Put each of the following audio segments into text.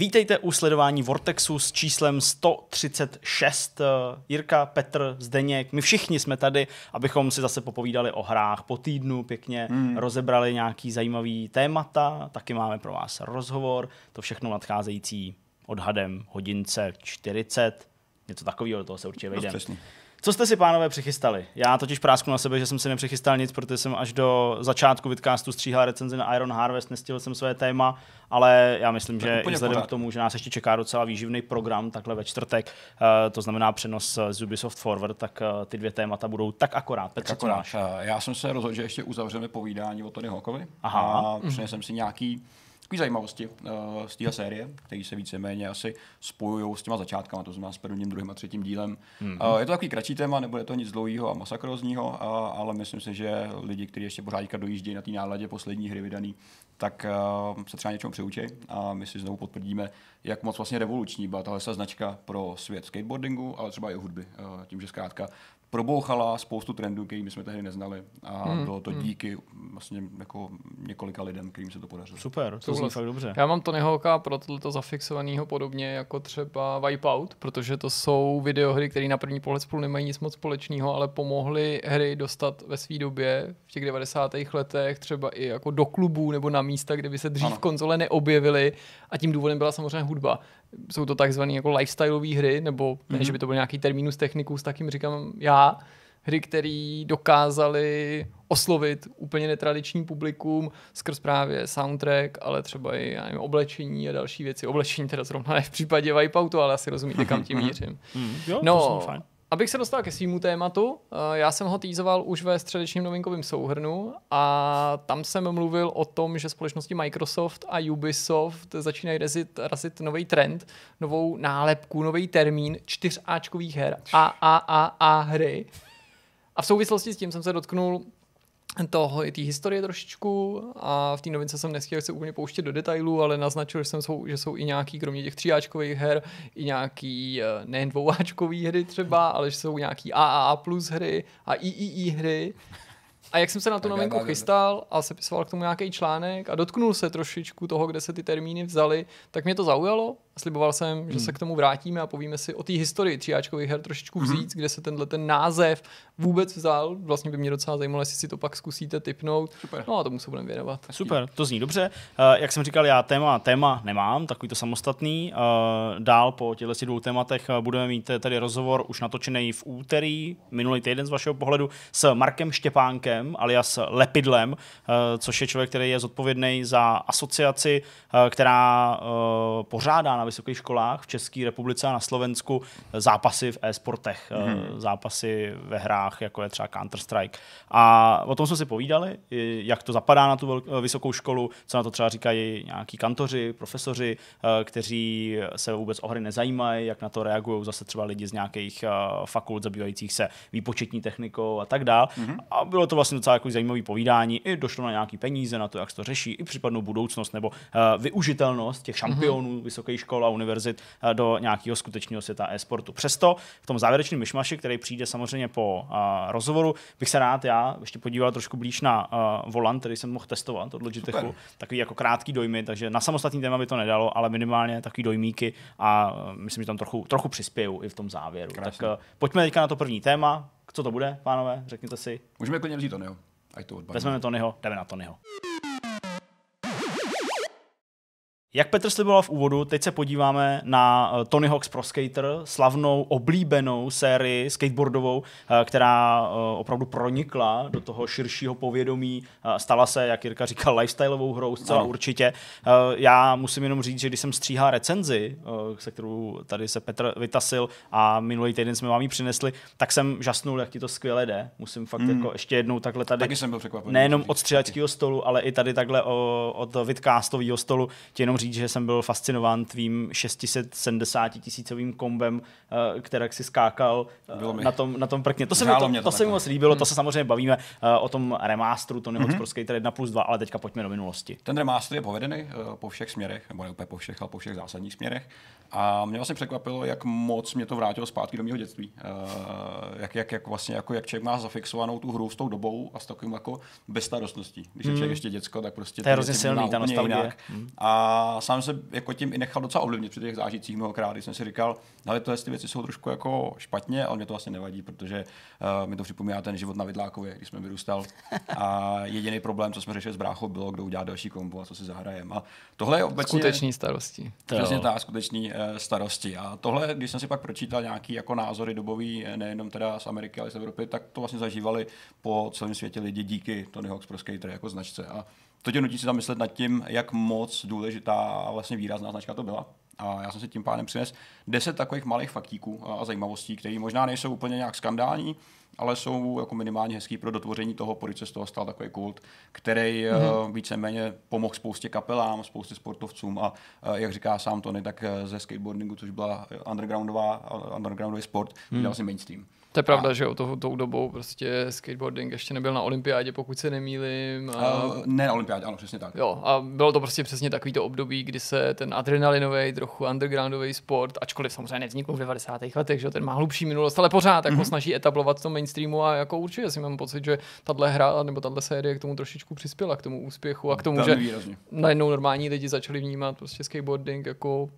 Vítejte u sledování Vortexu s číslem 136. Jirka, Petr, Zdeněk, my všichni jsme tady, abychom si zase popovídali o hrách po týdnu, pěkně hmm. rozebrali nějaký zajímavý témata, taky máme pro vás rozhovor, to všechno nadcházející odhadem hodince 40, něco takového, do toho se určitě vejdeme. Co jste si, pánové, přichystali? Já totiž prásknu na sebe, že jsem si nepřichystal nic, protože jsem až do začátku vidcastu stříhal recenzi na Iron Harvest, nestihl jsem své téma, ale já myslím, tak že i vzhledem k tomu, že nás ještě čeká docela výživný program takhle ve čtvrtek, uh, to znamená přenos z Ubisoft Forward, tak uh, ty dvě témata budou tak akorát. Petře, tak akorát. Já jsem se rozhodl, že ještě uzavřeme povídání o Tony Hawkovi Aha. a přinesem si nějaký takové zajímavosti uh, z té série, které se víceméně asi spojují s těma začátkama, to znamená s prvním, druhým a třetím dílem. Mm-hmm. Uh, je to takový kratší téma, nebude to nic dlouhého a masakrózního, uh, ale myslím si, že lidi, kteří ještě pořád dojíždějí na té náladě poslední hry vydaný, tak uh, se třeba něčemu přiučí a my si znovu potvrdíme, jak moc vlastně revoluční byla tahle značka pro svět skateboardingu, ale třeba i hudby. Uh, tím, že zkrátka probouchala spoustu trendů, který jsme tehdy neznali a hmm. bylo to hmm. díky vlastně jako několika lidem, kterým se to podařilo. Super, to zní fakt dobře. Já mám Tony Hawka pro tohleto zafixovaného podobně jako třeba Wipeout, protože to jsou videohry, které na první pohled spolu nemají nic moc společného, ale pomohly hry dostat ve své době v těch 90. letech třeba i jako do klubů nebo na místa, kde by se dřív ano. konzole neobjevily a tím důvodem byla samozřejmě hudba jsou to takzvané jako lifestyleové hry, nebo mm-hmm. ne, mhm. že by to byl nějaký terminus technicus, tak jim říkám já, hry, které dokázaly oslovit úplně netradiční publikum skrz právě soundtrack, ale třeba i já nevím, oblečení a další věci. Oblečení teda zrovna ne v případě Wipeoutu, ale asi rozumíte, kam tím mířím. Mm, jo, no, to fajn. Abych se dostal ke svýmu tématu, eh, já jsem ho týzoval už ve středečním novinkovém souhrnu a tam jsem mluvil o tom, že společnosti Microsoft a Ubisoft začínají razit, razit nový trend, novou nálepku, nový termín čtyřáčkových her a a a a hry. A v souvislosti s tím jsem se dotknul toho, té historie trošičku a v té novince jsem nechtěl se úplně pouštět do detailů, ale naznačil, že, jsou, že jsou i nějaký, kromě těch tříáčkových her, i nějaký eh, nejen dvouáčkový hry třeba, ale že jsou nějaký AAA plus hry a III hry. A jak jsem se na tu novinku chystal a sepisoval k tomu nějaký článek a dotknul se trošičku toho, kde se ty termíny vzaly, tak mě to zaujalo sliboval jsem, hmm. že se k tomu vrátíme a povíme si o té historii tříáčkových her trošičku hmm. vzít, hmm. kde se tenhle ten název vůbec vzal. Vlastně by mě docela zajímalo, jestli si to pak zkusíte typnout. Super. No a tomu se budeme věnovat. Super, to zní dobře. Uh, jak jsem říkal, já téma, téma nemám, takový to samostatný. Uh, dál po těchto dvou tématech uh, budeme mít tady rozhovor už natočený v úterý, minulý týden z vašeho pohledu, s Markem Štěpánkem, alias Lepidlem, uh, což je člověk, který je zodpovědný za asociaci, uh, která uh, pořádá na vysokých školách v České republice a na Slovensku zápasy v e-sportech, mm-hmm. zápasy ve hrách, jako je třeba Counter-Strike. A o tom jsme si povídali, jak to zapadá na tu vysokou školu, co na to třeba říkají nějaký kantoři, profesoři, eh, kteří se vůbec o hry nezajímají, jak na to reagují zase třeba lidi z nějakých eh, fakult zabývajících se výpočetní technikou a tak dále. Mm-hmm. A bylo to vlastně docela jako zajímavé povídání, i došlo na nějaké peníze na to, jak se to řeší, i případnou budoucnost nebo využitelnost těch šampionů mm-hmm. vysokých škol škol a univerzit eh, do nějakého skutečného světa e-sportu. Přesto v tom závěrečném myšmaši, který přijde samozřejmě po uh, rozhovoru, bych se rád já ještě podíval trošku blíž na uh, volant, který jsem mohl testovat od Logitechu. Takový jako krátký dojmy, takže na samostatný téma by to nedalo, ale minimálně takový dojmíky a myslím, že tam trochu, trochu přispějou i v tom závěru. Krásně. Tak pojďme teďka na to první téma. Co to bude, pánové? Řekněte si. Můžeme klidně vzít Tonyho. Ať to Vezmeme Tonyho, jdeme na Tonyho. Jak Petr sliboval v úvodu, teď se podíváme na eh, Tony Hawk's Pro Skater, slavnou, oblíbenou sérii skateboardovou, eh, která eh, opravdu pronikla do toho širšího povědomí, stala se, jak Jirka říkal, lifestyleovou hrou zcela určitě. Já musím jenom říct, že když jsem stříhal recenzi, se kterou tady se Petr vytasil a minulý týden jsme vám ji přinesli, tak jsem žasnul, jak ti to skvěle jde. Musím fakt mm. jako ještě jednou takhle tady, Taky jsem byl překvapený. nejenom od stříhačského stolu, ale i tady takhle od vidcastového stolu, ti jenom říct, že jsem byl fascinován tvým 670 tisícovým kombem, eh, který si skákal eh, na tom, na tom prkně. To se mi, to, to, to se mi moc líbilo, hmm. to se samozřejmě bavíme eh, o tom remasteru Hawk's mm-hmm. Pro Skater 1 plus 2, ale teďka pojďme do minulosti. Ten remaster je povedený po všech směrech, nebo ne úplně po všech, ale po všech zásadních směrech. A mě vlastně překvapilo, jak moc mě to vrátilo zpátky do mého dětství. jak, jak, jak, vlastně, jako, jak člověk má zafixovanou tu hru s tou dobou a s takovým jako bezstarostností. Když je člověk hmm. ještě děcko, tak prostě to je hrozně silný, ta nostalgie. Hmm. A A sám se jako tím i nechal docela ovlivnit při těch zážitcích mnohokrát, když jsem si říkal, ale tohle ty věci jsou trošku jako špatně, ale mě to vlastně nevadí, protože uh, mi to připomíná ten život na Vidlákově, když jsme vyrůstal. A jediný problém, co jsme řešili s bráchou, bylo, kdo udělá další kombo a co si zahrajem. A tohle je obecně... Skuteční starosti. Přesně tak, skuteční uh, starosti. A tohle, když jsem si pak pročítal nějaký jako názory dobový, nejenom teda z Ameriky, ale z Evropy, tak to vlastně zažívali po celém světě lidi díky Tony Hawk's Pro Skater jako značce. A to tě nutí si zamyslet nad tím, jak moc důležitá vlastně výrazná značka to byla. A já jsem si tím pádem přines deset takových malých faktíků a zajímavostí, které možná nejsou úplně nějak skandální, ale jsou jako minimálně hezký pro dotvoření toho, proč se z toho stal takový kult, který mm-hmm. víceméně pomohl spoustě kapelám, spoustě sportovcům a jak říká sám Tony, tak ze skateboardingu, což byla undergroundová, undergroundový sport, mm. dal si mainstream. To je pravda, a... že jo, tou, tou dobou prostě skateboarding ještě nebyl na olympiádě, pokud se nemýlím. A... Uh, ne na olympiádě, ano, přesně tak. Jo, a bylo to prostě přesně takový to období, kdy se ten adrenalinový, trochu undergroundový sport, ačkoliv samozřejmě nevznikl v 90. letech, že ten má hlubší minulost, ale pořád jako mm-hmm. snaží etablovat v tom mainstreamu a jako určitě si mám pocit, že tahle hra nebo tahle série k tomu trošičku přispěla, k tomu úspěchu a k tomu, Velmi že výrazně. najednou normální lidi začali vnímat prostě skateboarding jako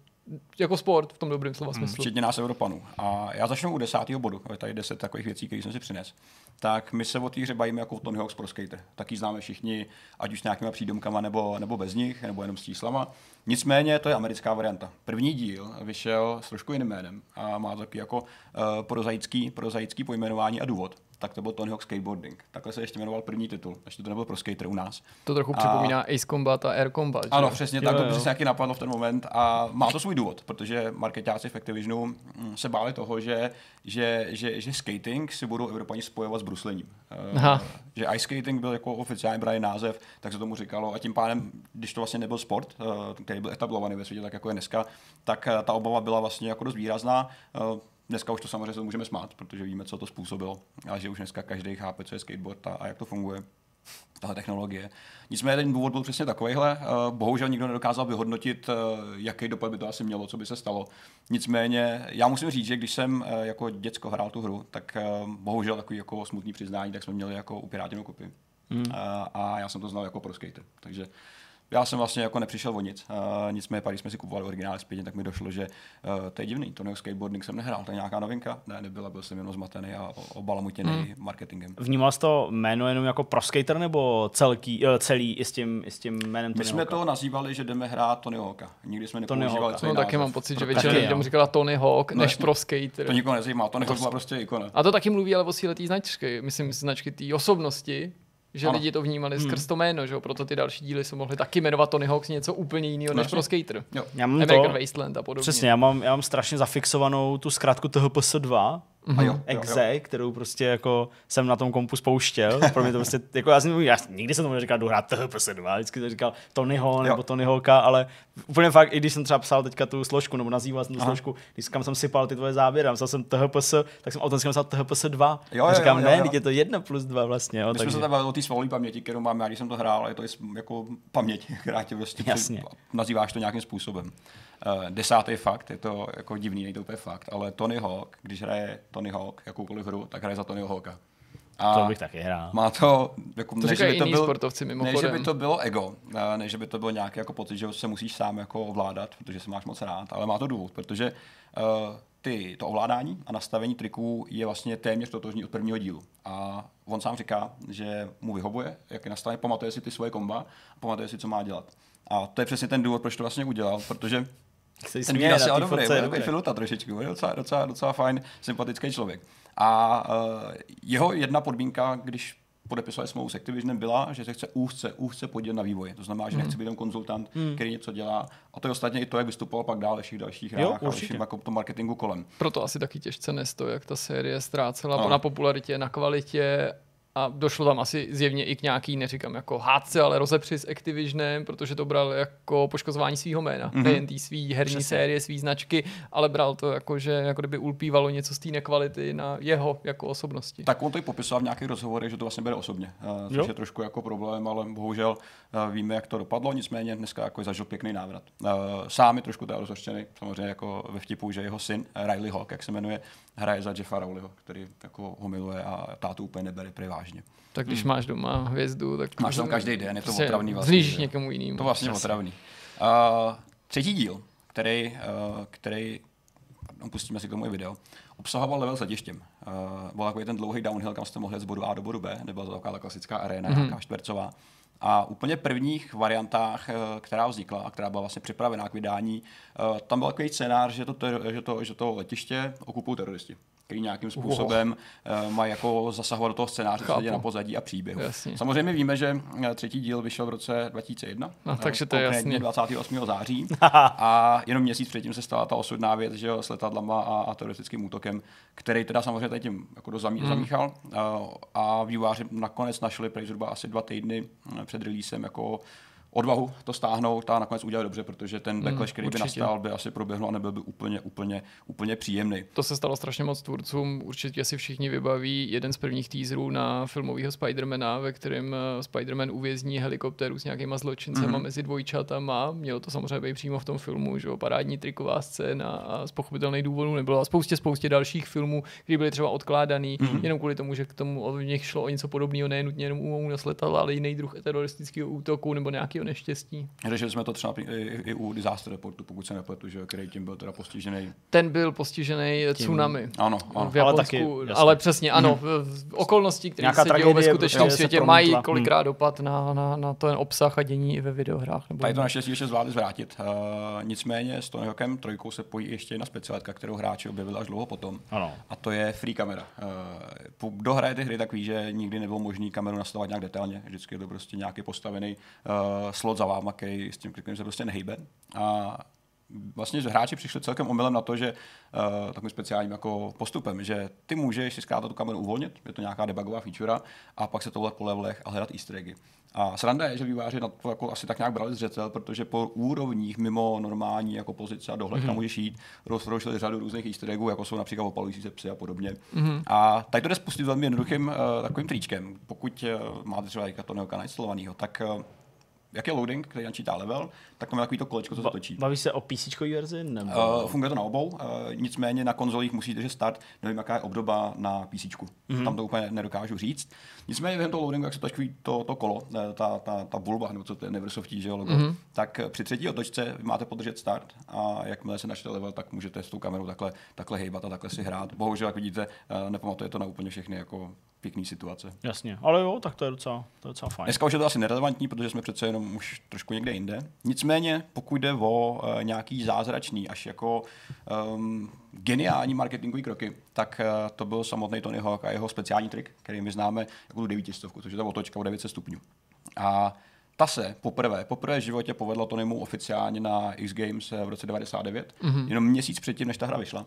jako sport v tom dobrém slova hmm, smyslu. Včetně nás Evropanů. A já začnu u desátého bodu. Je tady deset takových věcí, které jsem si přines. Tak my se o té hře bavíme jako Tony Hawk's Pro Skater. Taky známe všichni, ať už s nějakýma přídomkama nebo, nebo bez nich, nebo jenom s číslama. Nicméně to je americká varianta. První díl vyšel s trošku jiným jménem a má taky jako uh, prozaický, prozaický pojmenování a důvod tak to byl Tony Hawk Skateboarding. Takhle se ještě jmenoval první titul, ještě to nebyl pro skater u nás. To trochu a... připomíná Ace Combat a Air Combat. Ano, že? přesně jo, tak, jo. to přesně jaký napadlo v ten moment a má to svůj důvod, protože marketáci v Activisionu mm, se báli toho, že, že, že, že skating si budou Evropani spojovat s bruslením. Eh, Aha. Že ice skating byl jako oficiální brali název, tak se tomu říkalo a tím pádem, když to vlastně nebyl sport, uh, který byl etablovaný ve světě tak jako je dneska, tak uh, ta obava byla vlastně jako dost výrazná. Dneska už to samozřejmě se můžeme smát, protože víme, co to způsobilo, ale že už dneska každý chápe, co je skateboard a, a jak to funguje tahle technologie. Nicméně ten důvod byl přesně takovýhle. Eh, bohužel nikdo nedokázal vyhodnotit, eh, jaký dopad by to asi mělo, co by se stalo. Nicméně já musím říct, že když jsem eh, jako děcko hrál tu hru, tak bohužel takový jako smutný přiznání, tak jsme měli jako upirátěnou kopii. Hmm. A já jsem to znal jako pro skater. Takže já jsem vlastně jako nepřišel o nic. Uh, nicméně když jsme si kupovali originál zpětně, tak mi došlo, že uh, to je divný. To skateboarding jsem nehrál, to je nějaká novinka. Ne, nebyla, byl jsem jenom zmatený a obalamutěný hmm. marketingem. Vnímal jsi to jméno jenom jako pro skater nebo celký, uh, celý i s tím, i s tím jménem My jsme to nazývali, že jdeme hrát Tony Hawka. Nikdy jsme nepoužívali No taky mám pocit, že většina lidí tomu říkala Tony Hawk, no, než pro skater. To nikoho nezajímá, Tony Hawk byla prostě ikona. A to taky mluví ale o síle té značky, myslím značky té osobnosti, že ano. lidi to vnímali hmm. skrz to jméno, že proto ty další díly se mohly taky jmenovat Tony Hawk's něco úplně jiného než pro skater. Jo. Já mám American to, Wasteland a podobně. Přesně, já mám, já mám strašně zafixovanou tu zkrátku toho PS2, Mm-hmm. Jo, exe, jo, jo. kterou prostě jako jsem na tom kompu spouštěl. Pro mě to prostě, jako já, jsem, já nikdy jsem tomu neříkal, jdu hrát THPS 2, vždycky to říkal Tonyho nebo Tony Hawka, ale úplně fakt, i když jsem třeba psal teďka tu složku, nebo nazýval jsem tu Aha. složku, když kam jsem sypal ty tvoje záběry, psal jsem THPS, tak jsem automaticky napsal THPS 2. Jo, a říkám, jo, jo, ne, jo. je to 1 plus 2 vlastně. Jo, My takže... jsme se tam o té svalové paměti, kterou mám já, když jsem to hrál, je to jako paměť, která tě vlastně Jasně. nazýváš to nějakým způsobem. Uh, desátý fakt, je to jako divný, nejde to úplně fakt, ale Tony Hawk, když hraje Tony Hawk jakoukoliv hru, tak hraje za Tonyho Hawka. A to bych taky hrál. Má to, jako, to ne, že by to byl, sportovci mimochodem. Ne, že by to bylo ego, eh, ne, že by to bylo nějaký jako pocit, že se musíš sám jako ovládat, protože se máš moc rád, ale má to důvod, protože uh, ty, to ovládání a nastavení triků je vlastně téměř totožný od prvního dílu. A on sám říká, že mu vyhovuje, jak je nastavený, pamatuje si ty svoje komba, pamatuje si, co má dělat. A to je přesně ten důvod, proč to vlastně udělal, protože ten výraz je dobrý, je dobrý filuta trošičku, je docela, docela, docela fajn, sympatický člověk. A uh, jeho jedna podmínka, když podepisovali smlouvu s Activisionem, byla, že se chce úzce, úzce podílet na vývoji. To znamená, že nechce být jen konzultant, hmm. který něco dělá. A to je ostatně i to, jak vystupoval pak dál ve všech dalších hrách a všem jako to marketingu kolem. Proto asi taky těžce nesto, jak ta série ztrácela no. na popularitě, na kvalitě a došlo tam asi zjevně i k nějaký, neříkám jako hádce, ale rozepři s Activisionem, protože to bral jako poškozování svého jména. Mm-hmm. Nejen té svý herní Přesně. série, svý značky, ale bral to jako, že jako kdyby ulpívalo něco z té nekvality na jeho jako osobnosti. Tak on to i popisoval v nějakých rozhovorech, že to vlastně bere osobně, uh, což jo. je trošku jako problém, ale bohužel uh, víme, jak to dopadlo, nicméně dneska jako zažil pěkný návrat. Uh, sám je trošku rozhořčený, samozřejmě jako ve vtipu, že jeho syn, Riley Hawk, jak se jmenuje, hraje za Jeffa Rowleyho, který jako ho miluje a tátu úplně nebere vážně. Tak když hmm. máš doma hvězdu, tak... Máš tam každý den, je to prostě otravný vlastně. Zlížíš někomu jinému. To vlastně Přesně. otravný. Uh, třetí díl, který, uh, který no, pustíme si k tomu i video, obsahoval level s letištěm. Uh, byl takový ten dlouhý downhill, kam jste mohli z bodu A do bodu B, nebyla to taková ta klasická arena, mm-hmm. nějaká čtvercová. A úplně prvních variantách, která vznikla a která byla vlastně připravená k vydání, tam byl takový scénář, že to, že to, že to letiště okupují teroristi který nějakým způsobem uh, mají jako zasahovat do toho scénáře, co na pozadí a příběhu. Jasně. Samozřejmě víme, že eh, třetí díl vyšel v roce 2001, no, takže to je jasný. 28. září a jenom měsíc předtím se stala ta osudná věc, že jo, s letadlama a, a teroristickým útokem, který teda samozřejmě tady tím jako do zamí, hmm. zamíchal a výváři nakonec našli prej zhruba asi dva týdny před releasem jako odvahu to stáhnout a nakonec udělat dobře, protože ten hmm, backlash, který určitě. by nastal, by asi proběhl a nebyl by úplně, úplně, úplně příjemný. To se stalo strašně moc tvůrcům, určitě si všichni vybaví jeden z prvních teaserů na filmového Spidermana, ve kterém eh, Spiderman uvězní helikoptéru s nějakýma zločincema hmm. mezi dvojčatama. Mělo to samozřejmě být přímo v tom filmu, že jo, parádní triková scéna a z pochopitelných důvodů nebylo. A spoustě, spoustě dalších filmů, které byly třeba odkládaný, hmm. jenom kvůli tomu, že k tomu od nich šlo o něco podobného, nejenutně jenom únos letadla, ale jiný druh teroristického útoku nebo nějaký nějakého neštěstí. Řešili jsme to třeba i, i u disaster reportu, pokud se nepletu, že, který tím byl teda postižený. Ten byl postižený tím... tsunami. Ano, ano. V Japonsku, ale, taky, ale přesně, ano, hmm. okolnosti, které se dějí ve skutečném světě, mají kolikrát hmm. dopad na, na, na ten obsah a dění i ve videohrách. Nebo Tady to naštěstí ještě zvládli zvrátit. Uh, nicméně s Tony Hawkem trojkou se pojí ještě jedna specialitka, kterou hráči objevili až dlouho potom. Ano. A to je free kamera. Uh, kdo hraje ty hry, tak ví, že nikdy nebylo možné kameru nastavovat nějak detailně. Vždycky je to prostě nějaký postavený uh, slot za váma, který s tím klikem se prostě nehejbe. A vlastně hráči přišli celkem omylem na to, že uh, takovým speciálním jako postupem, že ty můžeš si zkrátka tu kameru uvolnit, je to nějaká debugová feature, a pak se tohle po levelech a hledat easter eggy. A sranda je, že výváři na to jako asi tak nějak brali zřetel, protože po úrovních mimo normální jako pozice a dohled, mm-hmm. tam můžeš jít, rozprošili řadu různých easter eggů, jako jsou například opalující se psy a podobně. Mm-hmm. A tady to jde spustit velmi jednoduchým uh, takovým tričkem. Pokud uh, máte třeba to kanál instalovaného, tak uh, jak je loading, který načítá level, tak je takový to kolečko, co se točí. Baví se o PC verzi? Nebo... Uh, funguje to na obou, uh, nicméně na konzolích musíte držet start, nevím, jaká je obdoba na PC. Mm-hmm. Tam to úplně nedokážu říct. Nicméně během toho loadingu, jak se točí to, to kolo, eh, ta, ta, ta bulba, nebo co to je Neversoftí, že logo, mm-hmm. tak při třetí otočce vy máte podržet start a jakmile se načte level, tak můžete s tou kamerou takhle, takhle hejbat a takhle si hrát. Bohužel, jak vidíte, nepamatuje to na úplně všechny jako pěkný situace. Jasně, ale jo, tak to je docela, to je docela fajn. Dneska už je to asi nerelevantní, protože jsme přece jenom už trošku někde jinde. Nicméně, pokud jde o uh, nějaký zázračný, až jako um, geniální marketingový kroky, tak uh, to byl samotný Tony Hawk a jeho speciální trik, který my známe jako tu 900, což je ta otočka o 900 stupňů. A ta se poprvé, poprvé v životě povedla Tonymu oficiálně na X Games v roce 99, mm-hmm. jenom měsíc předtím, než ta hra vyšla.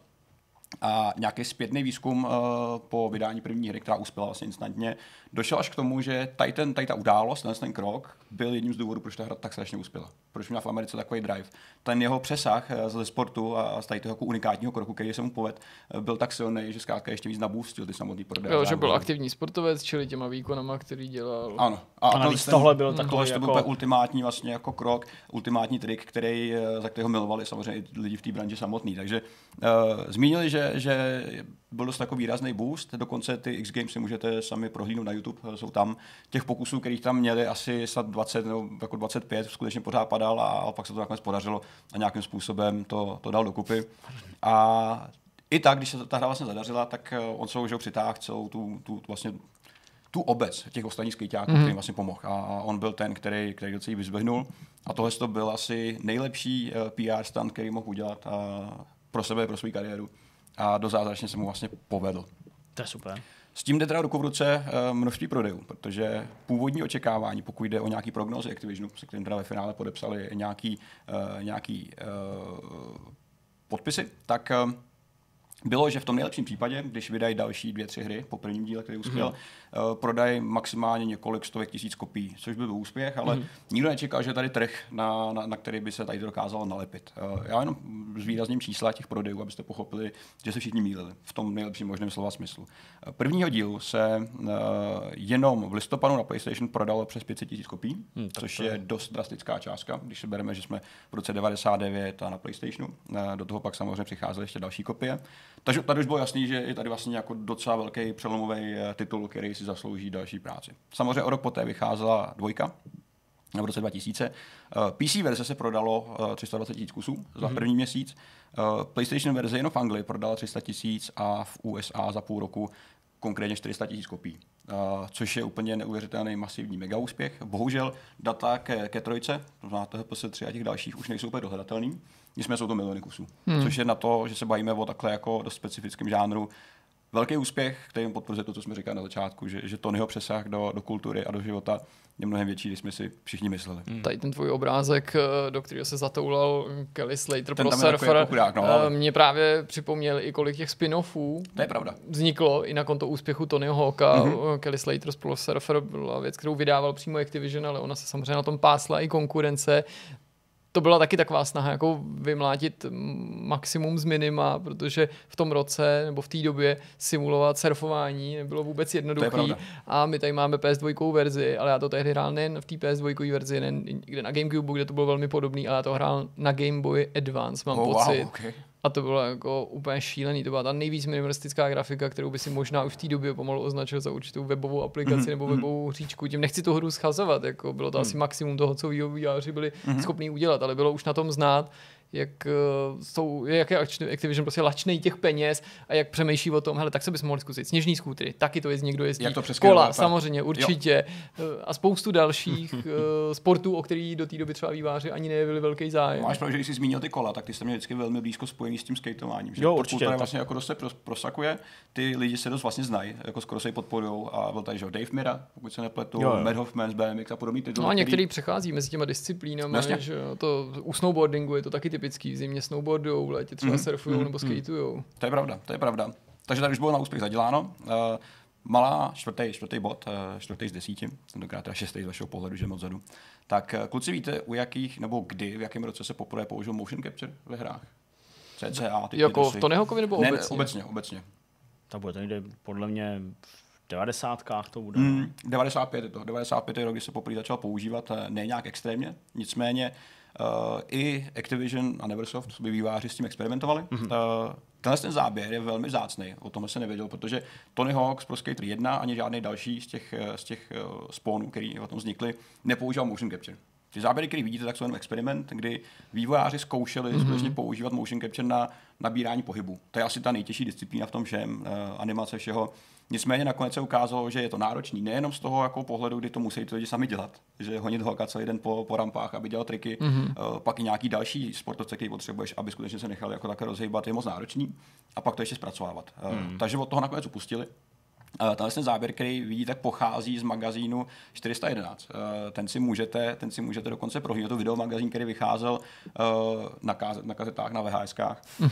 A nějaký zpětný výzkum uh, po vydání první hry, která uspěla vlastně instantně, došel až k tomu, že tady, ten, tady ta událost, ten, ten krok, byl jedním z důvodů, proč ta hra tak strašně uspěla. Proč měla v Americe takový drive. Ten jeho přesah eh, ze sportu a z tady toho jako unikátního kroku, který se mu povedl, eh, byl tak silný, že zkrátka ještě víc nabůstil ty samotný prodej. Jo, že byl aktivní sportovec, čili těma výkonama, který dělal. Ano. A, a navíc tohle byl takový tohle jako... byl ultimátní vlastně jako krok, ultimátní trik, který, za kterého milovali samozřejmě lidi v té branži samotný. Takže uh, zmínili, že, že byl dost takový výrazný boost, dokonce ty X Games si můžete sami prohlídnout na YouTube, jsou tam těch pokusů, kterých tam měli asi snad 20 nebo jako 25, skutečně pořád padal a, a pak se to nakonec podařilo a nějakým způsobem to, to dal dokupy. A i tak, když se ta hra vlastně zadařila, tak eh, on se už přitáhl celou tu, tu vlastně tu obec těch ostatních skryťáků, mm-hmm. který vlastně pomohl. A on byl ten, který, který do celý vyzbehnul. A tohle to byl asi nejlepší eh, PR stand, který mohl udělat uh, pro sebe, pro svou kariéru a do zázračně se mu vlastně povedl. To je super. S tím jde teda ruku v ruce uh, množství prodejů, protože původní očekávání, pokud jde o nějaký prognózy Activisionu, se kterým teda ve finále podepsali nějaký, uh, nějaký uh, podpisy, tak bylo, že v tom nejlepším případě, když vydají další dvě, tři hry po prvním díle, který uspěl, mm-hmm. Uh, prodají maximálně několik stovek tisíc kopií, což byl úspěch, ale mm-hmm. nikdo nečekal, že tady trh, na, na, na který by se tady dokázalo nalepit. Uh, já jenom s výrazným čísla těch prodejů, abyste pochopili, že se všichni mýlili v tom nejlepším možném slova smyslu. Uh, prvního dílu se jenom v listopadu na PlayStation prodalo přes 500 tisíc kopií, mm, což je dost drastická částka, když se bereme, že jsme v roce 99 a na PlayStationu. Do toho pak samozřejmě přicházely ještě další kopie. Takže tady už bylo jasný, že je tady vlastně jako docela velký přelomový eh, titul, který si zaslouží další práci. Samozřejmě o rok poté vycházela dvojka, v roce 2000. PC verze se prodalo 320 tisíc kusů za mhm. první měsíc. PlayStation verze jenom v Anglii prodala 300 tisíc a v USA za půl roku konkrétně 400 tisíc kopií, uh, což je úplně neuvěřitelný masivní mega úspěch. Bohužel data ke, ke trojce, to znamená PS3 a těch dalších, už nejsou úplně dohledatelný. Nicméně jsou to miliony kusů, hmm. což je na to, že se bavíme o takhle jako dost specifickém žánru, velký úspěch, který potvrzuje to, co jsme říkali na začátku, že, že Tonyho přesah do, do kultury a do života je mnohem větší, než jsme si všichni mysleli. Hmm. Tady ten tvůj obrázek, eh, do kterého se zatoulal Kelly Slater ten pro Surfer, jako chudák, no, eh, ale... mě právě připomněl i kolik těch spin-offů to je pravda. vzniklo i na konto úspěchu Tonyho Hawka. Mm-hmm. Kelly Slater pro Surfer byla věc, kterou vydával přímo Activision, ale ona se samozřejmě na tom pásla i konkurence to byla taky taková snaha jako vymlátit maximum z minima, protože v tom roce nebo v té době simulovat surfování nebylo vůbec jednoduché. A my tady máme PS2 verzi, ale já to tehdy hrál nejen v té PS2 verzi, nejen kde na GameCube, kde to bylo velmi podobný, ale já to hrál na Game Boy Advance, mám oh, pocit. Wow, okay. A to bylo jako úplně šílený. To byla ta nejvíc minimalistická grafika, kterou by si možná už v té době pomalu označil za určitou webovou aplikaci mm-hmm. nebo webovou hříčku. Tím nechci tu hru schazovat, jako bylo to mm. asi maximum toho, co vývojáři byli mm-hmm. schopní udělat, ale bylo už na tom znát, jak uh, jsou, jak je Activision prostě lačnej těch peněz a jak přemýšlí o tom, hele, tak se bys mohli zkusit. Sněžní skútry, taky to jezdí, někdo jezdí. Jak to Kola, samozřejmě, určitě. Jo. Eh, a spoustu dalších uh, sportů, o který do té doby třeba výváři ani nejevili velký zájem. Máš pravdu, že když jsi zmínil ty kola, tak ty jste mě vždycky velmi blízko spojený s tím skatováním. Že jo, určitě. To vlastně jako dost se prosakuje, ty lidi se dost vlastně znají, jako skoro se podporují a byl tady že Dave Mira, pokud se nepletu, jo, jo. Matt Hoffman z BMX a podobný tituly. No a některý který... přechází mezi těma disciplínami, že to u snowboardingu je to taky typický, v zimě snowboardujou, v létě třeba mm-hmm. surfujou mm-hmm. nebo mhm. skatujou. To je pravda, to je pravda. Takže tady už bylo na úspěch zaděláno. Uh, malá čtvrtý, čtvrtý bod, uh, čtvrtý z desíti, tentokrát teda šestý z vašeho pohledu, že moc zadu. Tak uh, kluci víte, u jakých, nebo kdy, v jakém roce se poprvé použil motion capture ve hrách? CCA, ty Jako v Tonyho nebo ne, obecně? Ne, obecně, obecně. Tak bude to někde podle mě v 90. to bude. Mm, 95 je to. 95 je rok, kdy se poprvé začal používat, ne nějak extrémně, nicméně Uh, I Activision a Neversoft by výváři s tím experimentovali. Mm-hmm. Uh, tenhle ten záběr je velmi zácný, o tom se nevěděl, protože Tony Hawk z Pro Skater 1 ani žádný další z těch, z těch uh, spawnů, který o tom vznikly, nepoužíval motion capture. Ty záběry, které vidíte, tak jsou jenom experiment, kdy vývojáři zkoušeli mm-hmm. skutečně používat motion capture na nabírání pohybu. To je asi ta nejtěžší disciplína v tom všem, uh, animace všeho. Nicméně nakonec se ukázalo, že je to náročný nejenom z toho jako pohledu, kdy to musí ty lidi sami dělat, že honit holka celý den po, po rampách, aby dělal triky, mm-hmm. uh, pak i nějaký další sportovce, který potřebuješ, aby skutečně se nechal jako také rozhýbat, je moc náročný a pak to ještě zpracovávat. Uh, mm. Takže od toho nakonec upustili. Uh, tenhle ten záběr, který vidíte, pochází z magazínu 411. Uh, ten, si můžete, ten si můžete dokonce prohlídnout. To video magazín, který vycházel uh, na, kaz, na kazetách, na VHSkách. Uh,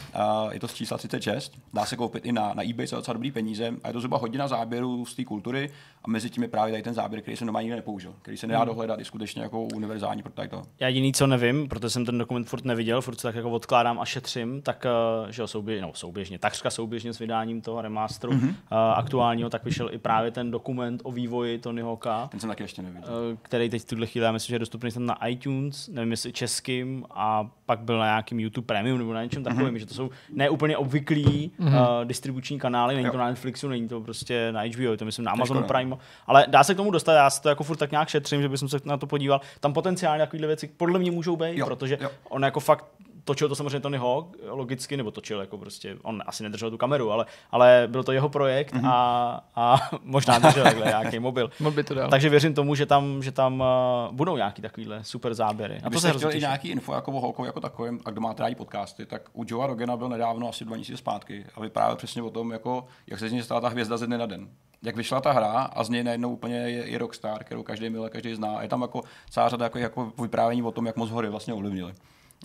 je to z čísla 36. Dá se koupit i na, na eBay za docela dobrý peníze. A je to zhruba hodina záběru z té kultury. A mezi tím je právě tady ten záběr, který jsem doma nikdy nepoužil, který se nedá hmm. dohledat, je skutečně jako univerzální pro tady to. Já jediný, co nevím, protože jsem ten dokument furt neviděl, furt se tak jako odkládám a šetřím, tak že jo, souběž, no, souběžně, takřka souběžně s vydáním toho remasteru mm-hmm. aktuálního, tak vyšel i právě ten dokument o vývoji Tony Hawka. Ten jsem taky ještě neviděl. Uh, který teď v tuhle chvíli, já myslím, že je dostupný na iTunes, nevím jestli českým, a pak byl na nějakým YouTube Premium nebo na něčem takovém, mm-hmm. že to jsou neúplně obvyklí mm-hmm. uh, distribuční kanály, není jo. to na Netflixu, není to prostě na HBO, je to myslím na Amazon Prime, ale dá se k tomu dostat, já si to jako furt tak nějak šetřím, že bych se na to podíval. Tam potenciálně takovéhle věci podle mě můžou být, jo. protože jo. on jako fakt točil to samozřejmě Tony Hawk, logicky, nebo točil jako prostě, on asi nedržel tu kameru, ale, ale byl to jeho projekt mm-hmm. a, a možná držel takhle nějaký mobil. by to dal. Takže věřím tomu, že tam, že tam uh, budou nějaký takovýhle super záběry. A to se chtěl i nějaký info jako o Hawkovi jako takovým, a kdo máte rádi podcasty, tak u Joea Rogena byl nedávno asi dva měsíce zpátky a vyprávěl přesně o tom, jako, jak se z něj stala ta hvězda ze dne na den jak vyšla ta hra a z něj najednou úplně je, je Rockstar, kterou každý milé, každý zná. Je tam jako celá řada jako, jako vyprávění o tom, jak moc hory vlastně ovlivnili.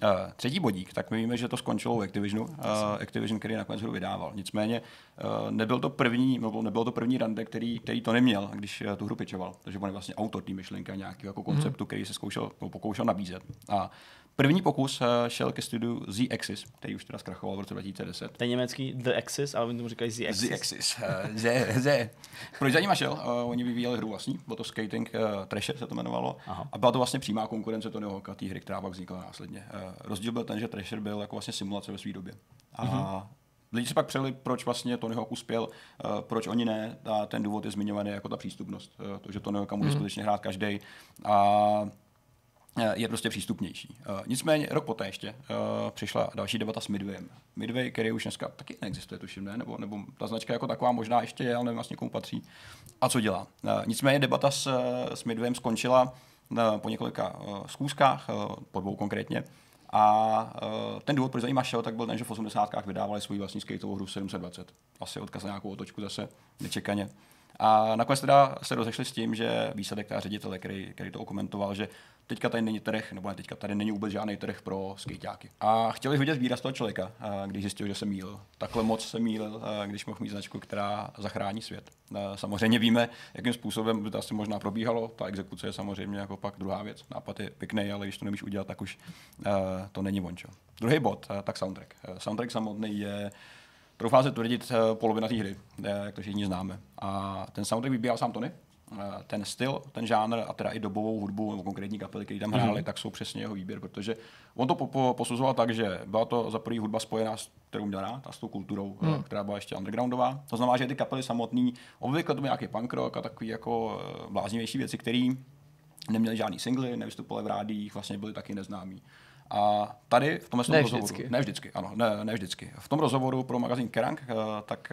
Uh, třetí bodík, tak my víme, že to skončilo u Activisionu, uh, Activision, který nakonec hru vydával. Nicméně uh, nebyl to první, nebo nebyl to první rande, který, který to neměl, když tu hru pičoval. Takže on je vlastně autor té myšlenky a nějakého jako konceptu, mm. který se zkoušel, pokoušel nabízet. A První pokus uh, šel ke studiu Z Axis, který už teda zkrachoval v roce 2010. Ten německý The Axis, ale oni tomu říkají Z Axis. Z Axis, Z, Z. Proč za nima šel? Uh, oni vyvíjeli hru vlastní, bylo to Skating uh, Trasher se to jmenovalo. Aha. A byla to vlastně přímá konkurence Tonyho Hawka, té hry, která pak vznikla následně. Uh, rozdíl byl ten, že Trasher byl jako vlastně simulace ve své době. A mm-hmm. Lidi se pak přeli, proč vlastně Tony Hawk uspěl, uh, proč oni ne. A ten důvod je zmiňovaný jako ta přístupnost. Uh, to, že Tony Hawk může mm. skutečně hrát každý. A je prostě přístupnější. Uh, nicméně rok poté ještě uh, přišla další debata s Midwayem. Midway, který už dneska taky neexistuje, tuším, ne? Nebo, nebo ta značka jako taková možná ještě je, ale nevím vlastně komu patří. A co dělá? Uh, nicméně debata s, s Midwayem skončila po několika zkouškách, po dvou konkrétně. A ten důvod, proč za ní šel, tak byl ten, že v 80. vydávali svůj vlastní skateovou hru 720. Asi odkaz na nějakou otočku zase nečekaně. A nakonec teda se rozešli s tím, že výsledek a ředitel, který, který to okomentoval, že teďka tady není trh, nebo ne teďka, tady není vůbec žádný trh pro skejťáky. A chtěli vidět výraz toho člověka, když zjistil, že se mýlil. Takhle moc se mýlil, když mohl mít značku, která zachrání svět. Samozřejmě víme, jakým způsobem by to asi možná probíhalo. Ta exekuce je samozřejmě jako pak druhá věc. Nápad je pěkný, ale když to nemíš udělat, tak už to není vončo. Druhý bod, tak soundtrack. Soundtrack samotný je troufá se tvrdit polovina té hry, jak to všichni známe. A ten soundtrack vybíral sám Tony, Eh, ten styl, ten žánr a teda i dobovou hudbu nebo konkrétní kapely, které tam hráli, mm-hmm. tak jsou přesně jeho výběr, protože on to po, po, posuzoval tak, že byla to za první hudba spojená s kterou měl rád a s tou kulturou, mm. která byla ještě undergroundová. To znamená, že ty kapely samotný, obvykle to byl nějaký punk rock a takový jako eh, bláznivější věci, které neměli žádný singly, nevystupovali v rádích, vlastně byli taky neznámí. A tady v tomhle ne rozhovoru, vždycky. ne vždycky, ano, ne, ne vždycky. V tom rozhovoru pro magazín Kerrang, tak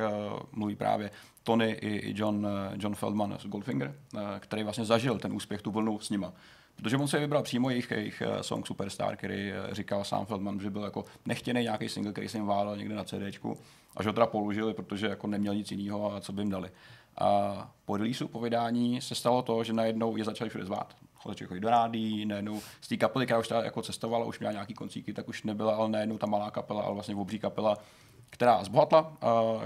mluví právě Tony i, John, eh, John Feldman z Goldfinger, eh, který vlastně zažil ten úspěch, tu vlnu s nima. Protože on se vybral přímo jejich, jejich eh, song Superstar, který říkal sám Feldman, že byl jako nechtěný nějaký single, který jsem válel někde na CDčku a že ho teda položili, protože jako neměl nic jiného a co by jim dali. A po releaseu, po vydání se stalo to, že najednou je začali všude zvát. Začali chodit do rádí, najednou z té kapely, která už jako cestovala, už měla nějaký koncíky, tak už nebyla ale najednou ta malá kapela, ale vlastně obří kapela, která zbohatla,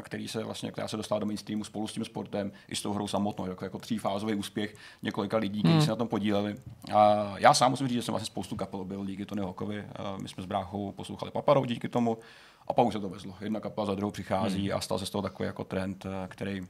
který se vlastně, která se dostala do mainstreamu spolu s tím sportem i s tou hrou samotnou, jako, jako třífázový úspěch několika lidí, kteří hmm. se na tom podíleli. A já sám musím říct, že jsem vlastně spoustu kapel byl díky Tony Hawkovi. My jsme s bráchou poslouchali Paparou díky tomu a pak už se to vezlo. Jedna kapela za druhou přichází hmm. a stal se z toho takový jako trend, který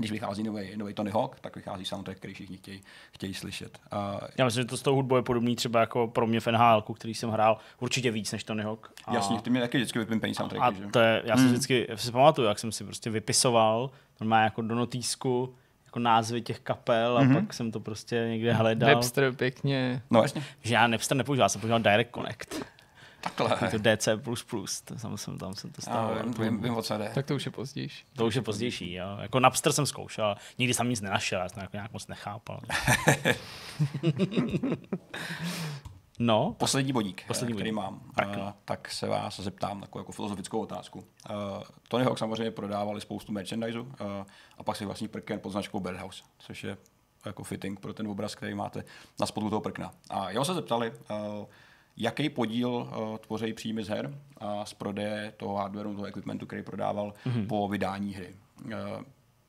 když vychází nový, nový Tony Hawk, tak vychází soundtrack, který všichni chtějí, chtějí slyšet. Uh, Já myslím, že to s tou hudbou je podobný třeba jako pro mě v NHL, který jsem hrál určitě víc než Tony Hawk. A... Jasně, ty mě taky vždycky vypimpený soundtrack. A že? to je, já si hmm. vždycky si pamatuju, jak jsem si prostě vypisoval, on má jako do notýsku jako názvy těch kapel a mm-hmm. pak jsem to prostě někde hledal. Webster pěkně. No jasně. Že já Napster nepoužíval, já jsem používal Direct Connect. Takhle. To DC++, tam jsem, tam jsem to stával. Vím, vím, o co jde. Tak to už je pozdější. To už je pozdější, jo. Jako Napster jsem zkoušel, nikdy jsem nic nenašel, já jsem jako nějak moc nechápal. No. Poslední bodík, Poslední který bodík. mám, tak. Uh, tak se vás zeptám takovou jako filozofickou otázku. Uh, Tony Hawk samozřejmě prodávali spoustu merchandise uh, a pak si vlastní prken pod značkou Birdhouse, což je jako fitting pro ten obraz, který máte na spodu toho prkna. A jeho se zeptali, uh, jaký podíl uh, tvoří příjmy z her a z prodeje toho hardwareu, toho equipmentu, který prodával mm-hmm. po vydání hry. Uh,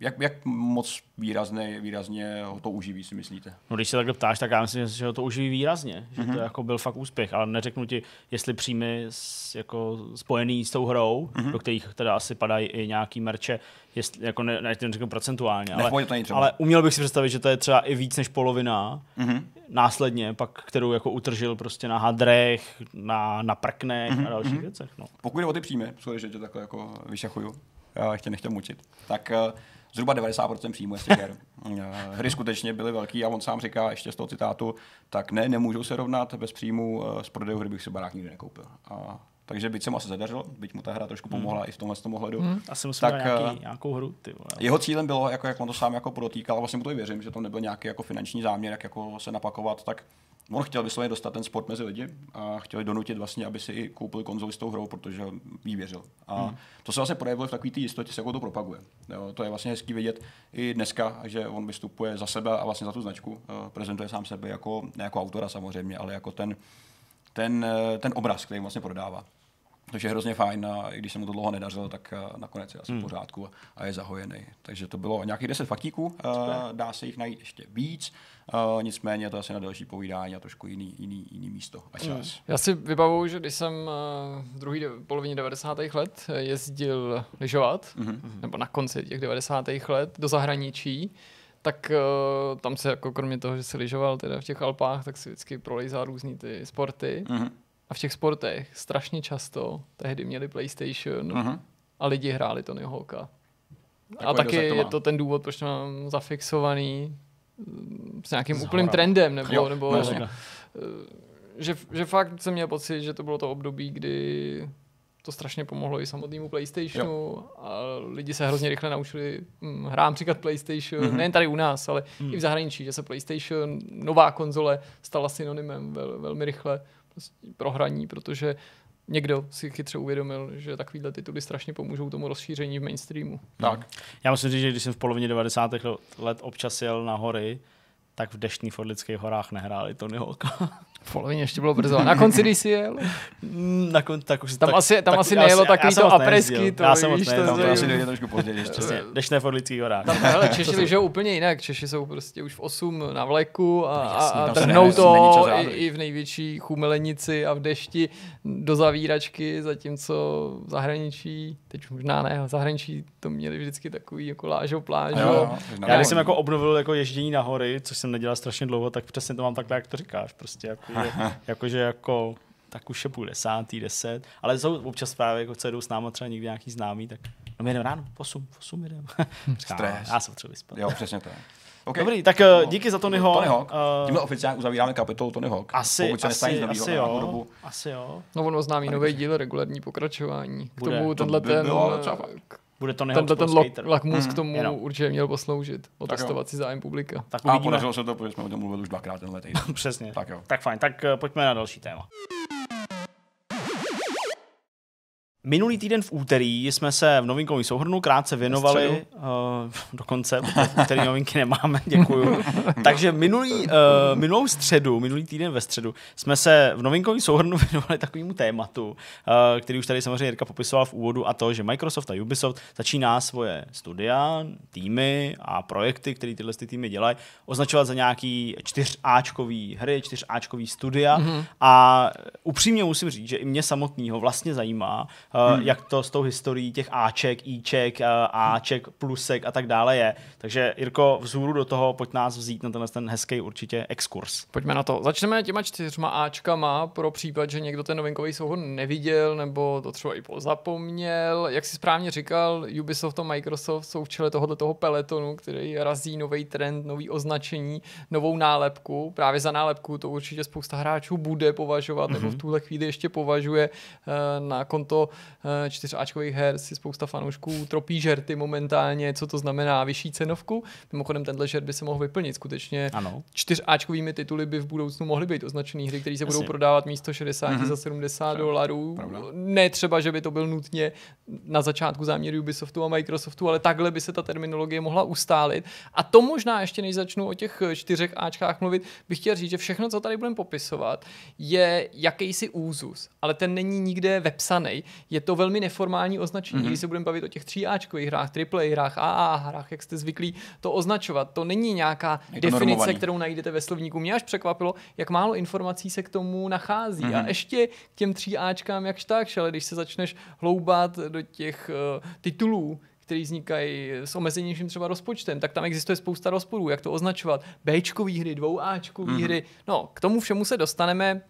jak, jak moc výrazně, výrazně ho to uživí, si myslíte? No, když se takhle ptáš, tak já myslím, že ho to uživí výrazně, že mm-hmm. to mhm. jako byl fakt úspěch, ale neřeknu ti, jestli příjmy s, jako spojený s tou hrou, mm-hmm. do kterých teda asi padají i nějaký merče, jestli, jako ne, ne, neřeknu procentuálně, ale, ale uměl bych si představit, že to je třeba i víc než polovina, mm-hmm. následně, pak, kterou jako utržil prostě na hadrech, na, na prknech mm-hmm. a dalších mm-hmm. věcech. No. Pokud jde o ty příjmy, že tě takhle jako vyšachuju, já ještě nechtěl mučit, tak uh, zhruba 90% příjmu z těch her. Eh, hry skutečně byly velký a on sám říká ještě z toho citátu, tak ne, nemůžou se rovnat bez příjmu z eh, prodejů hry bych si barák nikdy nekoupil. A takže byť se mu asi zadařilo, byť mu ta hra trošku pomohla hmm. i v tomhle tom ohledu. Hmm. Asi musím tak, nějaký, eh, nějakou hru. Ty vole. Jeho cílem bylo, jako, jak on to sám jako podotýkal, a vlastně mu to i věřím, že to nebyl nějaký jako finanční záměr, jak jako se napakovat, tak on chtěl vysloveně dostat ten sport mezi lidi a chtěl donutit vlastně, aby si i koupili konzoli s tou hrou, protože jí věřil. A hmm. to se vlastně projevilo v takové té jistotě, se jako to propaguje. Jo, to je vlastně hezký vidět i dneska, že on vystupuje za sebe a vlastně za tu značku. Eh, prezentuje sám sebe jako, ne jako autora samozřejmě, ale jako ten, ten, eh, ten obraz, který vlastně prodává. Což je hrozně fajn a i když se mu to dlouho nedařilo, tak uh, nakonec je asi hmm. v pořádku a je zahojený. Takže to bylo nějakých 10 faktíků, uh, dá se jich najít ještě víc, uh, nicméně to asi na další povídání a trošku jiný, jiný, jiný místo a čas. Hmm. Já si vybavuju, že když jsem v druhé polovině 90. let jezdil lyžovat, hmm. nebo na konci těch 90. let do zahraničí, tak uh, tam se jako kromě toho, že se lyžoval teda v těch Alpách, tak si vždycky prolejzal různý ty sporty. Mm-hmm. A v těch sportech strašně často tehdy měli PlayStation uh-huh. a lidi hráli Tony Hawka. a taky je to ten důvod, proč mám zafixovaný mm, s nějakým Zhora. úplným trendem, nebo, nebo, no, že, že fakt jsem měl pocit, že to bylo to období, kdy to strašně pomohlo i samotnému PlayStationu jo. a lidi se hrozně rychle naučili hm, hrám příklad PlayStation, mm-hmm. nejen tady u nás, ale mm. i v zahraničí, že se PlayStation, nová konzole, stala synonymem vel, velmi rychle prostě pro hraní, protože někdo si chytře uvědomil, že takovýhle tituly strašně pomůžou tomu rozšíření v mainstreamu. Tak. Já musím říct, že když jsem v polovině 90. let občas jel na hory, tak v deštných fordlických horách nehráli Tony Hawk. V polovině ještě bylo brzo. Na konci, když jsi jel? Mm, na konci, tak už tam tak, asi, tam tak, asi nejelo takový to apresky. To, já jsem víš, to, to asi nejde trošku později. Přesně, deštné fordlický horách. Tam, hele, Češi lyžou úplně jinak. Češi jsou prostě už v 8 na vleku a, a, a trhnou to i, i, v největší chumelenici a v dešti do zavíračky, zatímco v zahraničí, teď možná ne, v zahraničí to měli vždycky takový jako lážo plážo. Já když jsem jako obnovil jako ježdění na hory, což jsem nedělal strašně dlouho, tak přesně to mám takhle, jak to říkáš. Prostě jako, že, jakože jako tak už je půl desátý, deset, ale jsou občas právě, jako co jdou s náma třeba někdy nějaký známý, tak no my jdeme ráno, v 8, v 8 jdeme. Stres. Já jsem třeba vyspat. Jo, přesně to je. Okay. Dobrý, tak no, díky za Tony Hawk. Tony Hawk. Uh, Tímhle oficiálně uzavíráme kapitolu Tony Hawk. Asi, Pokud se asi, asi, jo, dobu. asi jo. No on oznámí nový díl, regulární pokračování. K tomu tenhle ten, bude to Tenhle ten lak, lakmus hmm, k tomu jenom. určitě měl posloužit. Otestovat si zájem publika. Tak a podařilo se to, protože jsme o tom mluvili už dvakrát tenhle týden. Přesně. Tak, jo. tak fajn, tak uh, pojďme na další téma. Minulý týden v úterý jsme se v novinkovém souhrnu krátce věnovali, uh, dokonce, úterý novinky nemáme, děkuju. Takže minulý, uh, minulou středu, minulý týden ve středu, jsme se v novinkovém souhrnu věnovali takovému tématu, uh, který už tady samozřejmě Jirka popisoval v úvodu, a to, že Microsoft a Ubisoft začíná svoje studia, týmy a projekty, které tyhle ty týmy dělají, označovat za nějaký čtyřáčkový hry, čtyřáčkový studia. Mm-hmm. A upřímně musím říct, že i mě samotného vlastně zajímá, hmm. jak to s tou historií těch Aček, Iček, Aček, plusek a tak dále je. Takže Jirko, vzhůru do toho pojď nás vzít na tenhle ten hezký určitě exkurs. Pojďme na to. Začneme těma čtyřma Ačkama pro případ, že někdo ten novinkový souhrn neviděl nebo to třeba i pozapomněl. Jak si správně říkal, Ubisoft a Microsoft jsou v čele tohoto toho peletonu, který razí nový trend, nový označení, novou nálepku. Právě za nálepku to určitě spousta hráčů bude považovat, mm-hmm. nebo v mhm. tuhle chvíli ještě považuje eh, na konto Eh, čtyřáčkových her si spousta fanoušků tropí žerty momentálně, co to znamená vyšší cenovku. Mimochodem tenhle žert by se mohl vyplnit skutečně. Ano. Čtyřáčkovými tituly by v budoucnu mohly být označené hry, které se Jasně. budou prodávat místo 60 mm-hmm. za 70 dolarů. Ne třeba, že by to byl nutně na začátku záměr Ubisoftu a Microsoftu, ale takhle by se ta terminologie mohla ustálit. A to možná ještě než začnu o těch čtyřech Ačkách mluvit, bych chtěl říct, že všechno, co tady budeme popisovat, je jakýsi úzus, ale ten není nikde vepsaný. Je to velmi neformální označení, mm-hmm. když se budeme bavit o těch tří Ačkových hrách, AAA hrách, AA hrách, jak jste zvyklí to označovat. To není nějaká je definice, normovaný. kterou najdete ve slovníku. Mě až překvapilo, jak málo informací se k tomu nachází. Mm-hmm. A ještě k těm tří Ačkám jakž tak, ale když se začneš hloubat do těch uh, titulů, které vznikají s omezenějším třeba rozpočtem, tak tam existuje spousta rozporů, jak to označovat. Bčkový hry, dvou Ačkový mm-hmm. hry. No, k tomu všemu se dostaneme.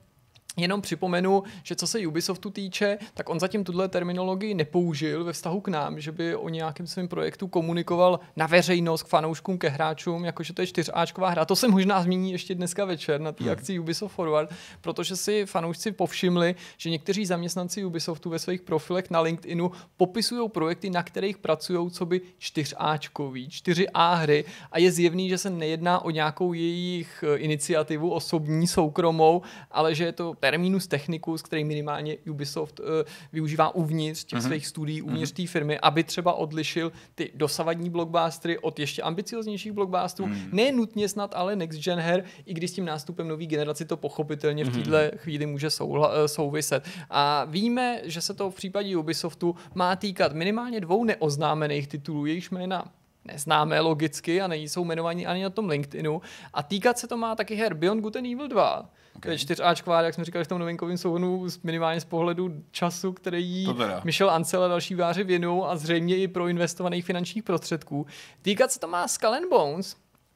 Jenom připomenu, že co se Ubisoftu týče, tak on zatím tuhle terminologii nepoužil ve vztahu k nám, že by o nějakém svém projektu komunikoval na veřejnost, k fanouškům, ke hráčům, jakože to je čtyřáčková hra. To se možná zmíní ještě dneska večer na té hmm. akci Ubisoft Forward, protože si fanoušci povšimli, že někteří zaměstnanci Ubisoftu ve svých profilech na LinkedInu popisují projekty, na kterých pracují, co by čtyřáčkový, čtyři A hry a je zjevný, že se nejedná o nějakou jejich eh, iniciativu osobní, soukromou, ale že je to terminus technicus, který minimálně Ubisoft uh, využívá uvnitř těch mm-hmm. svých studií, uvnitř mm-hmm. té firmy, aby třeba odlišil ty dosavadní blockbustery od ještě ambicioznějších blockbusterů. Mm-hmm. Ne nutně snad, ale next gen her, i když s tím nástupem nové generace to pochopitelně v této mm-hmm. chvíli může souhla, uh, souviset. A víme, že se to v případě Ubisoftu má týkat minimálně dvou neoznámených titulů, jejichž jména neznámé logicky a nejsou jmenovaní ani na tom LinkedInu. A týkat se to má taky her Beyond Good and Evil 2, Okay. čtyřáčková, jak jsme říkali v tom novinkovém souhrnu, minimálně z pohledu času, který Michel Ancel a další váři věnují a zřejmě i pro investovaných finančních prostředků. Týkat se to má Skull and Bones,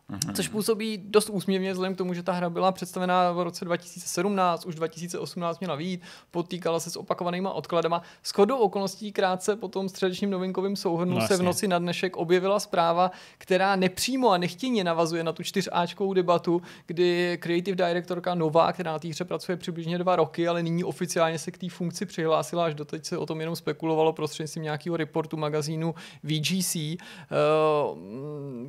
Mm-hmm. Což působí dost úsměvně vzhledem k tomu, že ta hra byla představená v roce 2017, už 2018 měla vít, potýkala se s opakovanýma odkladama. S chodou okolností krátce po tom středečním novinkovým souhrnu no, se v noci na dnešek objevila zpráva, která nepřímo a nechtěně navazuje na tu čtyřáčkovou debatu, kdy creative directorka Nová, která na té hře pracuje přibližně dva roky, ale nyní oficiálně se k té funkci přihlásila, až doteď se o tom jenom spekulovalo prostřednictvím nějakého reportu magazínu VGC, uh, eh,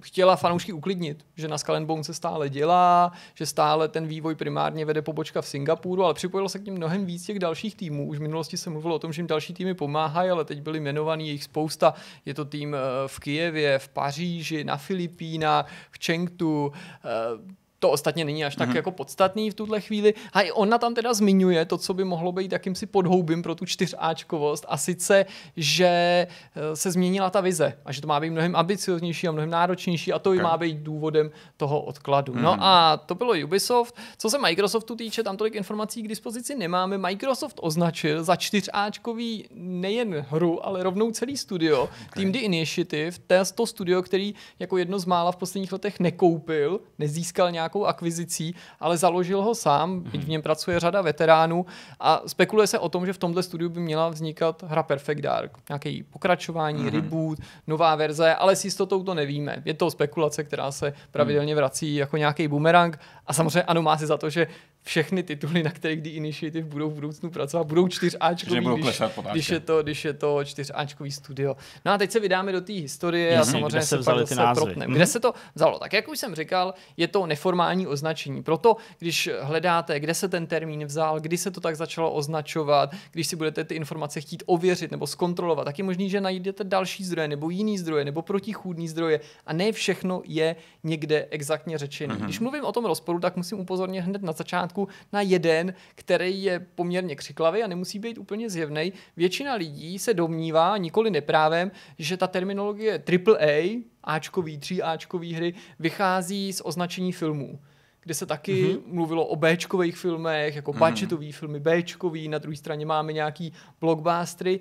chtěla fanoušky uklidnit, že na Skull Bone se stále dělá, že stále ten vývoj primárně vede pobočka v Singapuru, ale připojilo se k ním mnohem víc těch dalších týmů. Už v minulosti se mluvilo o tom, že jim další týmy pomáhají, ale teď byly jmenovaný jejich spousta. Je to tým eh, v Kijevě, v Paříži, na Filipínách, v Chengtu, eh, to ostatně není až tak mm-hmm. jako podstatný v tuhle chvíli. A i ona tam teda zmiňuje to, co by mohlo být jakýmsi podhoubím pro tu čtyřáčkovost a sice, že eh, se změnila ta vize a že to má být mnohem ambicioznější a mnohem náročnější a to okay. má být důvodem toho odkladu. Mm-hmm. No mhm. a to bylo Ubisoft. Co se Microsoftu týče, tam tolik informací k dispozici nemáme. Microsoft označil za čtyřáčkový nejen hru, ale rovnou celý studio, okay. Team The Initiative, to studio, který jako jedno z mála v posledních letech nekoupil, nezískal nějakou nějakou akvizicí, ale založil ho sám, byť v něm pracuje řada veteránů a spekuluje se o tom, že v tomhle studiu by měla vznikat hra Perfect Dark. Nějaké pokračování, mm-hmm. reboot, nová verze, ale s jistotou to nevíme. Je to spekulace, která se pravidelně vrací jako nějaký bumerang a samozřejmě ano, má se za to, že všechny tituly, na kterých The Initiative budou v budoucnu pracovat, budou čtyřáčkový, když, když, je to, když je to čtyřáčkový studio. No a teď se vydáme do té historie mm-hmm, a samozřejmě kde se, se pak zase propneme. Mm-hmm. Kde se to vzalo? Tak jak už jsem říkal, je to neformální označení. Proto, když hledáte, kde se ten termín vzal, kdy se to tak začalo označovat, když si budete ty informace chtít ověřit nebo zkontrolovat, tak je možný, že najdete další zdroje nebo jiný zdroje nebo protichůdný zdroje a ne všechno je někde exaktně řečený. Mm-hmm. Když mluvím o tom rozporu, tak musím upozornit hned na začátku, začátku na jeden, který je poměrně křiklavý a nemusí být úplně zjevný. Většina lidí se domnívá, nikoli neprávem, že ta terminologie AAA, Ačkový, 3Ačkový hry, vychází z označení filmů kde se taky mm-hmm. mluvilo o Bčkových filmech, jako mm-hmm. budgetový filmy, Bčkový, na druhé straně máme nějaký blockbustery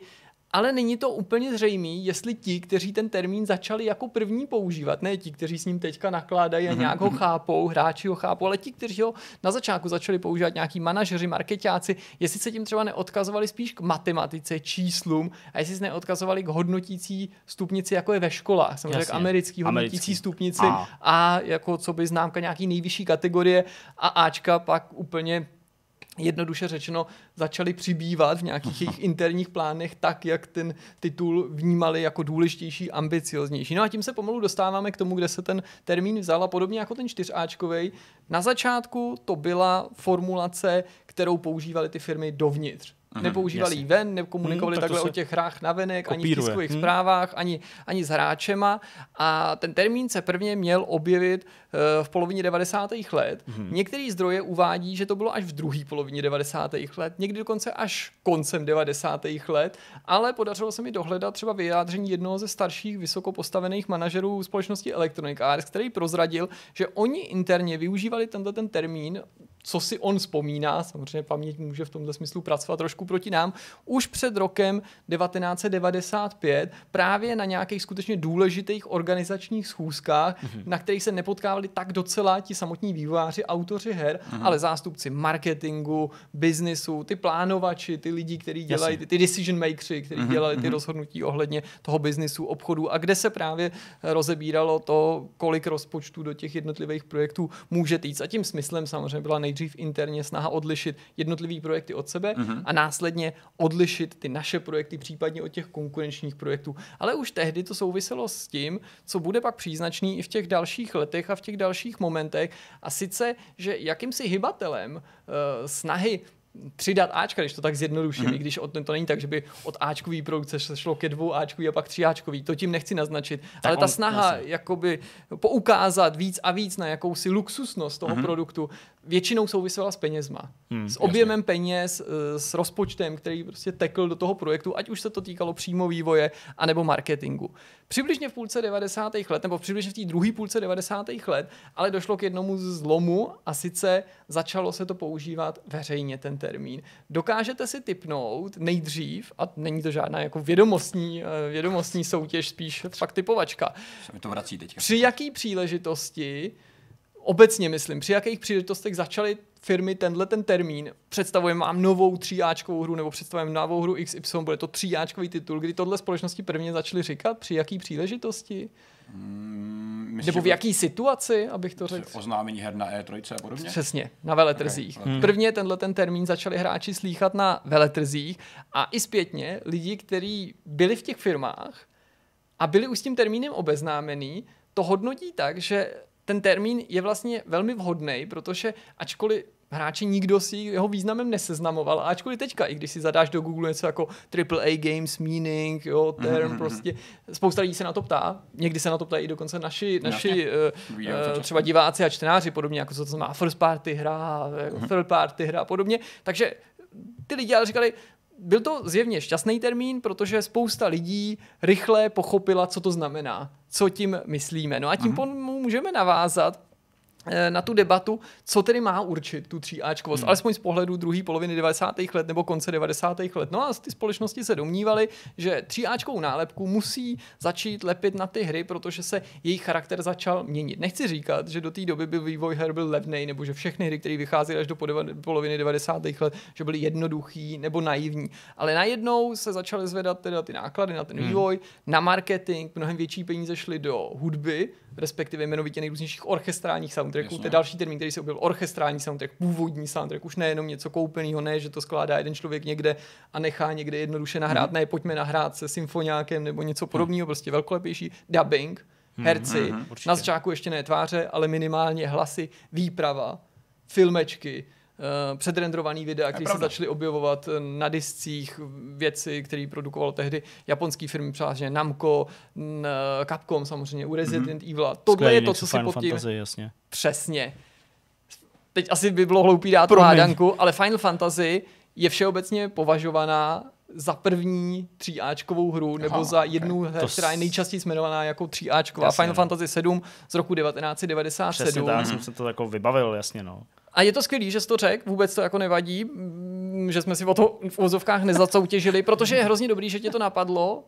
ale není to úplně zřejmý, jestli ti, kteří ten termín začali jako první používat, ne ti, kteří s ním teďka nakládají a mm-hmm. nějak ho mhm. chápou, hráči ho chápou, ale ti, kteří ho na začátku začali používat nějaký manažeři, marketáci, jestli se tím třeba neodkazovali spíš k matematice, číslům a jestli se neodkazovali k hodnotící stupnici, jako je ve školách, samozřejmě k americký hodnotící americký. stupnici a. a jako co by známka nějaký nejvyšší kategorie a Ačka pak úplně jednoduše řečeno, začali přibývat v nějakých jejich interních plánech tak, jak ten titul vnímali jako důležitější, ambicioznější. No a tím se pomalu dostáváme k tomu, kde se ten termín vzal a podobně jako ten čtyřáčkovej. Na začátku to byla formulace, kterou používaly ty firmy dovnitř. Aha, nepoužívali ji ven, nekomunikovali hmm, takhle o těch hrách navenek, kopíruje. ani v tiskových hmm. zprávách, ani, ani s hráčema. A ten termín se prvně měl objevit uh, v polovině 90. let. Hmm. Některý zdroje uvádí, že to bylo až v druhé polovině 90. let, někdy dokonce až koncem 90. let, ale podařilo se mi dohledat třeba vyjádření jednoho ze starších vysoko postavených manažerů společnosti Electronic Arts, který prozradil, že oni interně využívali tenhle ten termín co si on vzpomíná, samozřejmě paměť může v tomto smyslu pracovat trošku proti nám, už před rokem 1995 právě na nějakých skutečně důležitých organizačních schůzkách, mm-hmm. na kterých se nepotkávali tak docela ti samotní vývojáři, autoři her, mm-hmm. ale zástupci marketingu, biznisu, ty plánovači, ty lidi, kteří dělají, ty, ty decision makersi, kteří mm-hmm. dělali ty mhm. rozhodnutí ohledně toho biznisu, obchodu a kde se právě rozebíralo to, kolik rozpočtu do těch jednotlivých projektů může týct. A tím smyslem samozřejmě byla nej nejdřív interně snaha odlišit jednotlivé projekty od sebe mm-hmm. a následně odlišit ty naše projekty případně od těch konkurenčních projektů. Ale už tehdy to souviselo s tím, co bude pak příznačný i v těch dalších letech a v těch dalších momentech. A sice, že jakýmsi hybatelem uh, snahy přidat Ačka, když to tak zjednoduším, mm-hmm. i když od, to není tak, že by od Ačkový produkce se šlo ke dvou Ačkový a pak tři Ačkový, to tím nechci naznačit, tak ale on, ta snaha jasně. jakoby poukázat víc a víc na jakousi luxusnost toho mm-hmm. produktu většinou souvisela s penězma. Hmm, s objemem jasně. peněz, eh, s rozpočtem, který prostě tekl do toho projektu, ať už se to týkalo přímo vývoje, anebo marketingu. Přibližně v půlce 90. let, nebo přibližně v té druhé půlce 90. let, ale došlo k jednomu zlomu a sice začalo se to používat veřejně ten termín. Dokážete si typnout nejdřív, a není to žádná jako vědomostní, eh, vědomostní soutěž, spíš fakt typovačka. Se mi to vrací teď. Při jaký příležitosti obecně myslím, při jakých příležitostech začaly firmy tenhle ten termín, představujeme mám novou tříáčkovou hru nebo představujeme novou hru XY, bude to tříáčkový titul, kdy tohle společnosti prvně začaly říkat, při jaký příležitosti? Hmm, myslím, nebo v jaký situaci, abych to řekl? Oznámení her na E3 a podobně? Přesně, na veletrzích. Okay. Hmm. Prvně tenhle ten termín začali hráči slýchat na veletrzích a i zpětně lidi, kteří byli v těch firmách a byli už s tím termínem obeznámení, to hodnotí tak, že ten termín je vlastně velmi vhodný, protože ačkoliv hráči nikdo si jeho významem neseznamoval. A ačkoliv teďka, i když si zadáš do Google něco jako AAA Games Meaning, jo, term, mm-hmm. prostě, spousta lidí se na to ptá, někdy se na to ptají dokonce naši, naši uh, uh, třeba diváci a čtenáři, podobně jako co to znamená first party hra, mm-hmm. third party hra a podobně. Takže ty lidi ale říkali, byl to zjevně šťastný termín, protože spousta lidí rychle pochopila, co to znamená, co tím myslíme. No a tím uh-huh. můžeme navázat na tu debatu, co tedy má určit tu tříáčkovost, hmm. alespoň z pohledu druhé poloviny 90. let nebo konce 90. let. No a ty společnosti se domnívaly, že tříáčkovou nálepku musí začít lepit na ty hry, protože se jejich charakter začal měnit. Nechci říkat, že do té doby byl vývoj her byl levný, nebo že všechny hry, které vycházely až do poloviny 90. let, že byly jednoduchý nebo naivní. Ale najednou se začaly zvedat teda ty náklady na ten hmm. vývoj, na marketing, mnohem větší peníze šly do hudby, respektive jmenovitě nejrůznějších orchestrálních soundtracků. To je další termín, který se objevil, orchestrální soundtrack, původní soundtrack, už nejenom něco koupeného, ne, že to skládá jeden člověk někde a nechá někde jednoduše nahrát, mm-hmm. ne, pojďme nahrát se symfoniákem nebo něco podobného, prostě velkolepější. Dubbing, mhm, herci, mm-hmm, na začátku ještě ne tváře, ale minimálně hlasy, výprava, filmečky, uh, předrendrovaný videa, které se začaly objevovat eh, na discích, věci, které produkoval tehdy japonský firmy, přážně Namco, n, Capcom samozřejmě, u Resident mm-hmm. Evil. Tohle je to, co si pod tím... Fantasy, jasně. Přesně. Teď asi by bylo hloupý dát hádanku, ale Final Fantasy je všeobecně považovaná za první tříáčkovou hru, nebo Aha, za jednu okay. her, která je nejčastěji jmenovaná jako tříáčková. Jasně, Final no. Fantasy 7 z roku 1997. Přesně tak, jsem se to jako vybavil, jasně no. A je to skvělý, že jsi to řekl, vůbec to jako nevadí, mm, že jsme si o to v úzovkách nezacoutěžili, protože je hrozně dobrý, že tě to napadlo,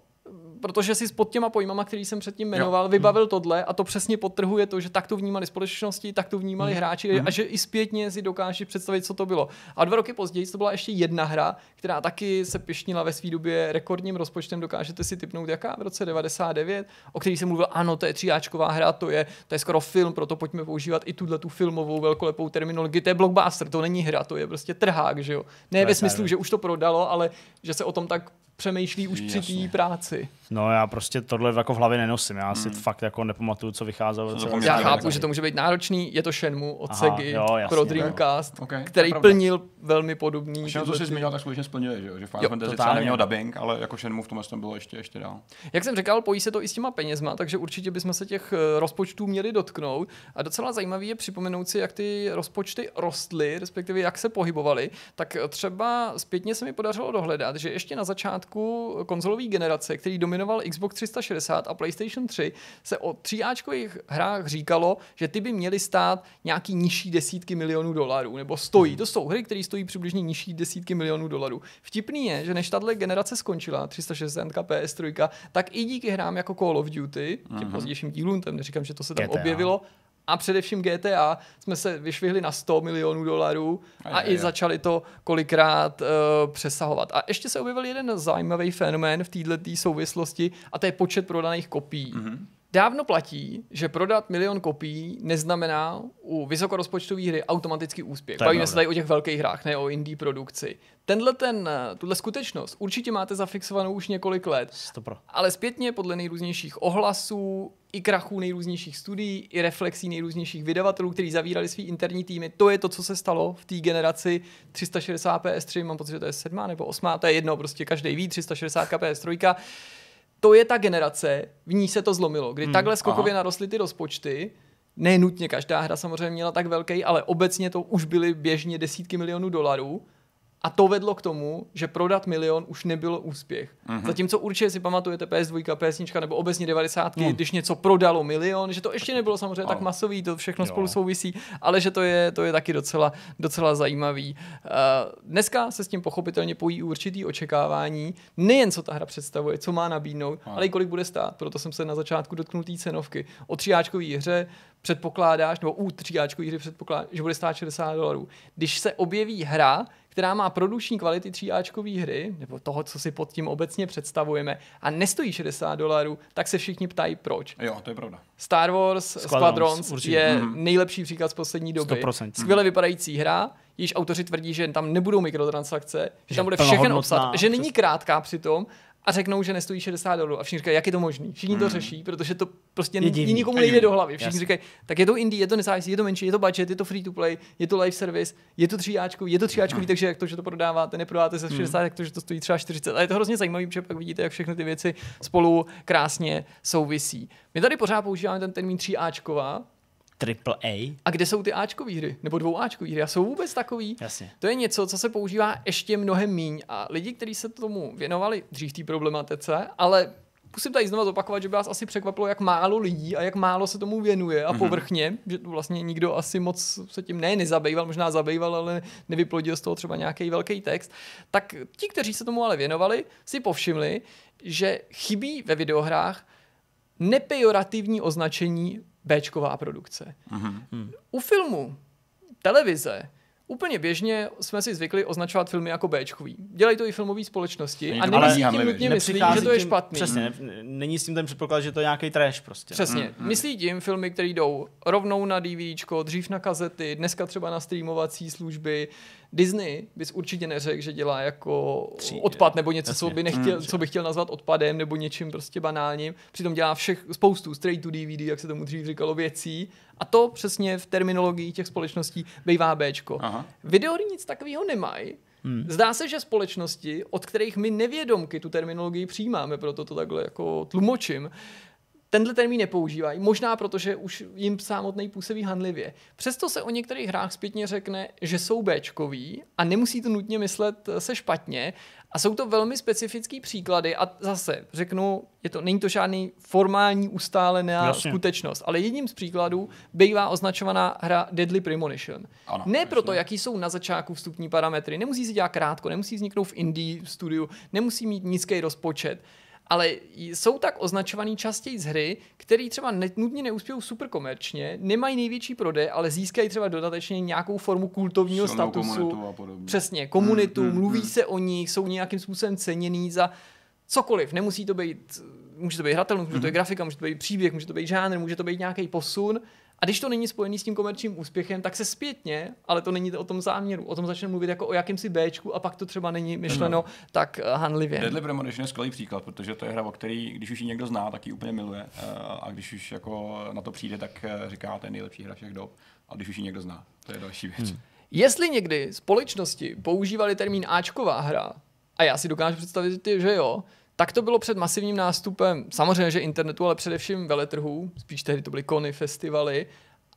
protože si pod těma pojmama, který jsem předtím jmenoval, jo. vybavil hmm. tohle a to přesně podtrhuje to, že tak to vnímali společnosti, tak to vnímali hmm. hráči hmm. a že i zpětně si dokáží představit, co to bylo. A dva roky později to byla ještě jedna hra, která taky se pišnila ve své době rekordním rozpočtem. Dokážete si typnout, jaká v roce 99, o který jsem mluvil, ano, to je tříáčková hra, to je, to je skoro film, proto pojďme používat i tuhle tu filmovou velkolepou terminologii. To je blockbuster, to není hra, to je prostě trhák, že jo. Ne ve smyslu, že už to prodalo, ale že se o tom tak přemýšlí už Jasně. při té práci. No já prostě tohle jako v hlavě nenosím, já si hmm. fakt jako nepamatuju, co vycházelo. Co já chápu, že to může být náročný, je to Shenmue od Aha, jo, jasně, pro Dreamcast, okay, který plnil velmi podobný. Shenmue, co jsi zmiňoval, tak skutečně splnili, že, že Final Fantasy třeba neměl dubbing, ale jako Shenmue v tomhle tom bylo ještě, ještě dál. Jak jsem říkal, pojí se to i s těma penězma, takže určitě bychom se těch eh, rozpočtů měli dotknout. A docela zajímavý je připomenout si, jak ty rozpočty rostly, respektive jak se pohybovaly. Tak třeba zpětně se mi podařilo dohledat, že ještě na začátku konzolové generace, který dominoval Xbox 360 a PlayStation 3, se o tříáčkových hrách říkalo, že ty by měly stát nějaký nižší desítky milionů dolarů, nebo stojí. To jsou hry, které stojí přibližně nižší desítky milionů dolarů. Vtipný je, že než tahle generace skončila, 360 PS3, tak i díky hrám jako Call of Duty, těm uh-huh. pozdějším dílům, tam neříkám, že to se tam GTA. objevilo, a především GTA jsme se vyšvihli na 100 milionů dolarů a, a je, i je. začali to kolikrát uh, přesahovat. A ještě se objevil jeden zajímavý fenomén v této souvislosti a to je počet prodaných kopií. Mm-hmm. Dávno platí, že prodat milion kopií neznamená u vysokorozpočtové hry automatický úspěch. Bavíme se tady o těch velkých hrách, ne o indie produkci. Tenhle ten, tuhle skutečnost určitě máte zafixovanou už několik let, Stopro. ale zpětně podle nejrůznějších ohlasů, i krachů nejrůznějších studií, i reflexí nejrůznějších vydavatelů, kteří zavírali svý interní týmy. To je to, co se stalo v té generaci 360 PS3, mám pocit, že to je sedmá nebo osmá, to je jedno, prostě každý ví, 360 PS3 to je ta generace, v ní se to zlomilo, kdy hmm, takhle skokově aha. narostly ty rozpočty Ne nutně každá hra samozřejmě měla tak velký, ale obecně to už byly běžně desítky milionů dolarů. A to vedlo k tomu, že prodat milion už nebylo úspěch. Mm-hmm. Zatímco určitě si pamatujete PS2, PS1 nebo obecně 90, mm. když něco prodalo milion, že to ještě nebylo samozřejmě tak masový, to všechno jo. spolu souvisí, ale že to je, to je taky docela, docela zajímavý. Uh, dneska se s tím pochopitelně pojí určitý očekávání, nejen co ta hra představuje, co má nabídnout, ale i kolik bude stát. Proto jsem se na začátku dotknul té cenovky. O tříáčkové hře předpokládáš, nebo u tříáčkové hry předpokládáš, že bude stát 60 dolarů. Když se objeví hra, která má produkční kvality tříáčkové hry, nebo toho, co si pod tím obecně představujeme, a nestojí 60 dolarů, tak se všichni ptají, proč. Jo, to je pravda. Star Wars Squadrons, Squadrons je mm. nejlepší příklad z poslední doby. 100%. Skvěle vypadající hra, již autoři tvrdí, že tam nebudou mikrotransakce, že, že tam bude všechno obsat, že není krátká přitom a řeknou, že nestojí 60 dolarů. A všichni říkají, jak je to možný. Všichni hmm. to řeší, protože to prostě je nikomu nejde do hlavy. Všichni Jasně. říkají, tak je to indie, je to nezávislý, je to menší, je to budget, je to free to play, je to live service, je to tříáčkový, je to tříáčkový, hmm. takže jak to, že to prodáváte, neprodáte za 60, hmm. jak to, že to stojí třeba 40. A je to hrozně zajímavé, protože pak vidíte, jak všechny ty věci spolu krásně souvisí. My tady pořád používáme ten termín tříáčková, Triple A. A kde jsou ty Ačkové hry? Nebo dvou Ačkové hry? A jsou vůbec takový? Jasně. To je něco, co se používá ještě mnohem míň. A lidi, kteří se tomu věnovali dřív té problematice, ale musím tady znovu zopakovat, že by vás asi překvapilo, jak málo lidí a jak málo se tomu věnuje a mm-hmm. povrchně, že tu vlastně nikdo asi moc se tím ne nezabýval, možná zabýval, ale nevyplodil z toho třeba nějaký velký text. Tak ti, kteří se tomu ale věnovali, si povšimli, že chybí ve videohrách nepejorativní označení Bčková produkce. Mm-hmm. U filmu, televize, Úplně běžně jsme si zvykli označovat filmy jako Bčkový. Dělají to i filmové společnosti a nemyslí tím nutně myslí, že to je špatný. Přesně, není s tím ten předpoklad, že to je nějaký trash prostě. Přesně. Mm, mm. Myslí tím filmy, které jdou rovnou na DVDčko, dřív na kazety, dneska třeba na streamovací služby, Disney bys určitě neřekl, že dělá jako Tří, odpad nebo něco, co by, nechtěl, mm, co by chtěl nazvat odpadem nebo něčím prostě banálním. Přitom dělá všech, spoustu straight to DVD, jak se tomu dřív říkalo, věcí. A to přesně v terminologii těch společností bývá Bčko. Videohry nic takového nemají. Hmm. Zdá se, že společnosti, od kterých my nevědomky tu terminologii přijímáme, proto to takhle jako tlumočím, tenhle termín nepoužívají, možná protože už jim samotný působí handlivě. Přesto se o některých hrách zpětně řekne, že jsou Bčkoví a nemusí to nutně myslet se špatně. A jsou to velmi specifický příklady a zase řeknu, je to, není to žádný formální ustálená Jasně. skutečnost, ale jedním z příkladů bývá označovaná hra Deadly Premonition. Ano, ne jasně. proto, jaký jsou na začátku vstupní parametry, nemusí se dělat krátko, nemusí vzniknout v indie studiu, nemusí mít nízký rozpočet ale jsou tak označovaný častěji z hry, který třeba nutně neuspějí super komerčně, nemají největší prodej, ale získají třeba dodatečně nějakou formu kultovního Silnou statusu. Přesně, komunitu, hmm, hmm, mluví hmm. se o nich, jsou nějakým způsobem ceněný za cokoliv. Nemusí to být, může to být hratelnost, může to být hmm. grafika, může to být příběh, může to být žánr, může to být nějaký posun, a když to není spojený s tím komerčním úspěchem, tak se zpětně, ale to není o tom záměru, o tom začne mluvit jako o jakýmsi Bčku a pak to třeba není myšleno no. tak uh, hanlivě. Deadly Premonition je skvělý příklad, protože to je hra, o který, když už ji někdo zná, tak ji úplně miluje. Uh, a když už jako na to přijde, tak uh, říká, to je nejlepší hra všech dob. A když už ji někdo zná, to je další věc. Hmm. Jestli někdy společnosti používali termín Ačková hra, a já si dokážu představit, že jo, tak to bylo před masivním nástupem, samozřejmě, že internetu, ale především veletrhů, spíš tehdy to byly kony, festivaly,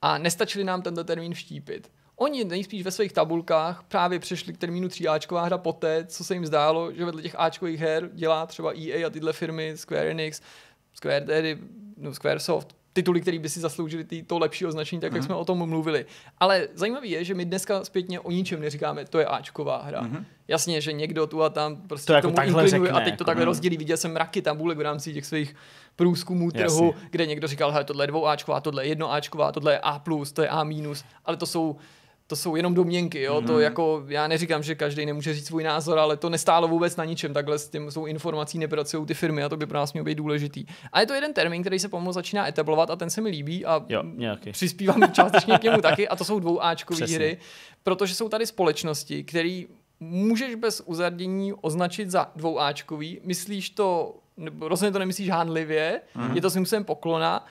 a nestačili nám tento termín vštípit. Oni nejspíš ve svých tabulkách právě přešli k termínu tříáčková hra poté, co se jim zdálo, že vedle těch Ačkových her dělá třeba EA a tyhle firmy, Square Enix, Square, tedy, no Squaresoft, tituly, které by si zasloužili tý, to lepší označení, tak mm-hmm. jak mhm. jsme o tom mluvili. Ale zajímavé je, že my dneska zpětně o ničem neříkáme, to je Ačková hra. Mm-hmm. Jasně, že někdo tu a tam prostě to jako tomu inklinuje řekne, a teď to takhle mm. rozdělí. Viděl jsem mraky tabulek v rámci těch svých průzkumů trhu, Jasně. kde někdo říkal, že tohle je dvou Ačková, tohle je jedno Ačková, tohle je A+, to je A-, ale to jsou to jsou jenom domněnky, jo? Mm-hmm. to mhm. jako, já neříkám, že každý nemůže říct svůj názor, ale to nestálo vůbec na ničem, takhle s tím jsou informací nepracují ty firmy a to by pro nás mělo být důležitý. A je to jeden termín, který se pomalu začíná etablovat a ten se mi líbí a jo, přispívám částečně k němu taky a to jsou dvou Ačkové hry, protože jsou tady společnosti, které můžeš bez uzardění označit za dvou Ačkový, myslíš to, nebo rozhodně to nemyslíš hánlivě, mm-hmm. je to svým poklona,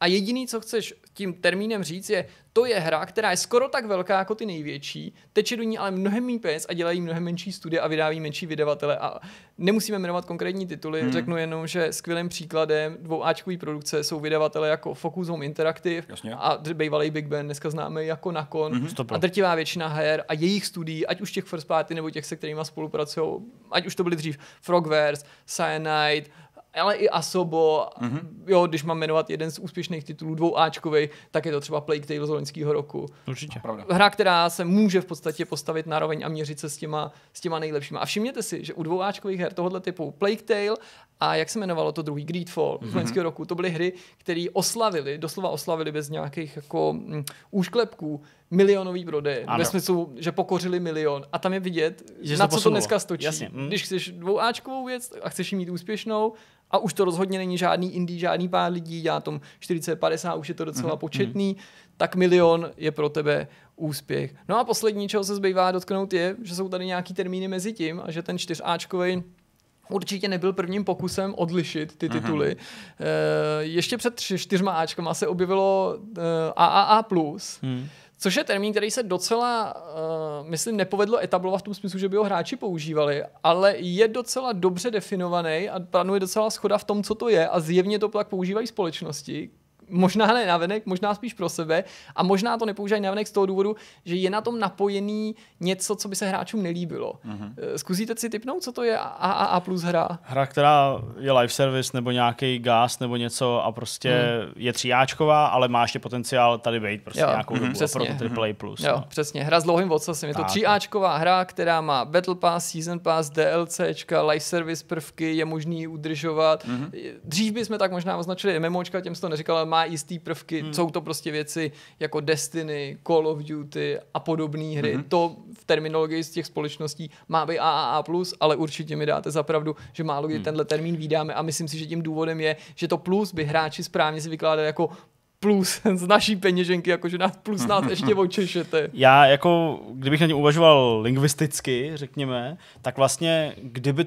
a jediný, co chceš tím termínem říct, je, to je hra, která je skoro tak velká jako ty největší, teče do ní ale mnohem méně peněz a dělají mnohem menší studie a vydávají menší vydavatele. A nemusíme jmenovat konkrétní tituly, hmm. řeknu jenom, že skvělým příkladem dvouáčkové produkce jsou vydavatele jako Focus Home Interactive Jasně. a bývalý Big Ben, dneska známe jako Nakon. Hmm. A drtivá většina her a jejich studií, ať už těch first party nebo těch, se kterými spolupracují, ať už to byly dřív Frogwares, Cyanide, ale i Asobo, mm-hmm. jo, když mám jmenovat jeden z úspěšných titulů, dvou Ačkovej, tak je to třeba Plague Tale z loňského roku. Určitě. Pravda. Hra, která se může v podstatě postavit na roveň a měřit se s těma, s těma nejlepšíma. A všimněte si, že u dvou Ačkových her tohoto typu Plague Tale a jak se jmenovalo to druhý Greedfall mm-hmm. z loňského roku, to byly hry, které oslavili, doslova oslavili bez nějakých jako mm, úšklepků milionový prodej. Ve smyslu, že pokořili milion. A tam je vidět, že na co to dneska stočí. Jasně. Mm. Když chceš dvouáčkovou věc a chceš ji mít úspěšnou, a už to rozhodně není žádný indie, žádný pár lidí, dělá tom 40-50, už je to docela mm-hmm. početný, tak milion je pro tebe úspěch. No a poslední, čeho se zbývá dotknout, je, že jsou tady nějaký termíny mezi tím a že ten čtyřáčkový určitě nebyl prvním pokusem odlišit ty mhm. tituly. Mm-hmm. E, ještě před čtyřma Ačkama se objevilo e, AAA+, mm. Což je termín, který se docela, uh, myslím, nepovedlo etablovat v tom smyslu, že by ho hráči používali, ale je docela dobře definovaný a panuje docela schoda v tom, co to je a zjevně to pak používají společnosti, možná ne navenek, možná spíš pro sebe a možná to nepoužívají navenek z toho důvodu, že je na tom napojený něco, co by se hráčům nelíbilo. Mm-hmm. Zkusíte si typnout, co to je AAA plus hra? Hra, která je live service nebo nějaký gas nebo něco a prostě mm. je tříáčková, ale má ještě potenciál tady být prostě jo, nějakou mm-hmm. dobu přesně. pro to AAA+. Plus, jo, no. přesně. Hra s dlouhým odsasem. Je to tříáčková hra, která má Battle Pass, Season Pass, DLCčka, live service prvky, je možný udržovat. Mm-hmm. Dřív bychom tak možná označili MMOčka, těm to neříkal, ale má jistý prvky, hmm. jsou to prostě věci jako Destiny, Call of Duty a podobné hry. Hmm. To v terminologii z těch společností má být AAA+, ale určitě mi dáte za pravdu, že málo kdy hmm. tenhle termín vydáme a myslím si, že tím důvodem je, že to plus by hráči správně si vykládali jako plus z naší peněženky, jakože nás plus nás ještě očešete. Já jako, kdybych na ně uvažoval lingvisticky, řekněme, tak vlastně kdyby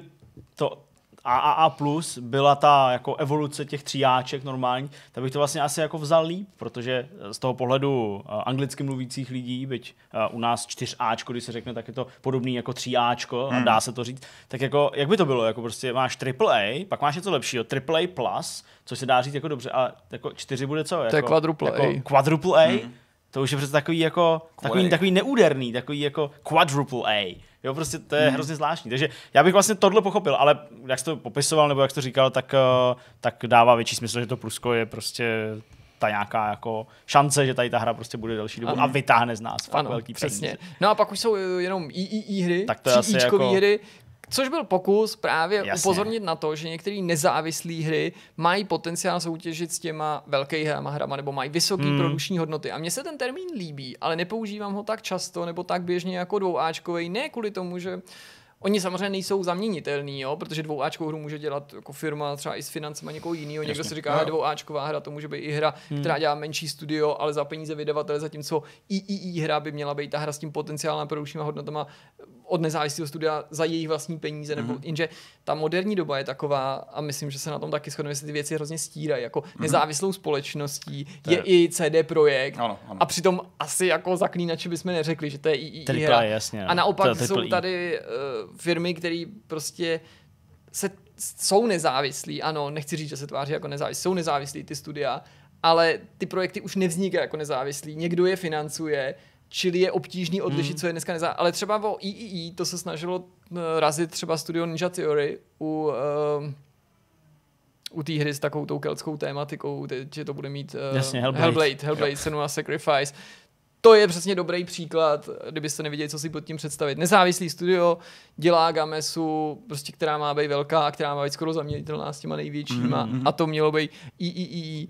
to AAA plus byla ta jako evoluce těch tříáček normální, tak bych to vlastně asi jako vzal líp, protože z toho pohledu uh, anglicky mluvících lidí, byť uh, u nás 4Ačko, když se řekne, tak je to podobný jako 3Ačko hmm. a dá se to říct, tak jako, jak by to bylo, jako prostě máš AAA, pak máš něco lepšího, AAA plus, což se dá říct jako dobře, a jako 4 bude co? Jako, to je quadruple jako A. Quadruple A, hmm. to už je přece takový jako, takový, takový neúderný, takový jako quadruple A. Jo, prostě to je hmm. hrozně zvláštní. Takže já bych vlastně tohle pochopil, ale jak jsi to popisoval, nebo jak jsi to říkal, tak, eh, tak dává větší smysl, že to plusko je prostě ta nějaká jako šance, že tady ta hra prostě bude delší dobu ano. a vytáhne z nás fakt ano, velký přesně. peníze. No a pak už jsou jenom III hry, tak to je asi jako... hry, Což byl pokus právě Jasně. upozornit na to, že některé nezávislé hry mají potenciál soutěžit s těma velkými hrama, hrama nebo mají vysoké hmm. produkční hodnoty. A mně se ten termín líbí, ale nepoužívám ho tak často nebo tak běžně jako dvouáčkový, ne kvůli tomu, že Oni samozřejmě nejsou zaměnitelní, jo, protože dvouáčkovou hru může dělat jako firma třeba i s financemi někoho jiného. Někdo si říká, že dvouáčková hra, to může být i hra, hmm. která dělá menší studio, ale za peníze vydavatele, zatímco III hra by měla být ta hra s tím potenciálem produkčníma hodnotama od nezávislého studia za jejich vlastní peníze, nebo mm-hmm. jenže ta moderní doba je taková a myslím, že se na tom taky shodneme, že ty věci hrozně stírají. Jako mm-hmm. nezávislou společností je, je i CD Projekt ano, ano. a přitom asi jako zaklínači bychom neřekli, že to je i, i hra. Jasně, no. A naopak to, jsou tady uh, firmy, které prostě se, jsou nezávislí, ano, nechci říct, že se tváří jako nezávislí, jsou nezávislí ty studia, ale ty projekty už nevznikají jako nezávislí. Někdo je financuje, čili je obtížný odlišit, hmm. co je dneska nezá... Ale třeba o III to se snažilo eh, razit třeba studio Ninja Theory u, uh, u té hry s takovou tou keltskou tématikou, že to bude mít uh, Jasně, Hellblade, Hellblade, Hellblade Senua Sacrifice. To je přesně dobrý příklad, kdybyste nevěděli, co si pod tím představit. Nezávislý studio dělá Gamesu, prostě, která má být velká a která má být skoro zaměnitelná s těma největšíma. Mm-hmm. A to mělo být III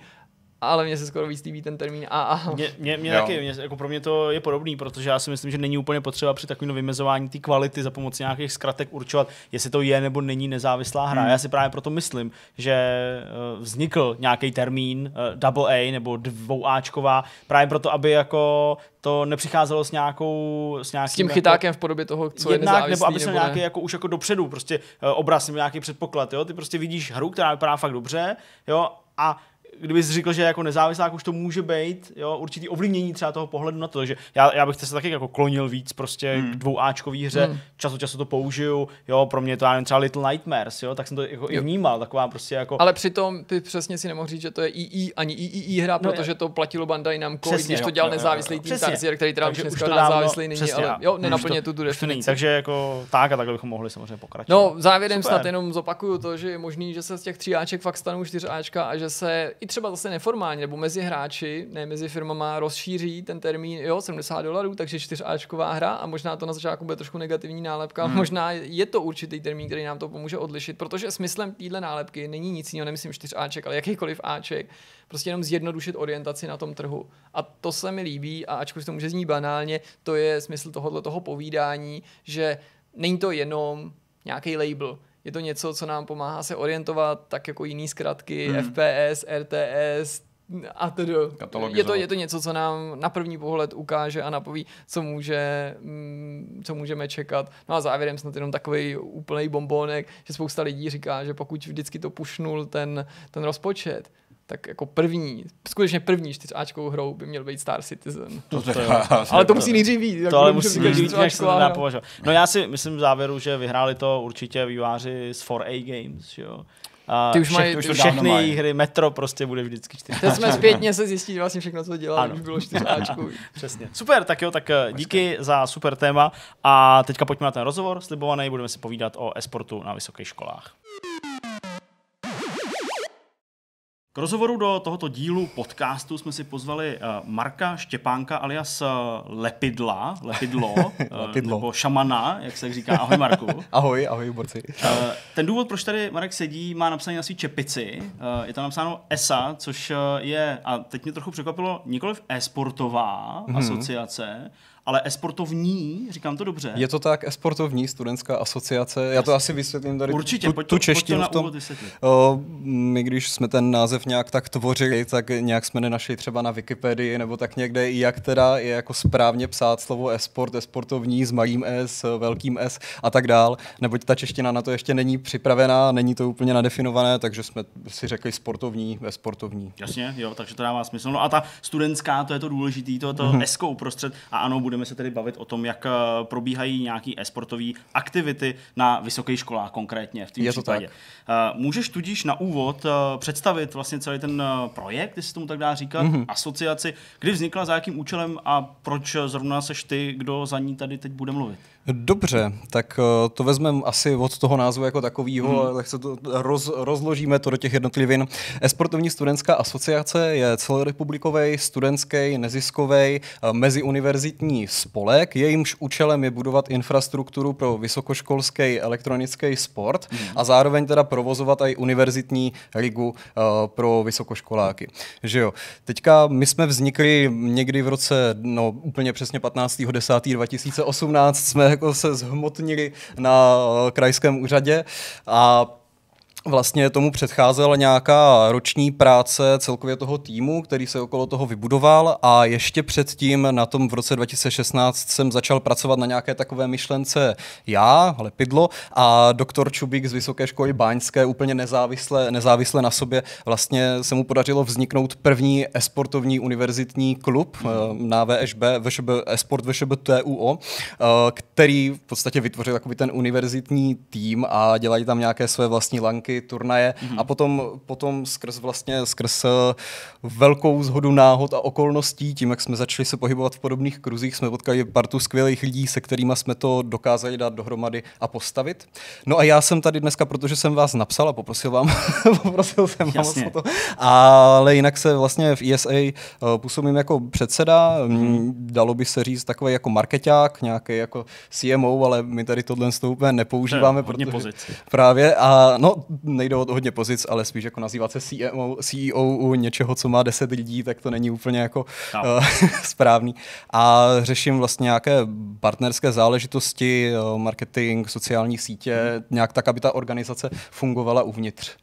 ale mně se skoro víc líbí ten termín AA. Mě, mě, mě taky, mě, jako pro mě to je podobný, protože já si myslím, že není úplně potřeba při takovém vymezování té kvality za pomocí nějakých zkratek určovat, jestli to je nebo není nezávislá hra. Hmm. Já si právě proto myslím, že eh, vznikl nějaký termín uh, double A nebo dvouáčková, právě proto, aby jako to nepřicházelo s nějakou s, nějakým, s tím chytákem jako, v podobě toho, co jednak, je nezávislý, nebo aby se nějaký jako už jako dopředu prostě uh, obraz nebo nějaký předpoklad, jo? Ty prostě vidíš hru, která vypadá fakt dobře, jo, a kdybys řekl, že jako nezávislák už to může být, jo, určitý ovlivnění třeba toho pohledu na to, že já, já bych se taky jako klonil víc prostě hmm. k dvouáčkový hře, hmm. čas od času to použiju, jo, pro mě to já nevím, třeba Little Nightmares, jo, tak jsem to jako jo. i vnímal, taková prostě jako... Ale přitom ty přesně si nemohl říct, že to je II, ani III hra, no, protože to platilo Bandai Namco, přesně, když to dělal jo, nezávislý tým Tarsier, který teda už dneska nezávislý není, přesně, ale jo, nenaplně tu definici. Takže jako tak a takhle bychom mohli samozřejmě pokračovat. No, závěrem snad jenom zopakuju to, že je možný, že se z těch tří Aček fakt stanou čtyřáčka a že se i třeba zase neformálně nebo mezi hráči, ne mezi firmama, rozšíří ten termín, jo, 70 dolarů, takže čtyřáčková hra a možná to na začátku bude trošku negativní nálepka, hmm. možná je to určitý termín, který nám to pomůže odlišit, protože smyslem téhle nálepky není nic jiného, nemyslím čtyřáček, ale jakýkoliv Aček, prostě jenom zjednodušit orientaci na tom trhu. A to se mi líbí, a ačkoliv to může znít banálně, to je smysl tohohle toho povídání, že není to jenom nějaký label, je to něco, co nám pomáhá se orientovat, tak jako jiný zkratky, hmm. FPS, RTS, a tedy. Je to, je to něco, co nám na první pohled ukáže a napoví, co, může, mm, co můžeme čekat. No a závěrem snad jenom takový úplný bombónek, že spousta lidí říká, že pokud vždycky to pušnul ten, ten rozpočet, tak jako první, skutečně první čtyřáčkovou hrou by měl být Star Citizen. To, to, to, ale to musí nejdřív být. To ale musí být, než se to považovat. No já si myslím v závěru, že vyhráli to určitě výváři z 4A Games, jo. A ty už mají, už všechny mají. hry, Metro prostě bude vždycky čtyři. Teď jsme zpětně se zjistit vlastně všechno, co dělá, už bylo čtyřáčku. Přesně. Super, tak jo, tak eh, díky za super téma a teďka pojďme na ten rozhovor slibovaný, budeme si povídat o esportu na vysokých školách. K rozhovoru do tohoto dílu podcastu jsme si pozvali uh, Marka Štěpánka alias uh, Lepidla, Lepidlo, uh, Lepidlo, nebo Šamana, jak se říká. Ahoj Marku. ahoj, ahoj borci. Ten důvod, proč tady Marek sedí, má napsaný na svý čepici. Je tam napsáno ESA, což je, a teď mě trochu překvapilo, nikoliv e-sportová mm-hmm. asociace, ale esportovní, říkám to dobře. Je to tak, esportovní studentská asociace. Já to asi vysvětlím tady Určitě, tu, tu, tu češtinu v tom. O, my, když jsme ten název nějak tak tvořili, tak nějak jsme nenašli třeba na Wikipedii nebo tak někde, jak teda je jako správně psát slovo esport, esportovní s malým S, velkým S a tak dál, neboť ta čeština na to ještě není připravená, není to úplně nadefinované, takže jsme si řekli sportovní, esportovní. Jasně, jo, takže to dává smysl. No a ta studentská, to je to důležité, to, to mm-hmm. eskou uprostřed a ano, budeme se tedy bavit o tom, jak eh, probíhají nějaké e-sportové aktivity na vysokých školách konkrétně v tom Je případě. To tak. Eh, můžeš tudíž na úvod eh, představit vlastně celý ten projekt, jestli tomu tak dá říkat, mm-hmm. asociaci, kdy vznikla, za jakým účelem a proč zrovna seš ty, kdo za ní tady teď bude mluvit? Dobře, tak to vezmeme asi od toho názvu jako takového, hmm. se to roz, rozložíme to do těch jednotlivin. Esportovní studentská asociace je celorepublikový, studentský, neziskový, meziuniverzitní spolek, jejímž účelem je budovat infrastrukturu pro vysokoškolský elektronický sport hmm. a zároveň teda provozovat i univerzitní ligu uh, pro vysokoškoláky. Že jo. Teďka my jsme vznikli někdy v roce, no úplně přesně 15.10.2018 jsme jako se zhmotnili na uh, krajském úřadě a Vlastně tomu předcházela nějaká roční práce celkově toho týmu, který se okolo toho vybudoval a ještě předtím na tom v roce 2016 jsem začal pracovat na nějaké takové myšlence já, Lepidlo, a doktor Čubík z Vysoké školy Báňské úplně nezávisle, nezávisle na sobě vlastně se mu podařilo vzniknout první esportovní univerzitní klub mm. na VŠB, VŠB, Esport VŠB TUO, eh, který v podstatě vytvořil takový ten univerzitní tým a dělají tam nějaké své vlastní lanky závodky, turnaje mm-hmm. a potom, potom skrz vlastně skrz eh, velkou zhodu náhod a okolností, tím, jak jsme začali se pohybovat v podobných kruzích, jsme potkali partu skvělých lidí, se kterými jsme to dokázali dát dohromady a postavit. No a já jsem tady dneska, protože jsem vás napsal a poprosil vám, poprosil jsem vás o to, ale jinak se vlastně v ESA eh, působím jako předseda, mm. dalo by se říct takový jako marketák, nějaký jako CMO, ale my tady tohle úplně nepoužíváme, protože pozic. právě a no nejde o hodně pozic, ale spíš jako nazývat se CEO, CEO u něčeho, co má 10 lidí, tak to není úplně jako no. uh, správný. A řeším vlastně nějaké partnerské záležitosti, uh, marketing, sociální sítě, hmm. nějak tak, aby ta organizace fungovala uvnitř.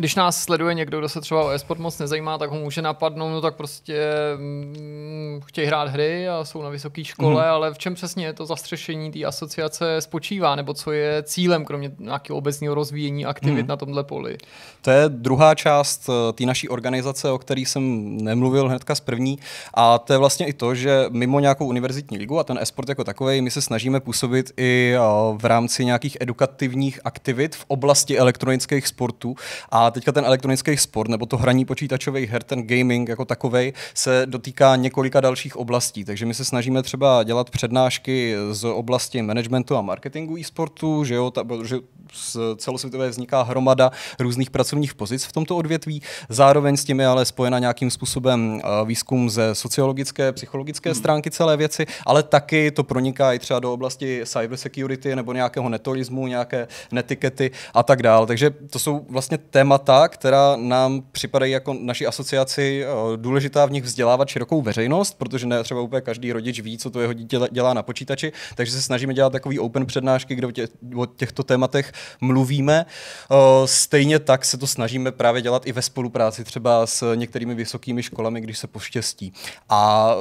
Když nás sleduje někdo, kdo se třeba o e-sport moc nezajímá, tak ho může napadnout, no tak prostě mm, chtějí hrát hry a jsou na vysoké škole, mm. ale v čem přesně to zastřešení té asociace spočívá, nebo co je cílem, kromě nějakého obecného rozvíjení aktivit mm. na tomhle poli? To je druhá část eh, té naší organizace, o které jsem nemluvil hnedka z první, a to je vlastně i to, že mimo nějakou univerzitní ligu a ten e-sport jako takový, my se snažíme působit i eh, v rámci nějakých edukativních aktivit v oblasti elektronických sportů. A teďka ten elektronický sport nebo to hraní počítačových her, ten gaming jako takový, se dotýká několika dalších oblastí. Takže my se snažíme třeba dělat přednášky z oblasti managementu a marketingu e-sportu, že, jo, ta, že z celosvětové vzniká hromada různých pracovních pozic v tomto odvětví. Zároveň s tím je ale spojena nějakým způsobem eh, výzkum ze sociologické, psychologické hmm. stránky celé věci, ale taky to proniká i třeba do oblasti cybersecurity nebo nějakého netolismu, nějaké netikety a tak dále. Takže to jsou vlastně témata, která nám připadají jako naší asociaci eh, důležitá v nich vzdělávat širokou veřejnost, protože ne třeba úplně každý rodič ví, co to jeho dítě dělá na počítači, takže se snažíme dělat takový open přednášky, kde o těchto tématech mluvíme. Eh, stejně tak se to snažíme právě dělat i ve spolupráci třeba s některými vysokými školami, když se poštěstí. A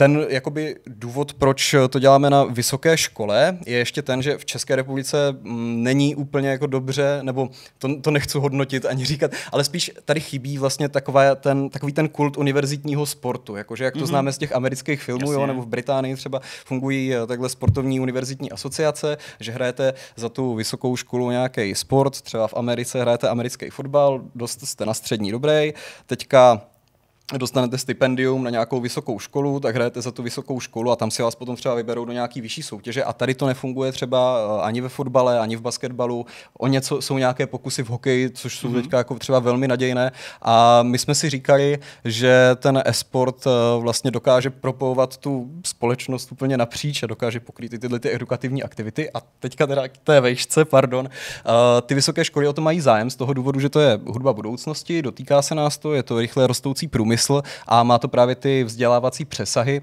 ten jakoby důvod, proč to děláme na vysoké škole, je ještě ten, že v České republice mm, není úplně jako dobře, nebo to, to nechci hodnotit ani říkat, ale spíš tady chybí vlastně taková ten, takový ten kult univerzitního sportu, jakože jak to mm-hmm. známe z těch amerických filmů, jo, nebo v Británii třeba fungují eh, takhle sportovní univerzitní asociace, že hrajete za tu vysokou školu nějaký sport, třeba v Americe hrajete americký fotbal, dost jste na střední dobrý, teďka dostanete stipendium na nějakou vysokou školu, tak hrajete za tu vysokou školu a tam si vás potom třeba vyberou do nějaký vyšší soutěže. A tady to nefunguje třeba eh, ani ve fotbale, ani v basketbalu. O něco jsou nějaké pokusy v hokeji, což jsou mm-hmm. teďka jako třeba velmi nadějné. A my jsme si říkali, že ten e-sport eh, vlastně dokáže propojovat tu společnost úplně napříč a dokáže pokrýt i tyhle ty edukativní aktivity. A teďka teda k té vejšce, pardon, uh, ty vysoké školy o to mají zájem z toho důvodu, že to je hudba budoucnosti, dotýká se nás to, je to rychle rostoucí průmysl smysl a má to právě ty vzdělávací přesahy,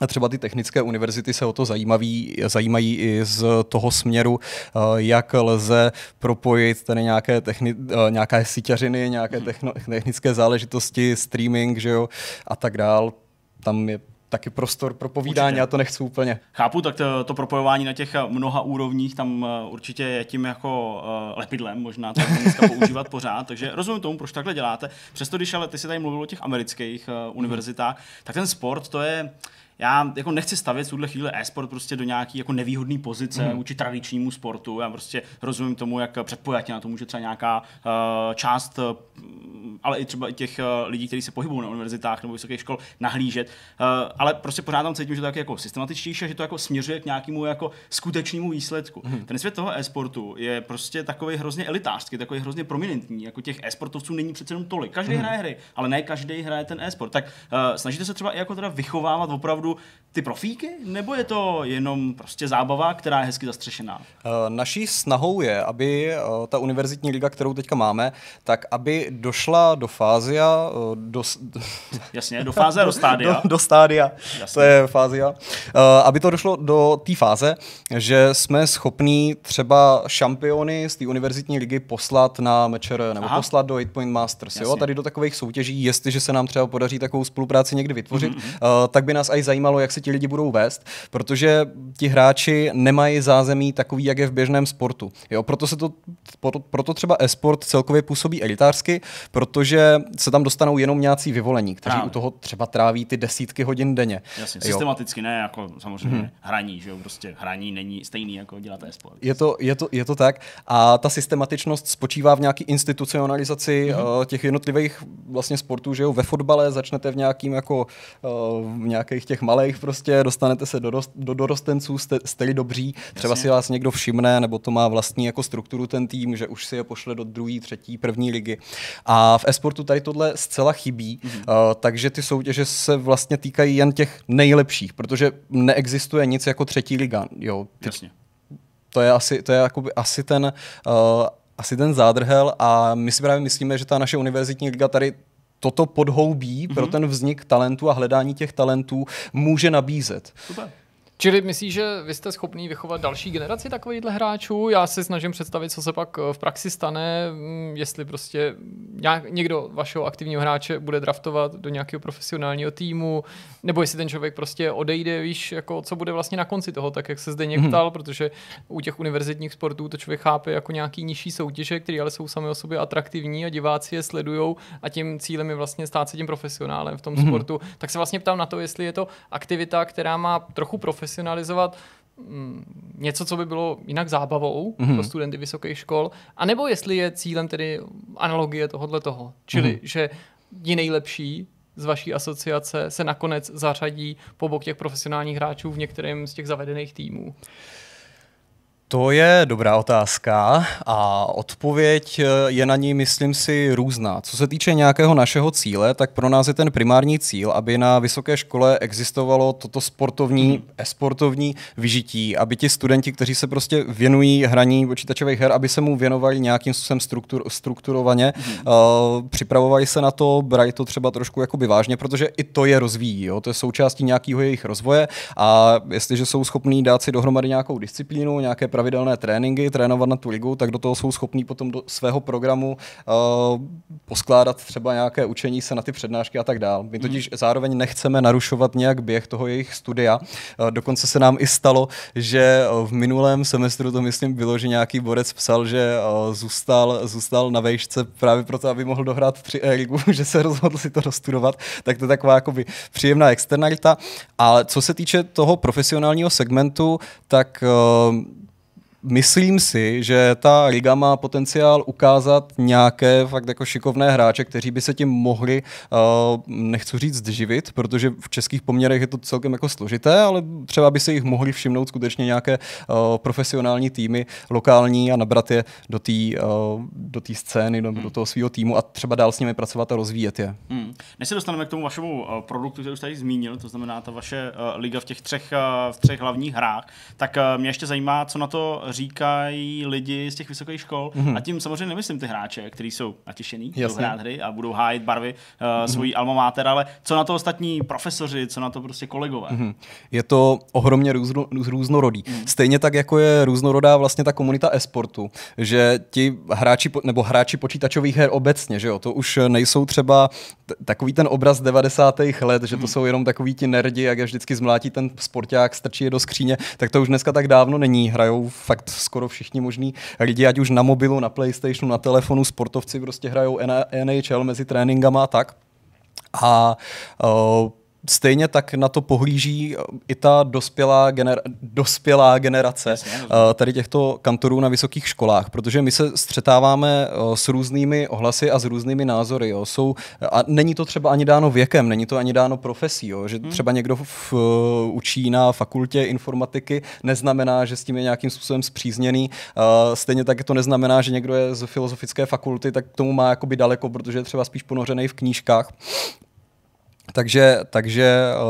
a třeba ty technické univerzity se o to zajímaví, zajímají i z toho směru, eh, jak lze propojit tady nějaké, techni, eh, nějaké síťařiny, nějaké mhm. techno, technické záležitosti, streaming že jo, a tak dál. Tam je taky prostor pro povídání, určitě. já to nechci úplně. Chápu, tak to, to propojování na těch mnoha úrovních tam eh, určitě je tím jako uh, lepidlem, možná to dneska používat pořád, takže rozumím tomu, proč takhle děláte. Přesto, když ale ty si tady mluvil o těch amerických uh, univerzitách, tak ten sport to je, já jako nechci stavět v tuhle chvíli e-sport prostě do nějaký jako nevýhodné pozice mm. vůči tradičnímu sportu. Já prostě rozumím tomu, jak předpojatě na to může třeba nějaká uh, část, uh, ale i třeba i těch uh, lidí, kteří se pohybují na univerzitách nebo vysokých škol, nahlížet. Uh, ale prostě pořád tam cítím, že to je jako systematičtější, že to jako směřuje k nějakému jako skutečnému výsledku. Mm. Ten svět toho e-sportu je prostě takový hrozně elitářský, takový hrozně prominentní. Jako těch e-sportovců není přece jenom tolik. Každý mm. hraje hry, ale ne každý hraje ten e-sport. Tak uh, snažíte se třeba i jako teda vychovávat opravdu opravdu ty profíky, nebo je to jenom prostě zábava, která je hezky zastřešená? Eh, naší snahou je, aby eh, ta univerzitní liga, kterou teďka máme, tak aby došla do fázia, eh, do... Jasně, do fáze, do stádia. Do, do stádia, Jasně. to je fázia. Aby to došlo do té fáze, že jsme schopní třeba šampiony z té univerzitní ligy poslat na mečer nebo Aha. poslat do 8 Point Masters. Jo? Tady do takových soutěží, jestliže se nám třeba podaří takovou spolupráci někdy vytvořit, mm-hmm. tak by nás i zajímalo, jak se ti lidi budou vést, protože ti hráči nemají zázemí takový, jak je v běžném sportu. Jo, proto se to, proto třeba e-sport celkově působí elitářsky, protože se tam dostanou jenom nějací vyvolení, kteří Právě. u toho třeba tráví ty desítky hodin denně. Jasně, jo. systematicky ne, jako samozřejmě hmm. hraní, že jo, prostě hraní není stejný jako dělat e-sport. Je to, je, to, je to tak a ta systematičnost spočívá v nějaké institucionalizaci hmm. uh, těch jednotlivých vlastně sportů, že jo, ve fotbale začnete v nějakým jako uh, v nějakých těch malých prostě, dostanete se do, rost, do dorostenců, jste, jste dobří, třeba Jasně. si vás někdo všimne, nebo to má vlastní jako strukturu ten tým, že už si je pošle do druhé, třetí, první ligy. A v esportu tady tohle zcela chybí, mm-hmm. uh, takže ty soutěže se vlastně týkají jen těch nejlepších, protože neexistuje nic jako třetí liga. Jo, ty, Jasně. To je asi, to je jakoby asi ten uh, asi ten zádrhel a my si právě myslíme, že ta naše univerzitní liga tady toto podhoubí mm-hmm. pro mhm. ten vznik talentu a hledání těch talentů může nabízet. Super. Čili myslíš, že vy jste schopný vychovat další generaci takovýchhle hráčů? Já si snažím představit, co se pak v praxi stane, mm, jestli prostě nějak, někdo vašeho aktivního hráče bude draftovat do nějakého profesionálního týmu, nebo jestli ten člověk prostě odejde, víš, jako co bude vlastně na konci toho, tak jak se zde někdo ptal, hmm. protože u těch univerzitních sportů to člověk chápe jako nějaký nižší soutěže, které ale jsou sami o sobě atraktivní a diváci je sledují a tím cílem je vlastně stát se tím profesionálem v tom hmm. sportu. Tak se vlastně ptám na to, jestli je to aktivita, která má trochu profesionalizovat mm, něco, co by bylo jinak zábavou mm-hmm. pro studenty vysokých škol, anebo jestli je cílem tedy analogie tohohle toho. Čili, mm-hmm. že je nejlepší z vaší asociace se nakonec zařadí po bok těch profesionálních hráčů v některém z těch zavedených týmů? To je dobrá otázka a odpověď eh, je na ní, myslím si, různá. Co se týče nějakého našeho cíle, tak pro nás je ten primární cíl, aby na vysoké škole existovalo toto sportovní, esportovní vyžití, aby ti studenti, kteří se prostě věnují hraní počítačových her, aby se mu věnovali nějakým způsobem struktur, strukturovaně, hmm. uh, připravovali se na to, brali to třeba trošku jakoby vážně, protože i to je rozvíjí, jo? to je součástí nějakého jejich rozvoje a jestliže jsou schopní dát si dohromady nějakou disciplínu, nějaké pravidelné tréninky, trénovat na tu ligu, tak do toho jsou schopní potom do svého programu uh, poskládat třeba nějaké učení se na ty přednášky a tak dále. My totiž hmm. zároveň nechceme narušovat nějak běh toho jejich studia. Uh, dokonce se nám i stalo, že v minulém semestru to myslím bylo, že nějaký borec psal, že uh, zůstal, zůstal na vejšce právě proto, aby mohl dohrát tři ligu, že se rozhodl si to dostudovat. Tak to je taková jakoby příjemná externalita. Ale co se týče toho profesionálního segmentu, tak uh, Myslím si, že ta liga má potenciál ukázat nějaké fakt jako šikovné hráče, kteří by se tím mohli, uh, nechci říct, živit, protože v českých poměrech je to celkem jako složité, ale třeba by se jich mohli všimnout skutečně nějaké uh, profesionální týmy, lokální a nabrat je do té uh, do scény, do, hmm. do toho svého týmu a třeba dál s nimi pracovat a rozvíjet je. Hmm. Než se dostaneme k tomu vašemu uh, produktu, který už tady zmínil, to znamená ta vaše uh, liga v těch třech, uh, v třech hlavních hrách, tak uh, mě ještě zajímá, co na to říkají lidi z těch vysokých škol. Mm-hmm. A tím samozřejmě nemyslím ty hráče, kteří jsou natěšený, budou hrát hry a budou hájit barvy uh, mm-hmm. svojí alma mater, ale co na to ostatní profesoři, co na to prostě kolegové. Mm-hmm. Je to ohromně různo, různorodý. Mm-hmm. Stejně tak, jako je různorodá vlastně ta komunita esportu, že ti hráči, nebo hráči počítačových her obecně, že jo, to už nejsou třeba t- takový ten obraz 90. let, že to mm-hmm. jsou jenom takový ti nerdi, jak je vždycky zmlátí ten sporták, strčí je do skříně, tak to už dneska tak dávno není. Hrajou fakt skoro všichni možní lidi, ať už na mobilu, na PlayStationu, na telefonu, sportovci prostě hrajou NHL mezi tréninkama a tak. A uh, Stejně tak na to pohlíží i ta dospělá, gener- dospělá generace Jasně, tady těchto kantorů na vysokých školách, protože my se střetáváme s různými ohlasy a s různými názory. Jo. Jsou, a není to třeba ani dáno věkem, není to ani dáno profesí, jo. že hmm. třeba někdo v, učí na fakultě informatiky, neznamená, že s tím je nějakým způsobem zpřízněný. Stejně tak to neznamená, že někdo je z filozofické fakulty, tak k tomu má jakoby daleko, protože je třeba spíš ponořený v knížkách. Takže, takže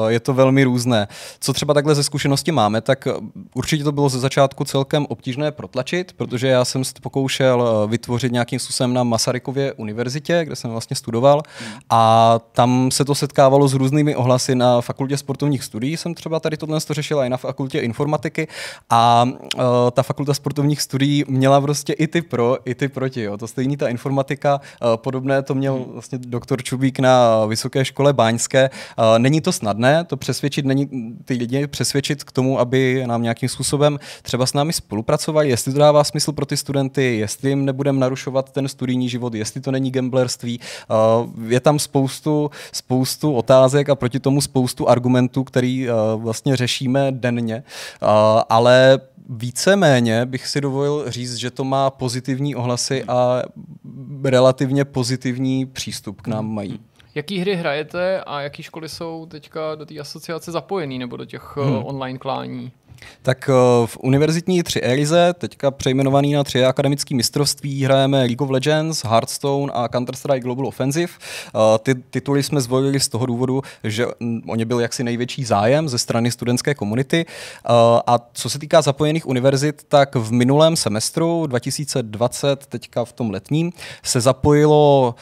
eh, je to velmi různé. Co třeba takhle ze zkušenosti máme, tak eh, určitě to bylo ze začátku celkem obtížné protlačit, protože já jsem se pokoušel eh, vytvořit nějakým způsobem na Masarykově univerzitě, kde jsem vlastně studoval a tam se to setkávalo s různými ohlasy na fakultě sportovních studií. Jsem třeba tady tohle to řešila i na fakultě informatiky a uh, ta fakulta sportovních studií měla prostě i ty pro, i ty proti. Jo. To stejný ta informatika, uh, podobné to měl vlastně doktor Čubík na Vysoké škole Báňské, hezké. Není to snadné, to přesvědčit, není ty lidi přesvědčit k tomu, aby nám nějakým způsobem třeba s námi spolupracovali, jestli to dává smysl pro ty studenty, jestli jim nebudeme narušovat ten studijní život, jestli to není gamblerství. Je tam spoustu, spoustu otázek a proti tomu spoustu argumentů, který vlastně řešíme denně, ale víceméně bych si dovolil říct, že to má pozitivní ohlasy a relativně pozitivní přístup k nám mají. Jaký hry hrajete a jaký školy jsou teďka do té asociace zapojený nebo do těch hmm. online klání? Tak eh, v univerzitní 3 Elize, teďka přejmenovaný na tři akademické mistrovství, hrajeme League of Legends, Hearthstone a Counter-Strike Global Offensive. Eh, ty tituly jsme zvolili z toho důvodu, že o ně byl jaksi největší zájem ze strany studentské komunity. Eh, a co se týká zapojených univerzit, tak v minulém semestru 2020, teďka v tom letním, se zapojilo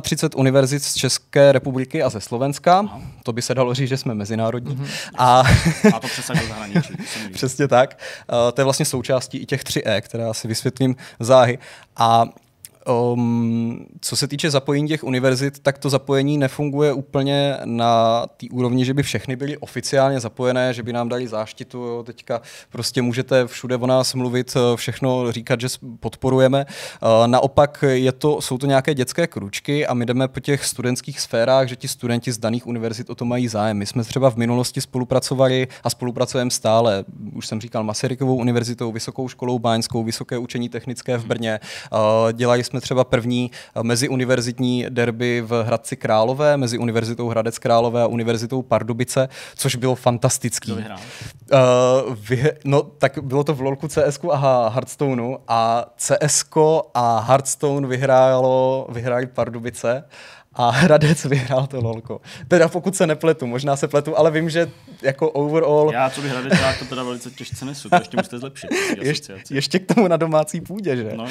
31 univerzit z České republiky a ze Slovenska. To by se dalo říct, že jsme mezinárodní. Mm-hmm. A... a to přesně do zahraničí. Přesně tak. Uh, to je vlastně součástí i těch 3E, které si vysvětlím záhy. A Um, co se týče zapojení těch univerzit, tak to zapojení nefunguje úplně na té úrovni, že by všechny byly oficiálně zapojené, že by nám dali záštitu, jo, teďka prostě můžete všude o nás mluvit, eh, všechno říkat, že podporujeme. Uh, naopak je to, jsou to nějaké dětské kručky a my jdeme po těch studentských sférách, že ti studenti z daných univerzit o to mají zájem. My jsme třeba v minulosti spolupracovali a spolupracujeme stále, už jsem říkal, Masarykovou univerzitou, Vysokou školou Báňskou, Vysoké učení technické v Brně. Uh, dělali jsme jsme třeba první eh, meziuniverzitní derby v Hradci Králové, mezi Univerzitou Hradec Králové a Univerzitou Pardubice, což bylo fantastický. Kdo vyhrál? Uh, vy, no, tak bylo to v LoLku, CS a Hearthstoneu a CS a Hearthstone vyhrálo, vyhráli Pardubice a Hradec vyhrál to lolko. Teda pokud se nepletu, možná se pletu, ale vím, že jako overall... Já, co by Hradec, já to teda velice těžce nesu, to ještě musíte zlepšit. Ještě, ještě k tomu na domácí půdě, že? No, uh,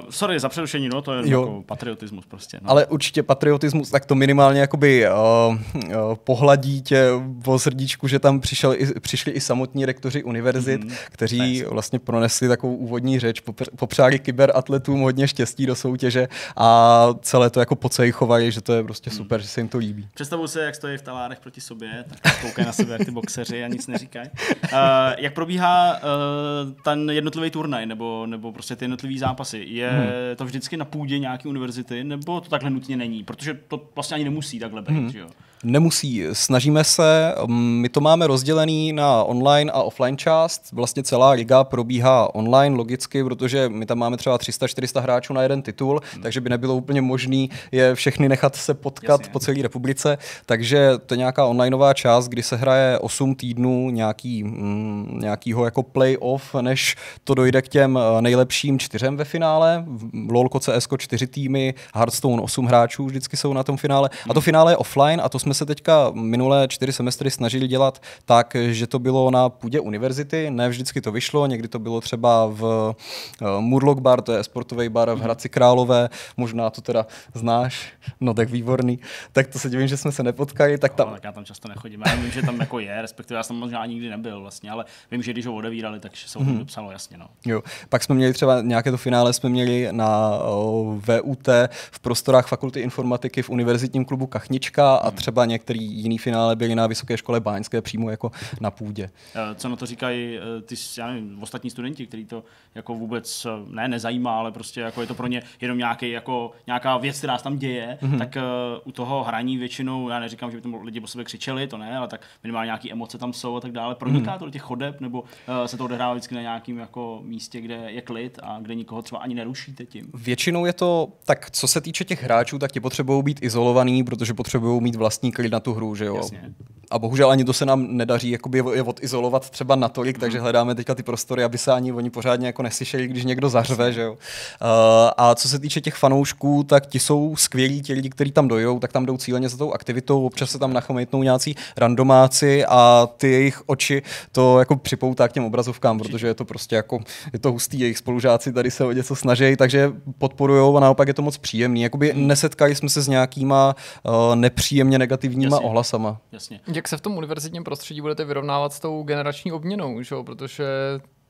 sorry za přerušení, no, to je jo. jako patriotismus prostě. No. Ale určitě patriotismus, tak to minimálně jakoby uh, uh, pohladí tě po srdíčku, že tam přišel i, přišli i samotní rektoři univerzit, mm, kteří nice. vlastně pronesli takovou úvodní řeč, popřáli kyberatletům hodně štěstí do soutěže a celé to jako jako pocejchovali, že to je prostě super, hmm. že se jim to líbí. Představuji se, jak stojí v talárech proti sobě, tak koukají na sebe jak ty boxeři a nic neříkají. Uh, jak probíhá uh, ten jednotlivý turnaj nebo, nebo prostě ty jednotlivý zápasy? Je hmm. to vždycky na půdě nějaké univerzity nebo to takhle nutně není? Protože to vlastně ani nemusí takhle být, hmm. že jo? Nemusí. Snažíme se, my to máme rozdělený na online a offline část. Vlastně celá liga probíhá online logicky, protože my tam máme třeba 300-400 hráčů na jeden titul, hmm. takže by nebylo úplně možné je všechny nechat se potkat Jasně. po celé republice. Takže to je nějaká onlineová část, kdy se hraje 8 týdnů nějaký, mm, nějakýho jako playoff, než to dojde k těm eh, nejlepším čtyřem ve finále. LoLko, CS 4 týmy, Hearthstone 8 hráčů vždycky jsou na tom finále. A to hmm. finále je offline a to jsme jsme se teďka minulé čtyři semestry snažili dělat tak, že to bylo na půdě univerzity, ne vždycky to vyšlo, někdy to bylo třeba v uh, Murloc bar, to je sportový bar v mhm. Hradci Králové, možná to teda znáš, no tak výborný, tak to se divím, že jsme se nepotkali. Tak, tam... No, tak já tam často nechodím, já vím, že tam jako je, respektive já jsem možná nikdy nebyl vlastně, ale vím, že když ho odevírali, tak se o tom hmm. jasně. No. Jo. Pak jsme měli třeba nějaké to finále jsme měli na uh, VUT v prostorách Fakulty informatiky v univerzitním klubu Kachnička a mhm. třeba třeba některý jiný finále byly na Vysoké škole Báňské přímo jako na půdě. Eh, co na to říkají eh, ty já nevím, ostatní studenti, kteří to jako vůbec eh, ne nezajímá, ale prostě jako je to pro ně jenom nějaký, jako, nějaká věc, která se tam děje, mm-hmm. tak uh, u toho hraní většinou, já neříkám, že by tam lidi po sebe křičeli, to ne, ale tak minimálně nějaké emoce tam jsou a tak dále. Proniká mm-hmm. to do těch chodeb, nebo uh, se to odehrává vždycky na nějakém jako místě, kde je klid a kde nikoho třeba ani nerušíte tím? Většinou je to, tak co se týče těch hráčů, tak ti potřebují být izolovaný, protože potřebují mít vlastní klid na tu hru, že jo. Jasně. A bohužel ani to se nám nedaří jakoby je odizolovat třeba natolik, mm. takže hledáme teďka ty prostory, aby se ani oni pořádně jako neslyšeli, když někdo zařve, že jo. Uh, a co se týče těch fanoušků, tak ti jsou skvělí, ti lidi, kteří tam dojou, tak tam jdou cíleně za tou aktivitou, občas se tam nachomejtnou nějací randomáci a ty jejich oči to jako připoutá k těm obrazovkám, protože je to prostě jako, je to hustý, jejich spolužáci tady se o něco snaží, takže podporují a naopak je to moc příjemný. Jakoby mm. nesetkali jsme se s nějakýma uh, nepříjemně negativníma Jasně. ohlasama. Jasně. Jak se v tom univerzitním prostředí budete vyrovnávat s tou generační obměnou, že? protože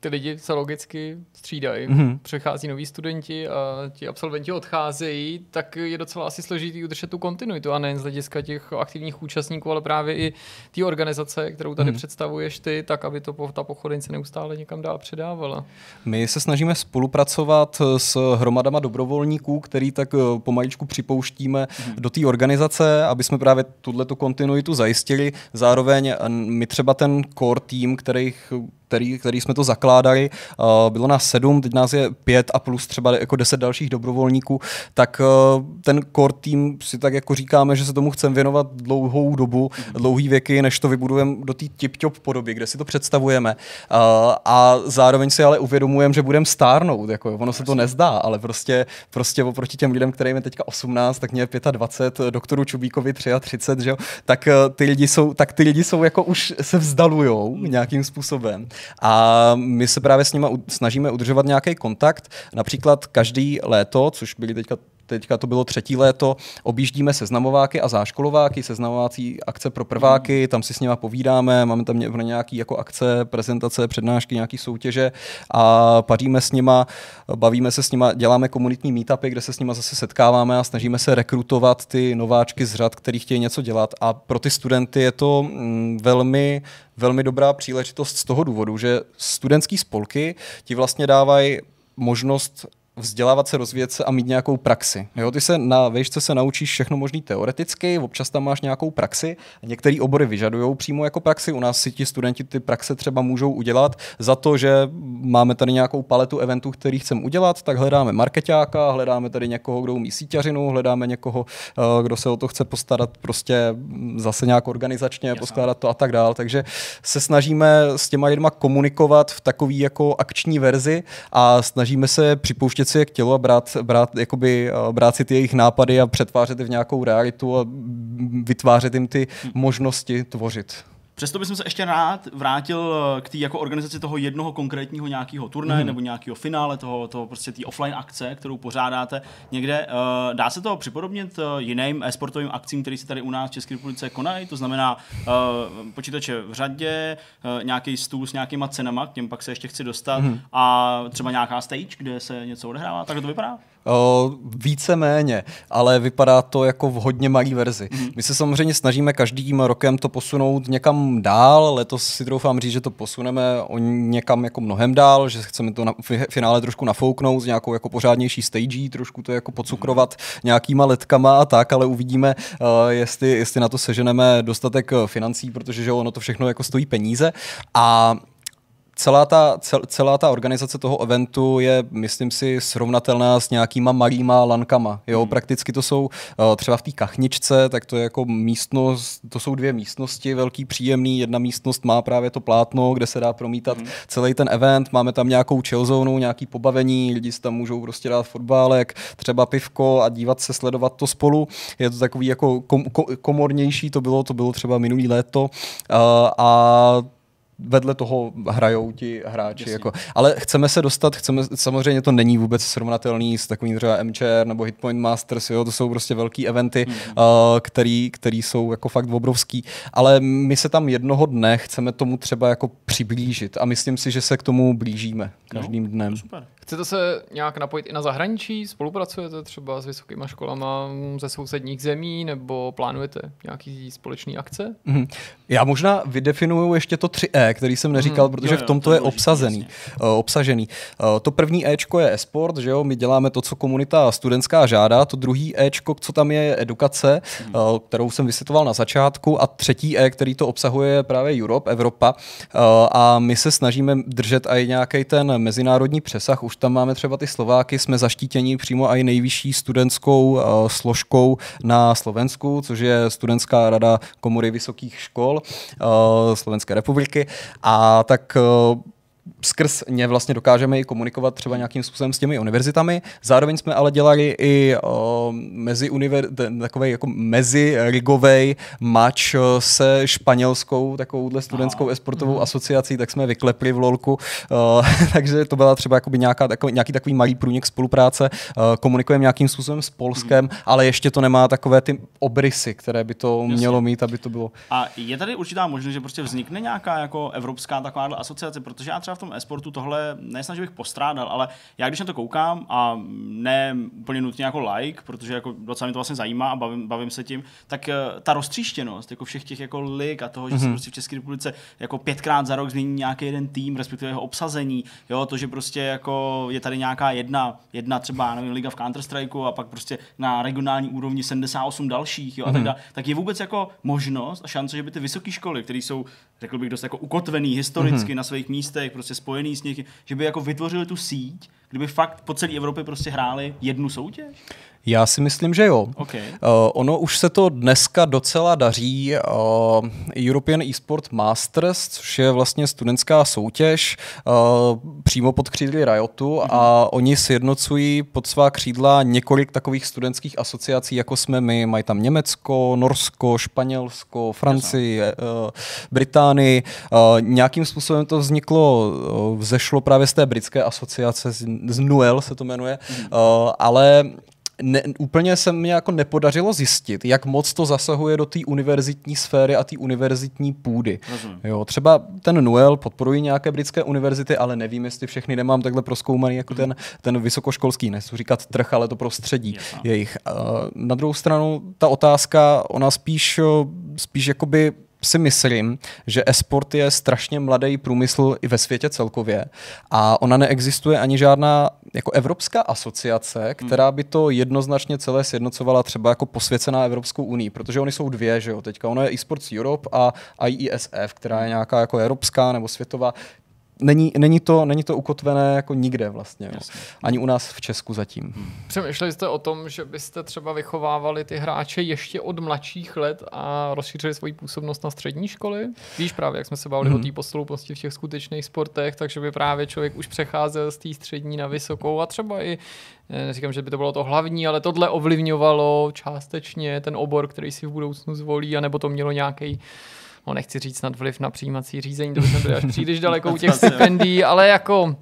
ty lidi se logicky střídají, mm-hmm. přechází noví studenti a ti absolventi odcházejí, tak je docela asi složitý udržet tu kontinuitu a nejen z hlediska těch aktivních účastníků, ale právě i té organizace, kterou tady mm-hmm. představuješ ty, tak aby to ta pochodenice neustále někam dál předávala. My se snažíme spolupracovat s hromadama dobrovolníků, který tak eh, pomaličku připouštíme mm-hmm. do té organizace, aby jsme právě tuhle kontinuitu zajistili. Zároveň my třeba ten core tým, kterých který, který jsme to zakládali, uh, bylo nás sedm, teď nás je pět a plus třeba jako deset dalších dobrovolníků, tak uh, ten core tým si tak jako říkáme, že se tomu chceme věnovat dlouhou dobu, dlouhý věky, než to vybudujeme do té tip-top podoby, kde si to představujeme. Uh, a zároveň si ale uvědomujeme, že budeme stárnout. Jako, ono se to nezdá, ale prostě, prostě oproti těm lidem, kterým je teďka 18, tak mě je 25, doktoru Čubíkovi 33, že jo, tak ty lidi jsou, tak ty lidi jsou jako už se vzdalujou nějakým způsobem. A my se právě s nimi snažíme udržovat nějaký kontakt. Například každý léto, což byly teďka teďka to bylo třetí léto, objíždíme seznamováky a záškolováky, seznamovací akce pro prváky, tam si s nimi povídáme, máme tam nějaké jako akce, prezentace, přednášky, nějaké soutěže a paříme s nima, bavíme se s nima, děláme komunitní meetupy, kde se s nima zase setkáváme a snažíme se rekrutovat ty nováčky z řad, který chtějí něco dělat. A pro ty studenty je to mm, velmi velmi dobrá příležitost z toho důvodu, že studentský spolky ti vlastně dávají možnost vzdělávat se, rozvíjet se a mít nějakou praxi. Jo, ty se na výšce se naučíš všechno možný teoreticky, občas tam máš nějakou praxi. Některé obory vyžadují přímo jako praxi. U nás si ti studenti ty praxe třeba můžou udělat za to, že máme tady nějakou paletu eventů, který chceme udělat, tak hledáme marketáka, hledáme tady někoho, kdo umí síťařinu, hledáme někoho, eh, kdo se o to chce postarat prostě zase nějak organizačně, Jasně. postarat to a tak dál. Takže se snažíme s těma lidma komunikovat v takové jako akční verzi a snažíme se připouštět si je k tělu a brát, brát, jakoby, eh, brát si ty jejich nápady a přetvářet je v nějakou realitu a vytvářet jim ty hm. možnosti tvořit. Přesto bych se ještě rád vrátil eh, k té jako organizaci toho jednoho konkrétního nějakého turnaje mm. nebo nějakého finále, toho, toho prostě té offline akce, kterou pořádáte někde. Uh, dá se to připodobnit uh, jiným e-sportovým akcím, které se tady u nás v České republice konají? To znamená uh, počítače v řadě, uh, nějaký stůl s nějakýma cenama, k těm pak se ještě chci dostat, mm. a třeba nějaká stage, kde se něco odehrává. Tak to vypadá? Uh, víceméně, ale vypadá to jako v hodně malý verzi. Mm. My se samozřejmě snažíme každým rokem to posunout někam dál, letos si troufám říct, že to posuneme o někam jako mnohem dál, že chceme to na, finále trošku nafouknout s nějakou jako pořádnější stagí, trošku to jako pocukrovat mm. nějakýma letkama a tak, ale uvidíme, uh, jestli, jestli na to seženeme dostatek financí, protože že ono to všechno jako stojí peníze a celá ta, cel, celá ta organizace toho eventu je, myslím si, srovnatelná s nějakýma malýma lankama. Jo, hmm. prakticky to jsou uh, třeba v té kachničce, tak to je jako místnost, to jsou dvě místnosti, velký příjemný. Jedna místnost má právě to plátno, kde se dá promítat hmm. celý ten event. Máme tam nějakou chill zónu, nějaký pobavení, lidi si tam můžou prostě dát fotbálek, třeba pivko a dívat se, sledovat to spolu. Je to takový jako kom, kom, komornější, to bylo, to bylo třeba minulý léto. Uh, a vedle toho hrajou ti hráči. Jako. Ale chceme se dostat, chceme, samozřejmě to není vůbec srovnatelný s takovým třeba MCR nebo Hitpoint Masters, jo, to jsou prostě velký eventy, mm. uh, který, který jsou jako fakt obrovský, ale my se tam jednoho dne chceme tomu třeba jako přiblížit a myslím si, že se k tomu blížíme každým no, dnem. Super. Chcete se nějak napojit i na zahraničí? Spolupracujete třeba s vysokýma školama ze sousedních zemí nebo plánujete nějaký společný akce? Mm-hmm. Já možná vydefinuju ještě to 3E, který jsem neříkal, mm, protože jo, jo, v tom to je obsazený, uh, obsažený. Uh, to první Ečko je esport, že jo, my děláme to, co komunita studentská žádá, to druhý Ečko, co tam je, je edukace, mm. uh, kterou jsem vysvětloval na začátku a třetí E, který to obsahuje, je právě Europe, Evropa uh, a my se snažíme držet i nějaký ten mezinárodní přesah, už tam máme třeba ty Slováky, jsme zaštítěni přímo i nejvyšší studentskou uh, složkou na Slovensku, což je Studentská rada komory vysokých škol uh, Slovenské republiky. A tak uh, skrz ně vlastně dokážeme i komunikovat třeba nějakým způsobem s těmi univerzitami. Zároveň jsme ale dělali i o, mezi univer, takový jako mezirigový match se španělskou takovouhle studentskou esportovou mm. asociací, tak jsme vyklepli v LOLku, o, takže to byla třeba jakoby nějaká, takový, nějaký takový malý průnik spolupráce. O, komunikujeme nějakým způsobem s Polskem, mm. ale ještě to nemá takové ty obrysy, které by to Jasně. mělo mít, aby to bylo. A je tady určitá možnost, že prostě vznikne nějaká jako evropská taková asociace, protože já třeba v tom tom esportu tohle, nesnad, že bych postrádal, ale já když na to koukám a ne úplně nutně jako like, protože jako docela mě to vlastně zajímá a bavím, bavím se tím, tak uh, ta roztříštěnost jako všech těch jako lig a toho, že mm-hmm. se mhm. prostě v České republice jako pětkrát za rok změní nějaký jeden tým, respektive jeho obsazení, jo, to, že prostě jako je tady nějaká jedna, jedna třeba, nevím, liga v Counter-Strike a pak prostě na regionální úrovni 78 dalších, jo, mm-hmm. a tak, mhm. dále, tak je vůbec jako možnost a šance, že by ty vysoké školy, které jsou, řekl bych, dost jako ukotvený historicky mm-hmm. na svých místech, prostě spojený s někým, že by jako vytvořili tu síť, kdyby fakt po celé Evropě prostě hráli jednu soutěž? Já si myslím, že jo. Okay. Uh, ono už se to dneska docela daří. Uh, European eSport Masters, což je vlastně studentská soutěž uh, přímo pod křídly Riotu mm-hmm. a oni sjednocují pod svá křídla několik takových studentských asociací, jako jsme my. Mají tam Německo, Norsko, Španělsko, Francii, uh, Británii. Uh, nějakým způsobem to vzniklo, uh, vzešlo právě z té britské asociace, z, z NUEL se to jmenuje, mm-hmm. uh, ale ne, úplně se mi jako nepodařilo zjistit, jak moc to zasahuje do té univerzitní sféry a té univerzitní půdy. Jo, třeba ten Nuel podporují nějaké britské univerzity, ale nevím, jestli všechny nemám takhle proskoumaný jako mm. ten, ten vysokoškolský, nechci říkat trh, ale to prostředí Jasná. jejich. Na druhou stranu ta otázka, ona spíš, spíš jakoby si myslím, že esport je strašně mladý průmysl i ve světě celkově a ona neexistuje ani žádná jako evropská asociace, hmm. která by to jednoznačně celé sjednocovala třeba jako posvěcená Evropskou unii, protože oni jsou dvě, že jo, teďka ono je eSports Europe a IESF, která je nějaká jako evropská nebo světová není, není, to, není to ukotvené jako nikde vlastně. Jasně. Ani u nás v Česku zatím. Hmm. Přemýšleli jste o tom, že byste třeba vychovávali ty hráče ještě od mladších let a rozšířili svoji působnost na střední školy? Víš právě, jak jsme se bavili hmm. o té postupnosti v těch skutečných sportech, takže by právě člověk už přecházel z té střední na vysokou a třeba i eh, neříkám, že by to bylo to hlavní, ale tohle ovlivňovalo částečně ten obor, který si v budoucnu zvolí, anebo to mělo nějaký no nechci říct nad vliv na přijímací řízení, to by jsme byli až příliš daleko u těch stipendií, ale jako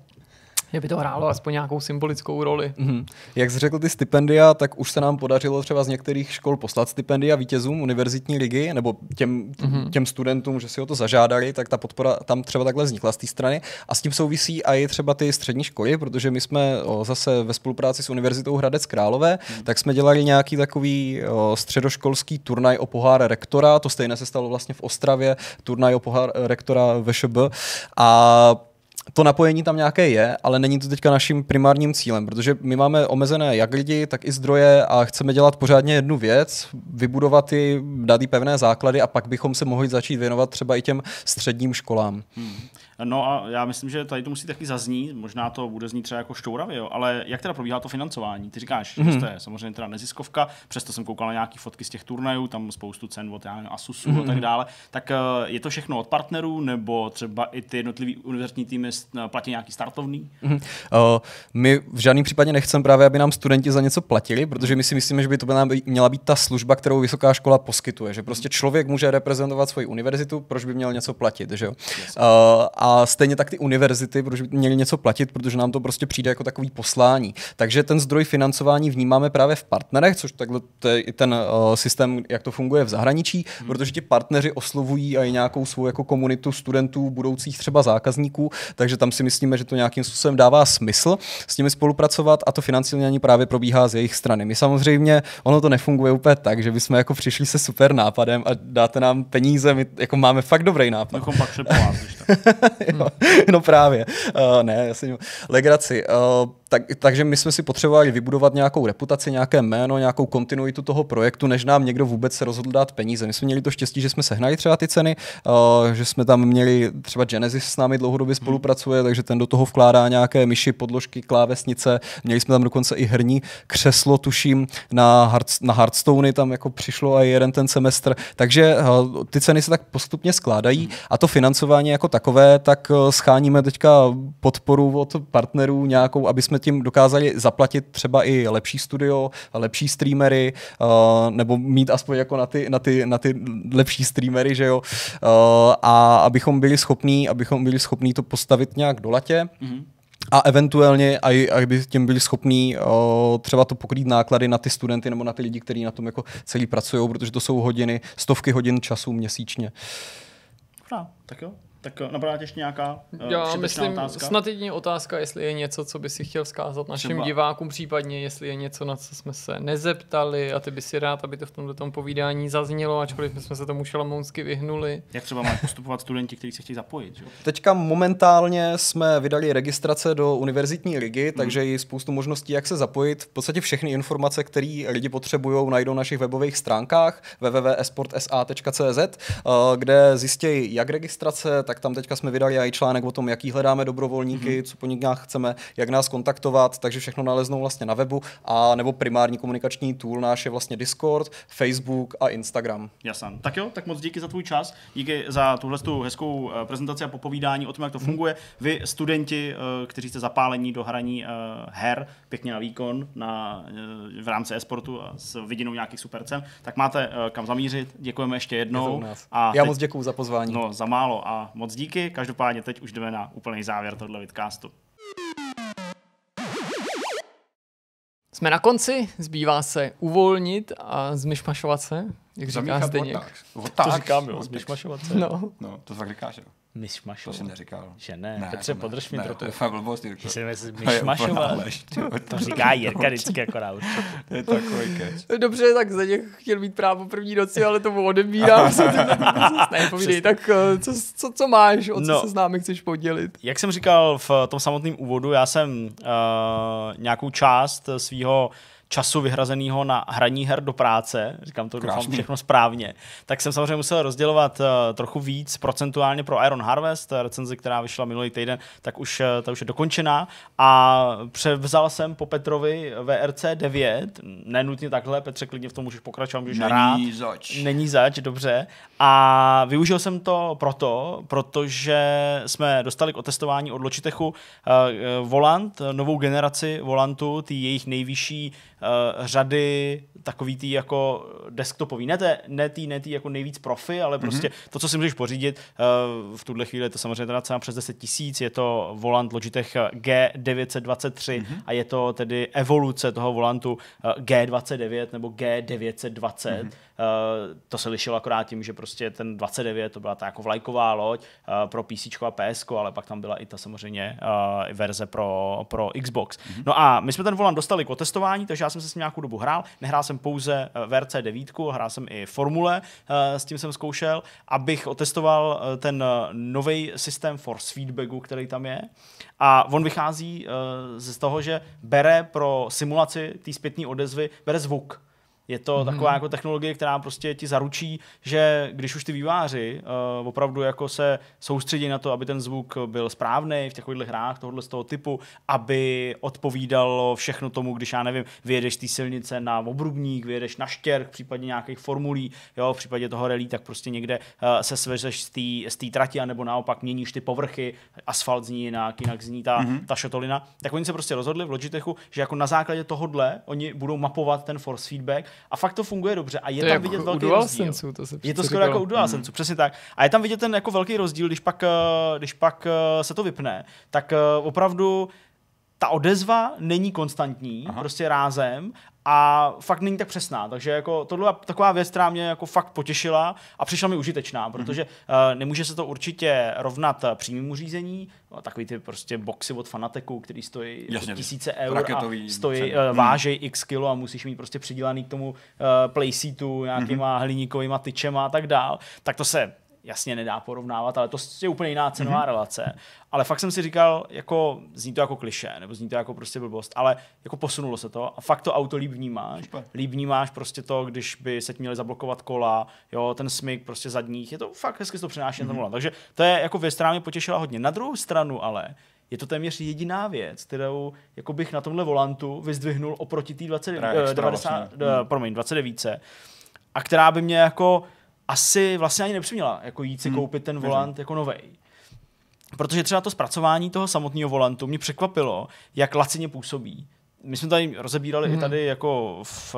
že by to hrálo aspoň nějakou symbolickou roli. Mm-hmm. Jak jsi řekl ty stipendia, tak už se nám podařilo třeba z některých škol poslat stipendia vítězům univerzitní ligy, nebo těm, mm-hmm. těm studentům, že si o to zažádali, tak ta podpora tam třeba takhle vznikla z té strany. A s tím souvisí i třeba ty střední školy, protože my jsme o, zase ve spolupráci s Univerzitou Hradec Králové, mm-hmm. tak jsme dělali nějaký takový o, středoškolský turnaj o pohár rektora, to stejné se stalo vlastně v Ostravě, turnaj o pohár rektora VŠB. A to napojení tam nějaké je, ale není to teďka naším primárním cílem, protože my máme omezené jak lidi, tak i zdroje a chceme dělat pořádně jednu věc, vybudovat ji, dát pevné základy a pak bychom se mohli začít věnovat třeba i těm středním školám. Hmm. No a já myslím, že tady to musí taky zaznít, možná to bude znít třeba jako šťouravě, jo, ale jak teda probíhá to financování? Ty říkáš, mm-hmm. že mhm. jste samozřejmě teda neziskovka, přesto jsem koukal na nějaké fotky z těch turnajů, tam spoustu cen od já nevím, Asusu mm-hmm. a tak mhm. dále. Tak uh, je to všechno od partnerů, nebo třeba i ty jednotlivý univerzitní týmy platí nějaký startovný? Mm-hmm. Uh, my v žádném případě nechceme právě, aby nám studenti za něco platili, protože my si myslíme, že by to měla být ta služba, kterou vysoká škola poskytuje, že prostě člověk může reprezentovat svoji univerzitu, proč by měl něco platit, že jo? Uh, a stejně tak ty univerzity, protože by měly něco platit, protože nám to prostě přijde jako takový poslání. Takže ten zdroj financování vnímáme právě v partnerech, což takhle to je i ten uh, systém, jak to funguje v zahraničí, hmm. protože ti partneři oslovují i nějakou svou jako komunitu studentů, budoucích třeba zákazníků, takže tam si myslíme, že to nějakým způsobem dává smysl s nimi spolupracovat a to financování právě probíhá z jejich strany. My samozřejmě, ono to nefunguje úplně tak, že bychom jako přišli se super nápadem a dáte nám peníze, my jako máme fakt dobrý nápad. pak no, no právě. Uh, ne, já si legraci. Uh, tak, takže my jsme si potřebovali vybudovat nějakou reputaci, nějaké jméno, nějakou kontinuitu toho projektu, než nám někdo vůbec se rozhodl dát peníze. My jsme měli to štěstí, že jsme sehnali třeba ty ceny, uh, že jsme tam měli třeba Genesis s námi dlouhodobě hmm. spolupracuje, takže ten do toho vkládá nějaké myši, podložky, klávesnice. Měli jsme tam dokonce i herní křeslo, tuším, na, Heart, na Hearthstone, tam jako přišlo i jeden ten semestr. Takže uh, ty ceny se tak postupně skládají hmm. a to financování jako takové, tak uh, scháníme teďka podporu od partnerů nějakou, aby jsme jsme tím dokázali zaplatit třeba i lepší studio, lepší streamery, uh, nebo mít aspoň jako na ty, na ty, na ty lepší streamery, že jo, uh, a abychom byli schopní, abychom byli schopní to postavit nějak do latě. Mm-hmm a eventuálně, aby tím byli schopní o, třeba to pokrýt náklady na ty studenty nebo na ty lidi, kteří na tom jako celý pracují, protože to jsou hodiny, stovky hodin času měsíčně. No, tak jo. Tak eh, napadá tě ještě nějaká uh, Já myslím, otázka? snad jedině otázka, jestli je něco, co by si chtěl vzkázat našim Třeba. divákům, případně jestli je něco, na co jsme se nezeptali a ty by si rád, aby to v tomto tom povídání zaznělo, ačkoliv jsme se tomu šalamounsky vyhnuli. Jak třeba mají postupovat studenti, kteří se chtějí zapojit? Že? Teďka momentálně jsme vydali registrace do univerzitní ligy, hmm. takže je spoustu možností, jak se zapojit. V podstatě všechny informace, které lidi potřebují, najdou na našich webových stránkách www.esportsa.cz, eh, kde zjistějí jak registrace, tak tam teďka jsme vydali i článek o tom, jaký hledáme dobrovolníky, mm-hmm. co po nich chceme, jak nás kontaktovat, takže všechno naleznou vlastně na webu a nebo primární komunikační tool náš je vlastně Discord, Facebook a Instagram. Jasně. Tak jo, tak moc díky za tvůj čas, díky za tuhle tu hezkou eh, prezentaci a popovídání o tom, jak to mhm. funguje. Vy, studenti, eh, kteří jste zapálení do hraní eh, her, pěkně na výkon na, v rámci e-sportu a s vidinou nějakých super cen, tak máte kam zamířit. Děkujeme ještě jednou. A Já teď, moc děkuji za pozvání. No, za málo a moc díky. Každopádně teď už jdeme na úplný závěr tohle vidcastu. Jsme na konci, zbývá se uvolnit a zmyšmašovat se, jak říká Zdeněk. To říkám, jo, zmyšmašovat se. No. no, to fakt říkáš, jo. Myšmašovat. To jsem neříkal. Že ne, ne Petře, to podrž mi ne, trochu. To je fakt blbost, Jirko. Že se myšmašovat. to říká Jirka vždycky jako na To je takový kec. Dobře, tak Zdeněk chtěl mít právo první noci, ale tomu odebírám. ne, povídej, tak eh, co, co, co máš, o co no, se s námi chceš podělit? Jak jsem říkal v tom samotném úvodu, já jsem uh, nějakou část svého času vyhrazeného na hraní her do práce, říkám to doufám všechno správně, tak jsem samozřejmě musel rozdělovat uh, trochu víc procentuálně pro Iron Harvest, recenzi, která vyšla minulý týden, tak už, uh, ta už je dokončená a převzal jsem po Petrovi VRC 9, nenutně takhle, Petře, klidně v tom můžeš pokračovat, můžeš Není rád. zač. Není zač, dobře. A využil jsem to proto, protože jsme dostali k otestování od Logitechu volant, novou generaci volantů, ty jejich nejvyšší uh, řady takový tý jako desktopový. Ne, té, ne tý, ne tý jako nejvíc profi, ale mhm. prostě mm-hmm. to, co si můžeš pořídit. Uh, v tuhle chvíli je to samozřejmě teda cena přes 10 tisíc, je to volant Logitech G923 mm-hmm. a je to tedy evoluce toho volantu uh, G29 nebo G920. Mm-hmm. Uh, to se lišilo akorát tím, že prostě ten 29 to byla ta jako vlajková loď uh, pro PC a PS, ale pak tam byla i ta samozřejmě uh, verze pro, pro Xbox. Mm-hmm. No a my jsme ten volant dostali k otestování, takže já jsem se s ním nějakou dobu hrál. Nehrál jsem pouze eh, VRC 9, hrál jsem i Formule, eh, s tím jsem zkoušel, abych otestoval eh, ten nový systém force feedbacku, který tam je. A on vychází z toho, že bere pro simulaci té zpětné odezvy, bere zvuk je to mm-hmm. taková jako technologie, která prostě ti zaručí, že když už ty výváři uh, opravdu jako se soustředí na to, aby ten zvuk byl správný v takových hrách tohohle z toho typu, aby odpovídalo všechno tomu, když já nevím, vyjedeš z té silnice na obrubník, vyjedeš na štěrk, případně nějakých formulí, jo, v případě toho relí, tak prostě někde uh, se svezeš z té trati, anebo naopak měníš ty povrchy, asfalt zní jinak, jinak zní ta, mm-hmm. ta šotolina. Tak oni se prostě rozhodli v Logitechu, že jako na základě tohohle oni budou mapovat ten force feedback a fakt to funguje dobře a je to tam vidět velký rozdíl. To se je to skoro jako u DualSense, mm. přesně tak. A je tam vidět ten jako velký rozdíl, když pak, eh, když pak eh, se to vypne, tak eh, opravdu ta odezva není konstantní, Aha. prostě rázem a fakt není tak přesná. Takže jako tohle taková věc, která mě jako fakt potěšila a přišla mi užitečná, protože mm-hmm. uh, nemůže se to určitě rovnat přímému řízení, no, takový ty prostě boxy od Fanateku, který stojí Jasně, tisíce eur raketový, a stojí, uh, vážej x kilo a musíš mít prostě přidělaný k tomu uh, playseatu nějakýma mm-hmm. hliníkovýma tyčema a tak dál, tak to se jasně nedá porovnávat, ale to je úplně jiná cenová mm-hmm. relace. Ale fakt jsem si říkal, jako zní to jako kliše, nebo zní to jako prostě blbost, ale jako posunulo se to a fakt to auto líp vnímáš. Super. Líp vnímáš prostě to, když by se měli zablokovat kola, jo, ten smyk prostě zadních, je to fakt hezky to přenáší mm-hmm. na ten Takže to je jako věc, která mě potěšila hodně. Na druhou stranu ale, je to téměř jediná věc, kterou jako bych na tomhle volantu vyzdvihnul oproti té 29, 90, uh, promiň, 29 a která by mě jako asi vlastně ani nepřiměla jako jít si hmm. koupit ten volant jako novej. Protože třeba to zpracování toho samotného volantu mě překvapilo, jak lacině působí my jsme tady rozebírali hmm. i tady jako v,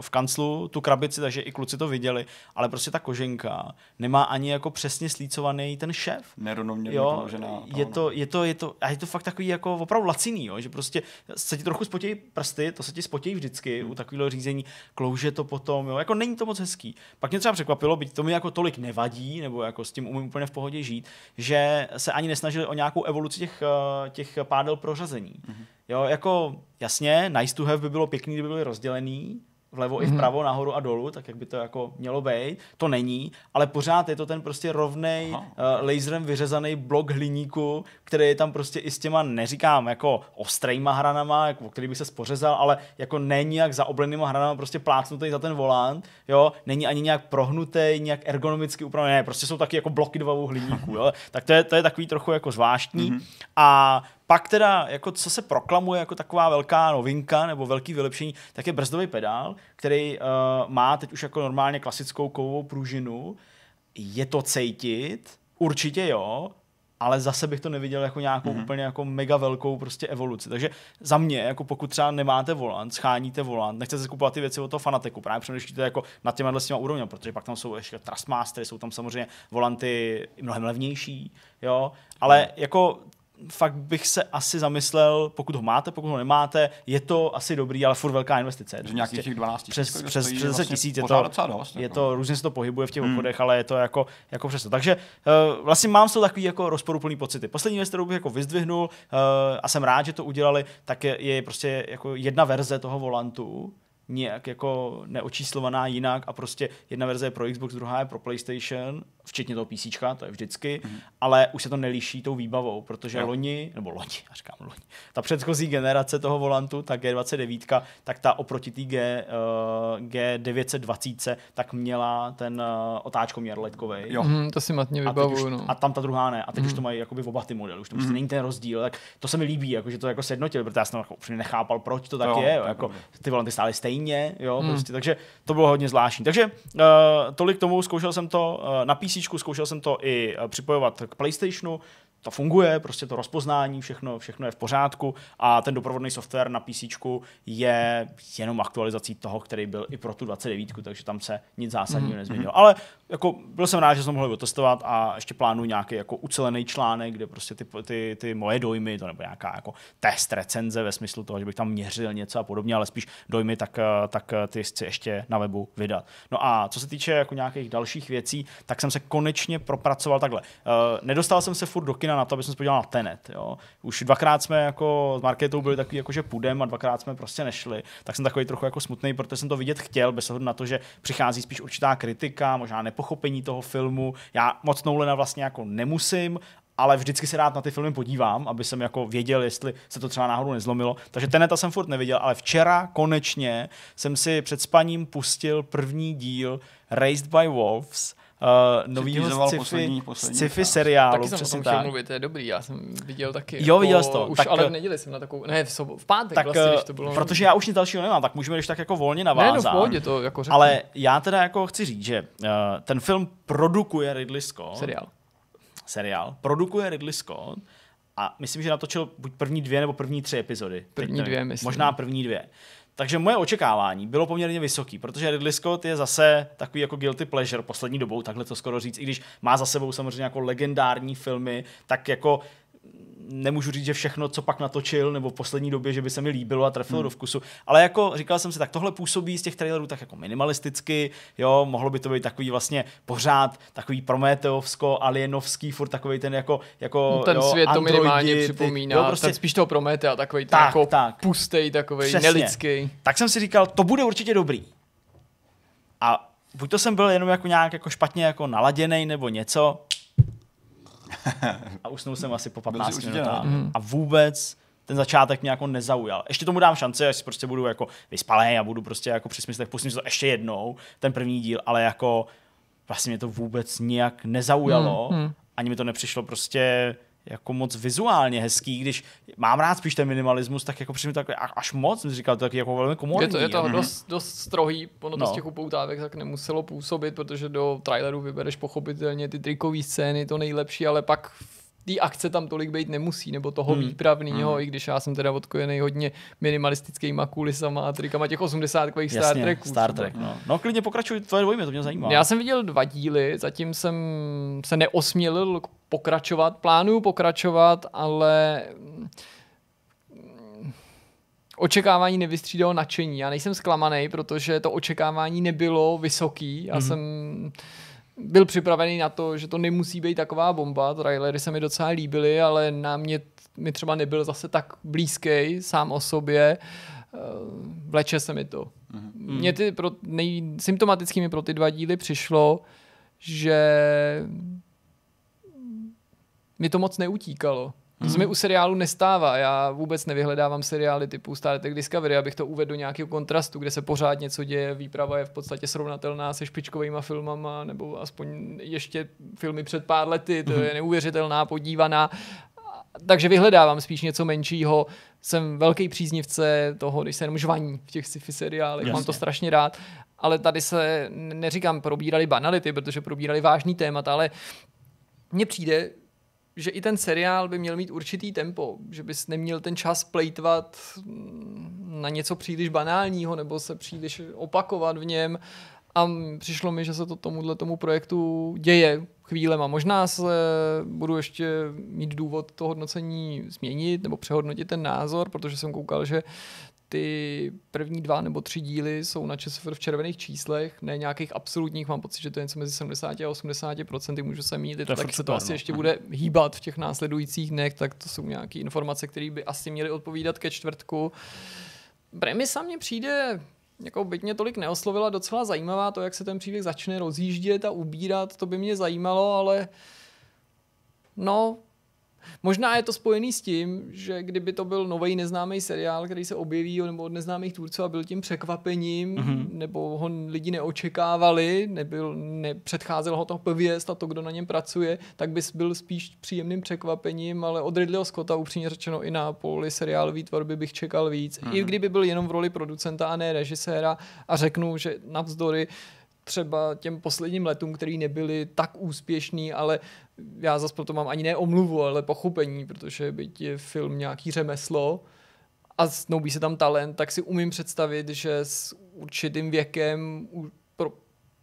v kanclu tu krabici, takže i kluci to viděli, ale prostě ta koženka nemá ani jako přesně slícovaný ten šéf. Nerovnoměrně položená. Je to, je, to, je to, a je to fakt takový jako opravdu laciný, jo, že prostě se ti trochu spotějí prsty, to se ti spotějí vždycky hmm. u takového řízení, klouže to potom, jo, jako není to moc hezký. Pak mě třeba překvapilo, byť to mi jako tolik nevadí, nebo jako s tím umím úplně v pohodě žít, že se ani nesnažili o nějakou evoluci těch, eh, těch pádel prořazení. Hmm Jo, jako jasně, nice to have by bylo pěkný, kdyby byly rozdělený, vlevo mm-hmm. i mhm. vpravo, nahoru a dolů, tak jak by to jako mělo být. To není, ale pořád je to ten prostě rovnej uh, laserem vyřezaný blok hliníku, který je tam prostě i s těma, neříkám jako ostrejma hranama, jako, který by se spořezal, ale jako není jak zaoblenýma hranama prostě plácnutý za ten volant, jo, není ani nějak prohnutý, nějak ergonomicky upravený, ne, prostě jsou taky jako bloky dvou hliníků, jo. tak to je, to je takový trochu jako zvláštní mm-hmm. a pak teda, jako co se proklamuje jako taková velká novinka nebo velký vylepšení, tak je brzdový pedál, který uh, má teď už jako normálně klasickou kovovou pružinu. Je to cejtit, určitě jo, ale zase bych to neviděl jako nějakou mm-hmm. úplně jako mega velkou prostě evoluci. Takže za mě, jako pokud třeba nemáte volant, scháníte volant, nechcete si kupovat ty věci od toho fanateku, právě přemýšlíte jako nad těma s těma úrovněmi, protože pak tam jsou ještě Trustmastery, jsou tam samozřejmě volanty mnohem levnější, jo, ale mm. jako fakt bych se asi zamyslel, pokud ho máte, pokud ho nemáte, je to asi dobrý, ale furt velká investice. Že nějakých těch 12 přes, přes, přes 10 vlastně tisíc je to, dost, je jako. to, různě se to pohybuje v těch hmm. obchodech, ale je to jako, jako přesto. Takže uh, vlastně mám z toho takový jako rozporuplný pocity. Poslední věc, kterou bych jako vyzdvihnul uh, a jsem rád, že to udělali, tak je, je prostě jako jedna verze toho volantu, nějak jako neočíslovaná jinak a prostě jedna verze je pro Xbox, druhá je pro PlayStation, včetně toho PC, to je vždycky, mm. ale už se to neliší tou výbavou, protože jo. loni, nebo loni, já říkám loni, ta předchozí generace toho volantu, ta G29, tak ta oproti té G, uh, G920, tak měla ten uh, otáčkoměr ledkový. Jo. Mm, to si matně vybavuju. A, no. a tam ta druhá ne. A teď mm. už to mají jakoby v oba ty modely, už to mm. není ten rozdíl. Tak to se mi líbí, jako, že to jako sednotili, protože já jsem jako úplně nechápal, proč to tak jo, je. Jo, jako, ty volanty stály stejně, jo, mm. prostě, takže to bylo hodně zvláštní. Takže uh, tolik tomu, zkoušel jsem to uh, na PC, zkoušel jsem to i připojovat k PlayStationu, to funguje, prostě to rozpoznání, všechno, všechno je v pořádku a ten doprovodný software na PC je jenom aktualizací toho, který byl i pro tu 29, takže tam se nic zásadního mm-hmm. nezměnilo. Ale jako byl jsem rád, že jsem mohl otestovat a ještě plánuji nějaký jako ucelený článek, kde prostě ty, ty, ty moje dojmy, to nebo nějaká jako test recenze ve smyslu toho, že bych tam měřil něco a podobně, ale spíš dojmy, tak, tak ty chci ještě na webu vydat. No a co se týče jako nějakých dalších věcí, tak jsem se konečně propracoval takhle. Uh, nedostal jsem se furt do kina na to, aby jsem se podíval na Tenet. Jo. Už dvakrát jsme jako s Marketou byli takový, jako že půjdeme a dvakrát jsme prostě nešli. Tak jsem takový trochu jako smutný, protože jsem to vidět chtěl, bez ohledu na to, že přichází spíš určitá kritika, možná nepochopení toho filmu. Já moc Nolana vlastně jako nemusím, ale vždycky se rád na ty filmy podívám, aby jsem jako věděl, jestli se to třeba náhodou nezlomilo. Takže Teneta jsem furt neviděl, ale včera konečně jsem si před spaním pustil první díl Raised by Wolves, uh, novýho sci-fi, poslední, poslední sci-fi seriálu. Taky jsem o tom tak. mluvit, to je dobrý, já jsem viděl taky. Jo, viděl jsi to. Už tak, ale v neděli jsem na takovou, ne, v, sobo, v pátek tak, vlastně, když to bylo. Protože já už nic dalšího nemám, tak můžeme když tak jako volně navázat. Ne, no v pohodě, to jako řeknu. Ale já teda jako chci říct, že uh, ten film produkuje Ridley Scott. Seriál. Seriál. Produkuje Ridley Scott a myslím, že natočil buď první dvě nebo první tři epizody. První dvě, myslím. Možná první dvě. Takže moje očekávání bylo poměrně vysoký, protože Ridley Scott je zase takový jako guilty pleasure poslední dobou, takhle to skoro říct, i když má za sebou samozřejmě jako legendární filmy, tak jako nemůžu říct, že všechno, co pak natočil, nebo v poslední době, že by se mi líbilo a trefilo hmm. do vkusu. Ale jako říkal jsem si, tak tohle působí z těch trailerů tak jako minimalisticky, jo, mohlo by to být takový vlastně pořád takový prometeovsko, alienovský, furt takový ten jako, jako no, ten jo, svět to minimálně ty, připomíná, jo, prostě, ten spíš toho Prometea, takový ten tak, jako tak. pustej, takový nelidský. Tak jsem si říkal, to bude určitě dobrý. A buď to jsem byl jenom jako nějak jako špatně jako naladěný nebo něco, a usnul jsem asi po 15 minutách. Mm. A vůbec ten začátek mě jako nezaujal. Ještě tomu dám šanci, až prostě budu jako vyspalý a budu prostě jako při smyslech, pustím si to ještě jednou, ten první díl, ale jako vlastně mě to vůbec nijak nezaujalo. Mm. Ani mi to nepřišlo prostě jako moc vizuálně hezký, když mám rád spíš ten minimalismus, tak jako přijde tak až moc, jsem říkal, tak jako velmi komorní. Je to, je to mm-hmm. dost, dost strohý, ono no. z těch upoutávek tak nemuselo působit, protože do traileru vybereš pochopitelně ty trikové scény, to nejlepší, ale pak té akce tam tolik být nemusí, nebo toho hmm. výpravného, hmm. i když já jsem teda odkojený hodně minimalistickýma kulisama a trikama těch 80 Star Treků. Star Trek, no. no klidně pokračuj tvoje dvojmě, to mě zajímá. Já jsem viděl dva díly, zatím jsem se neosmělil pokračovat, plánuju pokračovat, ale očekávání nevystřídalo nadšení. Já nejsem zklamaný, protože to očekávání nebylo vysoký. Já mm-hmm. jsem byl připravený na to, že to nemusí být taková bomba. Trailery se mi docela líbily, ale na mě mi třeba nebyl zase tak blízký sám o sobě. Eh, vleče se mi to. Mm-hmm. Mně ty pro, nej, symptomatický mi pro ty dva díly přišlo, že mi to moc neutíkalo. To se mi u seriálu nestává. Já vůbec nevyhledávám seriály typu Star Trek Discovery, abych to uvedl do nějakého kontrastu, kde se pořád něco děje, výprava je v podstatě srovnatelná se špičkovými filmama, nebo aspoň ještě filmy před pár lety, to je neuvěřitelná podívaná. Takže vyhledávám spíš něco menšího. Jsem velký příznivce toho, když se jenom žvaní v těch sci-fi seriálech, Jasně. mám to strašně rád. Ale tady se, neříkám, probírali banality, protože probírali vážný témat, ale mně přijde, že i ten seriál by měl mít určitý tempo, že bys neměl ten čas plejtvat na něco příliš banálního nebo se příliš opakovat v něm a přišlo mi, že se to tomuhle tomu projektu děje chvílema. Možná se budu ještě mít důvod to hodnocení změnit nebo přehodnotit ten názor, protože jsem koukal, že ty první dva nebo tři díly jsou na ČSFR v červených číslech, ne nějakých absolutních, mám pocit, že to je něco mezi 70 a 80 procenty, můžu se mít, tak se to asi no. ještě bude hýbat v těch následujících dnech, tak to jsou nějaké informace, které by asi měly odpovídat ke čtvrtku. Premisa mně přijde jako byť mě tolik neoslovila, docela zajímavá to, jak se ten příběh začne rozjíždět a ubírat, to by mě zajímalo, ale no, Možná je to spojený s tím, že kdyby to byl nový neznámý seriál, který se objeví nebo od neznámých tvůrců a byl tím překvapením, mm-hmm. nebo ho lidi neočekávali, nebyl, nepředcházel ho to pověst a to, kdo na něm pracuje, tak bys byl spíš příjemným překvapením, ale od Ridleyho Scotta upřímně řečeno i na poli seriálové tvorby bych čekal víc. Mm-hmm. I mhm. kdyby byl jenom v roli producenta a ne režiséra a řeknu, že navzdory třeba těm posledním letům, který nebyly tak úspěšný, ale já zase proto mám ani ne omluvu, ale pochopení, protože byť je film nějaký řemeslo a snoubí se tam talent, tak si umím představit, že s určitým věkem pro,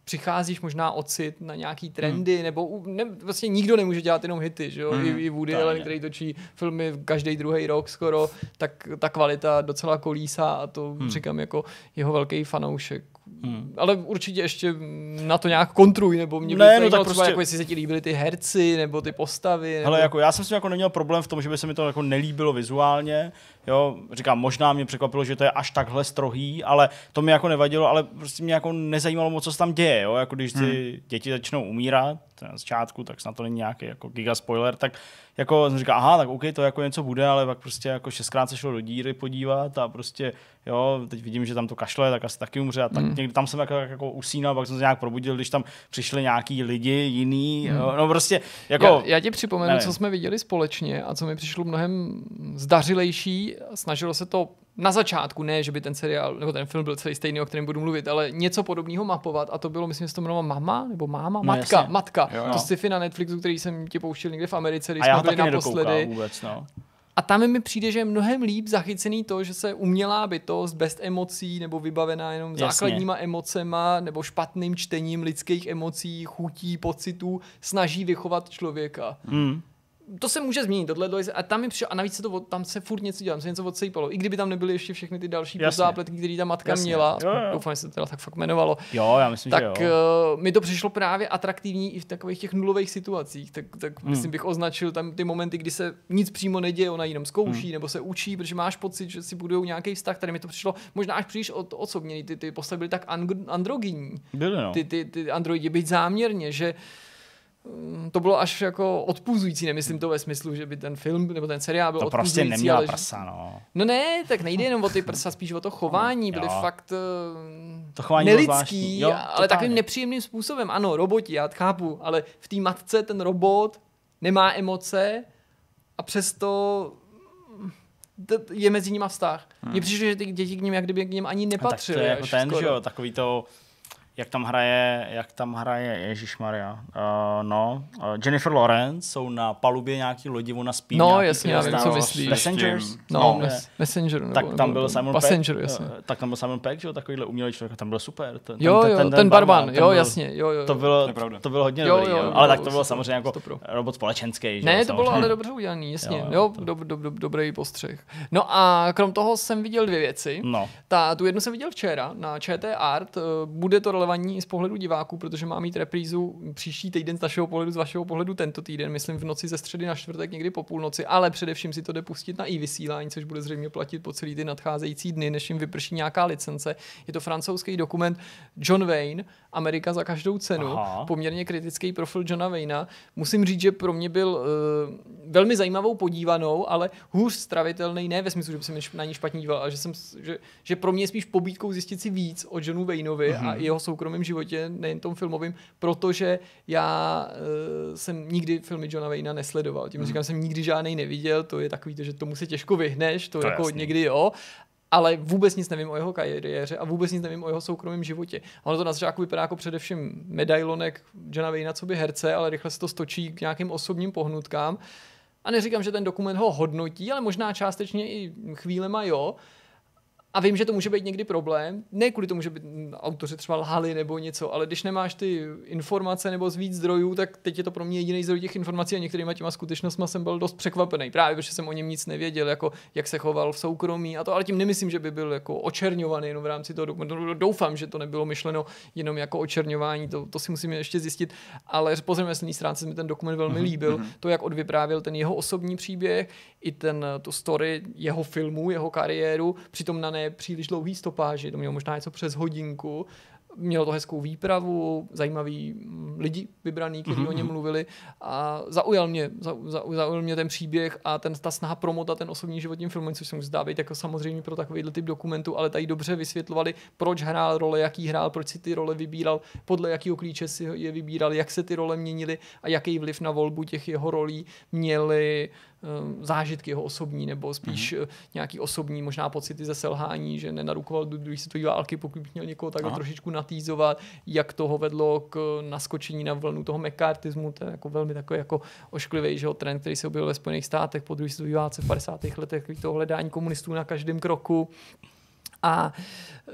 přicházíš možná ocit na nějaký trendy, hmm. nebo ne, vlastně nikdo nemůže dělat jenom hity, že jo? Hmm. I, I Woody Allen, který točí filmy každý druhý rok skoro, tak ta kvalita docela kolísá a to hmm. říkám jako jeho velký fanoušek. Hmm. Ale určitě ještě na to nějak kontruj, nebo mě ne, no tak prostě... jako jestli se ti líbily ty herci, nebo ty postavy. Nebo... Ale jako já jsem si jako neměl problém v tom, že by se mi to jako nelíbilo vizuálně. Jo, říkám, možná mě překvapilo, že to je až takhle strohý, ale to mi jako nevadilo, ale prostě mě jako nezajímalo moc, co se tam děje. Jo? Jako když ty hmm. děti začnou umírat na začátku, tak snad to není nějaký jako giga spoiler, tak jako jsem říkal, aha, tak OK, to jako něco bude, ale pak prostě jako šestkrát se šlo do díry podívat a prostě, jo, teď vidím, že tam to kašle, tak asi taky umře a tak mm. někdy tam jsem jako, jako usínal, pak jsem se nějak probudil, když tam přišli nějaký lidi jiný, mm. jo, no prostě, jako... Já, já ti připomenu, nevím. co jsme viděli společně a co mi přišlo mnohem zdařilejší, snažilo se to na začátku, ne, že by ten seriál nebo ten film byl celý stejný, o kterém budu mluvit, ale něco podobného mapovat a to bylo, myslím, že to jmenovalo Mama nebo Máma, no, Matka, jasně. Matka. Jo, jo. To sci-fi na Netflixu, který jsem ti pouštěl někde v Americe, když jsme byli naposledy. Vůbec, no. A tam mi přijde, že je mnohem líp zachycený to, že se umělá bytost bez emocí nebo vybavená jenom Jasně. základníma emocema nebo špatným čtením lidských emocí, chutí, pocitů snaží vychovat člověka. Hmm to se může změnit, tohle a tam mi přišlo, a navíc se to, tam se furt něco dělá, se něco odsejpalo. I kdyby tam nebyly ještě všechny ty další zápletky, které ta matka Jasně. měla, jo, jo. doufám, že se to teda tak fakt jmenovalo. Jo, já myslím, tak, že jo. Uh, mi to přišlo právě atraktivní i v takových těch nulových situacích, tak, tak hmm. myslím bych označil tam ty momenty, kdy se nic přímo neděje, ona jenom zkouší hmm. nebo se učí, protože máš pocit, že si budou nějaký vztah, tady mi to přišlo možná až příliš od, osobně, ty, ty postavy byly tak androgyní. Byly, no. Ty, ty, ty androidi být záměrně, že to bylo až jako odpuzující, nemyslím to ve smyslu, že by ten film nebo ten seriál byl to prostě neměla ale, prsa, no. No ne, tak nejde jenom o ty prsa, spíš o to chování, byly jo. fakt to chování nelidský, jo, ale takovým nepříjemným způsobem. Ano, roboti, já chápu, ale v té matce ten robot nemá emoce a přesto je mezi nimi vztah. Hmm. Mně přišlo, že ty děti k ním jak kdyby k ním ani nepatřily. Tak to je jako ten, že jo, takový to jak tam hraje, jak tam hraje Ježíš Maria. Uh, no, uh, Jennifer Lawrence jsou na palubě nějaký lodi, ona spí. No, jasně, já vím, co myslíš. Passengers? No, no mes- Messenger. Nebo, tak tam byl Simon Passenger, Peck. jasně. Uh, tak tam byl Simon Peck, že jo, takovýhle umělý člověk, tam byl super. Ten, jo, ten, jo, ten, ten, ten barman, jo, byl, jasně, jo, jo. To bylo, to, bylo hodně jo, dobrý, jo, jo, ale tak to bylo samozřejmě jako robot společenský. Ne, to bylo ale dobře udělaný, jasně, jo, dobrý postřeh. No a krom toho jsem viděl dvě věci. No. Ta, tu jednu jsem viděl včera na ČT Art, bude to relevantní i z pohledu diváků, protože má mít reprízu příští týden z našeho pohledu, z vašeho pohledu tento týden, myslím v noci ze středy na čtvrtek někdy po půlnoci, ale především si to jde pustit na i vysílání, což bude zřejmě platit po celý ty nadcházející dny, než jim vyprší nějaká licence. Je to francouzský dokument John Wayne, Amerika za každou cenu, Aha. poměrně kritický profil Johna Wayna. Musím říct, že pro mě byl uh, velmi zajímavou podívanou, ale hůř stravitelný, ne ve smyslu, že jsem na ní špatně díval, ale že, jsem, že, že pro mě je spíš pobídkou zjistit si víc o Johnu Wayneovi mm-hmm. a mhm. jeho soukromém životě, nejen tom filmovém, protože já uh, jsem nikdy filmy Johna Wayna nesledoval. Tím mm-hmm. říkám, jsem nikdy žádný neviděl, to je takový, že tomu se těžko vyhneš, to, to jako jasný. někdy jo, ale vůbec nic nevím o jeho kariéře a vůbec nic nevím o jeho soukromém životě. Ono to na začátku vypadá jako především medailonek Johna Wayna, co by herce, ale rychle se to stočí k nějakým osobním pohnutkám. A neříkám, že ten dokument ho hodnotí, ale možná částečně i chvílema jo, a vím, že to může být někdy problém, ne kvůli tomu, že by autoři třeba lhali nebo něco, ale když nemáš ty informace nebo z víc zdrojů, tak teď je to pro mě jediný zdroj těch informací a některýma těma skutečnostmi jsem byl dost překvapený. Právě protože jsem o něm nic nevěděl, jako jak se choval v soukromí a to, ale tím nemyslím, že by byl jako očerňovaný jenom v rámci toho dokumentu. Doufám, že to nebylo myšleno jenom jako očerňování, to, to si musíme ještě zjistit, ale po řemeslné stránce mi ten dokument velmi mm-hmm. líbil, mhm. to, jak odvyprávěl ten jeho osobní příběh, i ten tu story jeho filmu, jeho kariéru, přitom na ne příliš dlouhý stopáži, to mělo možná něco přes hodinku, mělo to hezkou výpravu, zajímavý mm, lidi vybraný, kteří mm-hmm. o něm mhm. mluvili a zaujal mě, zaujal mě ten příběh a ten, ta snaha promotat ten osobní život tím filmem, což se mu zdá být jako samozřejmě pro takovýhle typ dokumentu, ale tady dobře vysvětlovali, proč hrál role, jaký hrál, proč si ty role vybíral, podle jakého klíče si je vybíral, jak se ty role měnily a jaký vliv na volbu těch jeho rolí měly zážitky jeho osobní, nebo spíš mm-hmm. nějaký osobní možná pocity ze selhání, že nenarukoval do druhé světové války, pokud měl někoho takhle Aha. trošičku natýzovat, jak toho vedlo k naskočení na vlnu toho mekartismu, to je jako velmi takový jako ošklivý že trend, který se objevil ve Spojených státech po druhé světové válce v 50. letech, to hledání komunistů na každém kroku. A e,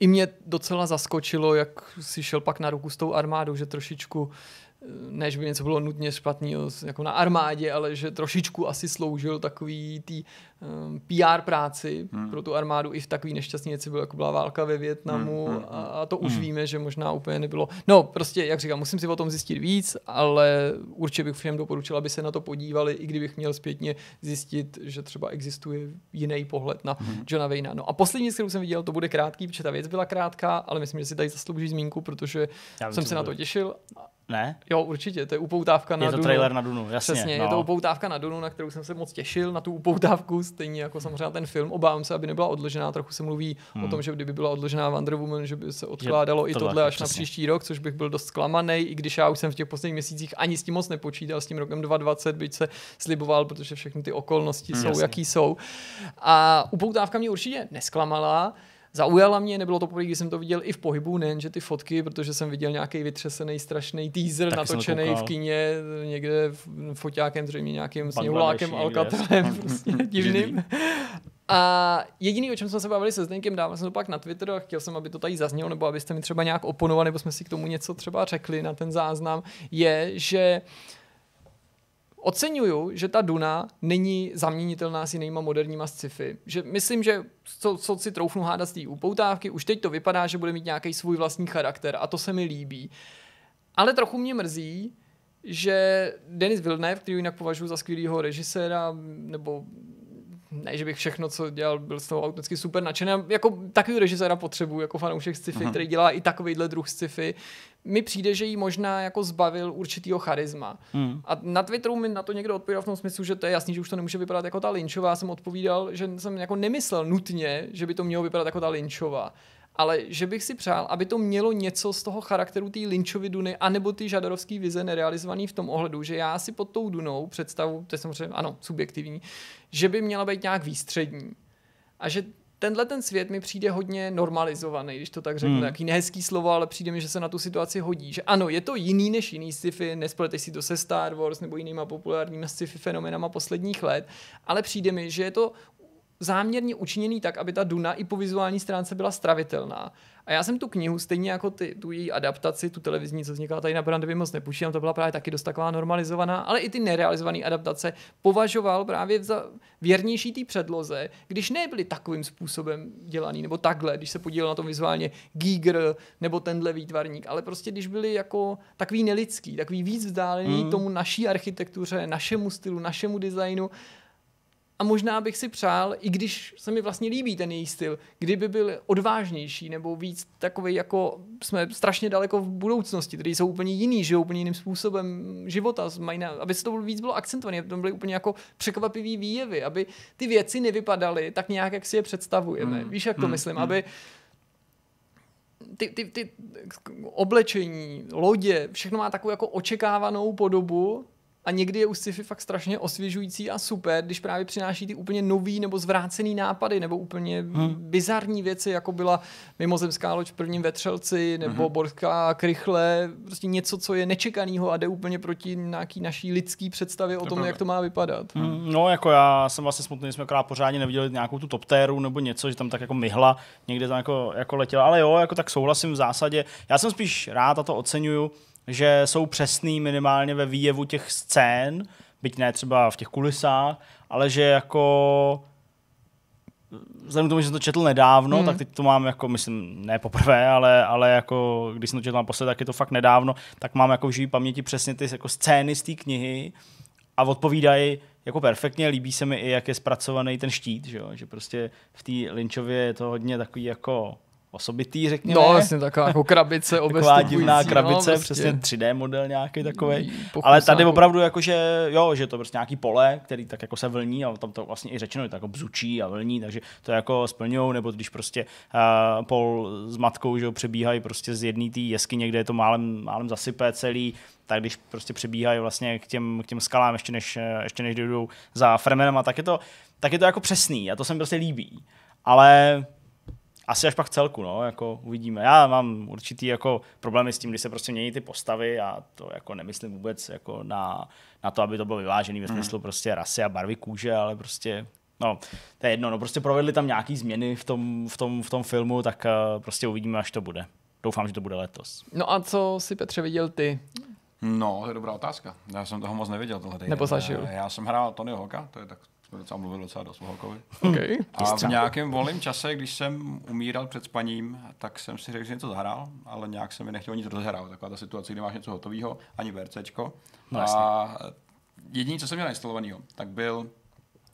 i mě docela zaskočilo, jak si šel pak na ruku s tou armádou, že trošičku ne, že by něco bylo nutně špatného jako na armádě, ale že trošičku asi sloužil takový tý um, PR práci hmm. pro tu armádu i v takový nešťastný věci, bylo, jako byla válka ve Větnamu hmm. hmm a, hmm. a to už hmm. víme, že možná úplně nebylo. No, prostě, jak říkám, musím si o tom zjistit víc, ale určitě bych všem doporučil, aby se na to podívali, i kdybych měl zpětně zjistit, že třeba existuje jiný pohled na hmm. Johna Wayna. No a poslední, kterou jsem viděl, to bude krátký, protože ta věc byla krátká, ale myslím, že si tady zaslouží zmínku, protože Já jsem se na to těšil ne? Jo, určitě, to je upoutávka na Dunu. Je to Dunu. trailer na Dunu, jasně. Přesně, no. je to upoutávka na Dunu, na kterou jsem se moc těšil, na tu upoutávku, stejně jako samozřejmě ten film. Obávám se, aby nebyla odložená, trochu se mluví hmm. o tom, že kdyby byla odložená Wonder Woman, že by se odkládalo je i tohle až přesně. na příští rok, což bych byl dost zklamaný, i když já už jsem v těch posledních měsících ani s tím moc nepočítal, s tím rokem 2020, byť se sliboval, protože všechny ty okolnosti hmm, jsou, jasně. jaký jsou. A upoutávka mě určitě nesklamala zaujala mě, nebylo to poprvé, když jsem to viděl i v pohybu, nejen že ty fotky, protože jsem viděl nějaký vytřesený strašný teaser tak natočený v kině, někde foťákem, zřejmě nějakým sněhulákem, Alcatelem, prostě divným. A jediný, o čem jsme se bavili se Zdeňkem, dával jsem to pak na Twitter a chtěl jsem, aby to tady zaznělo, nebo abyste mi třeba nějak oponovali, nebo jsme si k tomu něco třeba řekli na ten záznam, je, že uh, Oceňuju, že ta Duna není zaměnitelná s jinýma moderníma sci-fi. Že myslím, že co, co si troufnu hádat z té upoutávky, už teď to vypadá, že bude mít nějaký svůj vlastní charakter a to se mi líbí. Ale trochu mě mrzí, že Denis Villeneuve, který jinak považuji za skvělého režiséra, nebo ne, že bych všechno, co dělal, byl z toho automaticky super nadšený. Jako takový režiséra potřebuji, jako fanoušek sci-fi, uh-huh. který dělá i takovýhle druh sci-fi. Mi přijde, že jí možná jako zbavil určitýho charisma. Hmm. A na Twitteru mi na to někdo odpovídal v tom smyslu, že to je jasný, že už to nemůže vypadat jako ta Lynchová. Já jsem odpovídal, že jsem jako nemyslel nutně, že by to mělo vypadat jako ta Lynchová ale že bych si přál, aby to mělo něco z toho charakteru té Lynchovy Duny, anebo ty žadarovský vize nerealizovaný v tom ohledu, že já si pod tou Dunou představu, to je samozřejmě, ano, subjektivní, že by měla být nějak výstřední. A že tenhle ten svět mi přijde hodně normalizovaný, když to tak řeknu. Hmm. Jaký nehezký slovo, ale přijde mi, že se na tu situaci hodí. Že ano, je to jiný než jiný sci-fi, nespleteš si to se Star Wars nebo jinýma populárními sci-fi fenomenama posledních let, ale přijde mi, že je to záměrně učiněný tak, aby ta Duna i po vizuální stránce byla stravitelná. A já jsem tu knihu, stejně jako ty, tu její adaptaci, tu televizní, co vznikala tady na Brandově moc nepouštím, to byla právě taky dost taková normalizovaná, ale i ty nerealizované adaptace považoval právě za věrnější té předloze, když nebyly takovým způsobem dělaný, nebo takhle, když se podíval na tom vizuálně Giger nebo tenhle výtvarník, ale prostě když byli jako takový nelidský, takový víc vzdálený mm. tomu naší architektuře, našemu stylu, našemu designu, a možná bych si přál, i když se mi vlastně líbí ten její styl, kdyby byl odvážnější nebo víc takový, jako jsme strašně daleko v budoucnosti, který jsou úplně jiný, žijou úplně jiným způsobem života, mají na, aby se to víc bylo akcentované, aby to byly úplně jako překvapivý výjevy, aby ty věci nevypadaly tak nějak, jak si je představujeme. Hmm. Víš, jak to hmm. myslím? Hmm. Aby ty, ty, ty oblečení, lodě, všechno má takovou jako očekávanou podobu, a někdy je u sci-fi fakt strašně osvěžující a super, když právě přináší ty úplně nový nebo zvrácený nápady, nebo úplně hmm. bizarní věci, jako byla mimozemská loď v prvním vetřelci, nebo hmm. borská krychle, prostě něco, co je nečekanýho a jde úplně proti nějaký naší lidský představě to o tom, pravda. jak to má vypadat. Hmm. No, jako já jsem vlastně smutný, že jsme krát pořádně neviděli nějakou tu toptéru nebo něco, že tam tak jako myhla, někde tam jako, jako letěla, ale jo, jako tak souhlasím v zásadě. Já jsem spíš rád a to oceňuju, že jsou přesný minimálně ve výjevu těch scén, byť ne třeba v těch kulisách, ale že jako vzhledem k tomu, že jsem to četl nedávno, hmm. tak teď to mám jako, myslím, ne poprvé, ale, ale jako, když jsem to četl naposled, tak je to fakt nedávno, tak mám jako v živý paměti přesně ty jako scény z té knihy a odpovídají jako perfektně, líbí se mi i, jak je zpracovaný ten štít, že, jo? že prostě v té Linchově je to hodně takový jako osobitý, řekněme. No, vlastně taková jako krabice Taková divná no, krabice, no, prostě. přesně 3D model nějaký takový. Ale tady opravdu jako, že jo, že to prostě nějaký pole, který tak jako se vlní a tam to vlastně i řečeno, je to jako bzučí a vlní, takže to jako splňují, nebo když prostě uh, Paul s matkou, že jo, přebíhají prostě z jedné té jesky, někde je to málem, málem zasypé celý, tak když prostě přebíhají vlastně k těm, k těm skalám, ještě než, ještě než jdou za Fremenema, tak je to, tak je to jako přesný a to se mi prostě líbí. Ale asi až pak celku, no, jako uvidíme. Já mám určitý jako problémy s tím, když se prostě mění ty postavy a to jako nemyslím vůbec jako na, na to, aby to bylo vyvážený ve hmm. smyslu mm. prostě rasy a barvy kůže, ale prostě No, to je jedno, no prostě provedli tam nějaký změny v tom, v tom, v tom filmu, tak uh, prostě uvidíme, až to bude. Doufám, že to bude letos. No a co si Petře viděl ty? No, to je dobrá otázka. Já jsem toho moc neviděl tohle týden. Já jsem hrál Tony Hawka, to je tak docela mluvili docela dost o Hulkovi. Okay. A v nějakém volném čase, když jsem umíral před spaním, tak jsem si řekl, že něco zahrál, ale nějak se mi nechtělo nic rozhrát. Taková ta situace, kdy máš něco hotového, ani VRCčko. No, a jediné, co jsem měl instalovaného, tak byl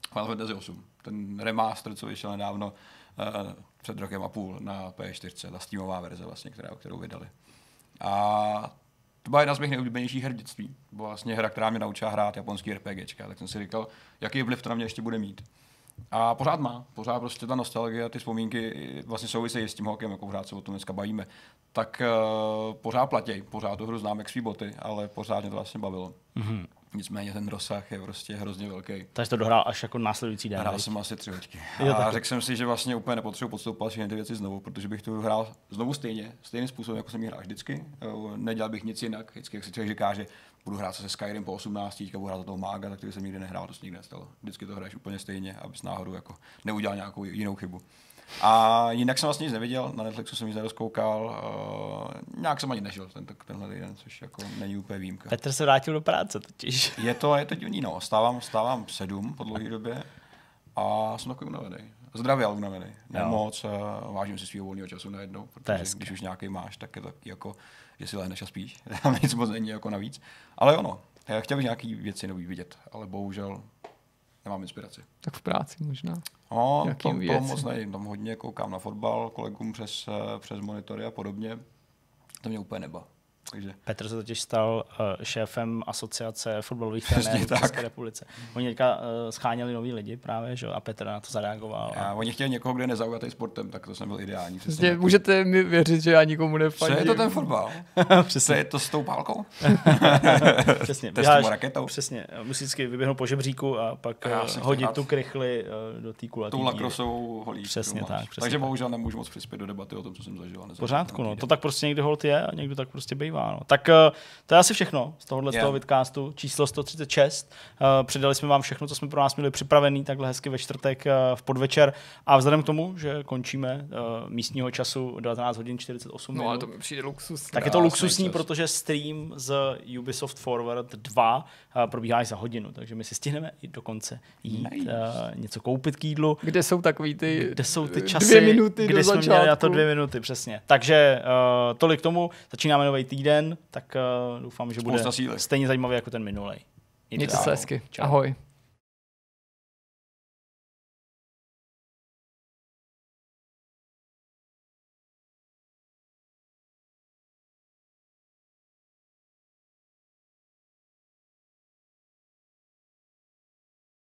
Final Fantasy 8. Ten remaster, co vyšel nedávno uh, před rokem a půl na P4, ta Steamová verze, vlastně, která, kterou vydali. A to byla jedna z mých nejoblíbenějších her dětství. Byla vlastně hra, která mě naučila hrát japonský RPGčka, tak jsem si říkal, jaký vliv to na mě ještě bude mít. A pořád má, pořád prostě ta nostalgie, ty vzpomínky vlastně souvisejí s tím hokem, jako hrát se o tom dneska bavíme. Tak uh, pořád platí, pořád tu hru znám jak svý boty, ale pořád mě to vlastně bavilo. Mm-hmm. Nicméně ten rozsah je prostě hrozně velký. Takže to dohrál až jako následující den. Hrál jsem asi tři hoďky. A řekl jsem si, že vlastně úplně nepotřebuji podstoupit všechny ty věci znovu, protože bych to hrál znovu stejně, stejným způsobem, jako jsem ji hrál vždycky. Nedělal bych nic jinak. Vždycky, jak si člověk říká, že budu hrát se Skyrim po 18, teďka budu hrát za toho mága, tak to jsem nikdy nehrál, to se nikdy nestalo. Vždycky to hraješ úplně stejně, abys náhodou jako neudělal nějakou jinou chybu. A jinak jsem vlastně nic neviděl, na Netflixu jsem nic nerozkoukal, uh, nějak jsem ani nežil ten, tenhle týden, což jako není úplně výjimka. Petr se vrátil do práce totiž. Je to, je to divný, no. Stávám, stávám sedm po dlouhé době a jsem takový unavený. Zdravě, ale unavený. Nemoc, uh, vážím si svého volného času najednou, protože když už nějaký máš, tak je to jako, že si lehneš a spíš. Tam nic moc není jako navíc. Ale ono, já chtěl bych nějaký věci nový vidět, ale bohužel nemám inspiraci. Tak v práci možná. No, to, to moc nevím. Tam hodně koukám na fotbal, kolegům přes, eh, přes monitory a podobně. To mě úplně neba. Takže... Petr se totiž stal uh, šéfem asociace fotbalových trenérů v České republice. Oni teďka uh, scháněli nový lidi právě, že? a Petr na to zareagoval. A... a oni chtěli někoho, kdo je nezaujatý sportem, tak to jsem byl ideální. Přesně, můžete mi věřit, že já nikomu nefandím. Co je to ten fotbal? přesně. je to s tou pálkou? přesně. To s tou raketou? Přesně. Musí vždycky vyběhnout po žebříku a pak a hodit tu krychli uh, do té kulaté Tou lakrosou holí. Přesně tak. Přesně Takže tak. bohužel nemůžu moc přispět do debaty o tom, co jsem zažil. Pořádku, no. To tak prostě někdy hold je a někdo tak prostě bývá. No. Tak uh, to je asi všechno z tohohle yeah. z toho vidcastu, číslo 136. Uh, předali jsme vám všechno, co jsme pro nás měli připravený, takhle hezky ve čtvrtek uh, v podvečer. A vzhledem k tomu, že končíme uh, místního času 19 hodin 48 minut. No ale to mi přijde luxusní. Tak je to luxusní, čas. protože stream z Ubisoft Forward 2 uh, probíhá až za hodinu, takže my si stihneme i dokonce jít nice. uh, něco koupit k jídlu. Kde jsou takový ty, kde jsou ty časy, dvě minuty kdy do jsme začátku. měli na to dvě minuty, přesně. Takže uh, tolik tomu, začínáme nový týden, tak uh, doufám, že bude stejně zajímavý jako ten minulý. Mějte se hezky. Ahoj.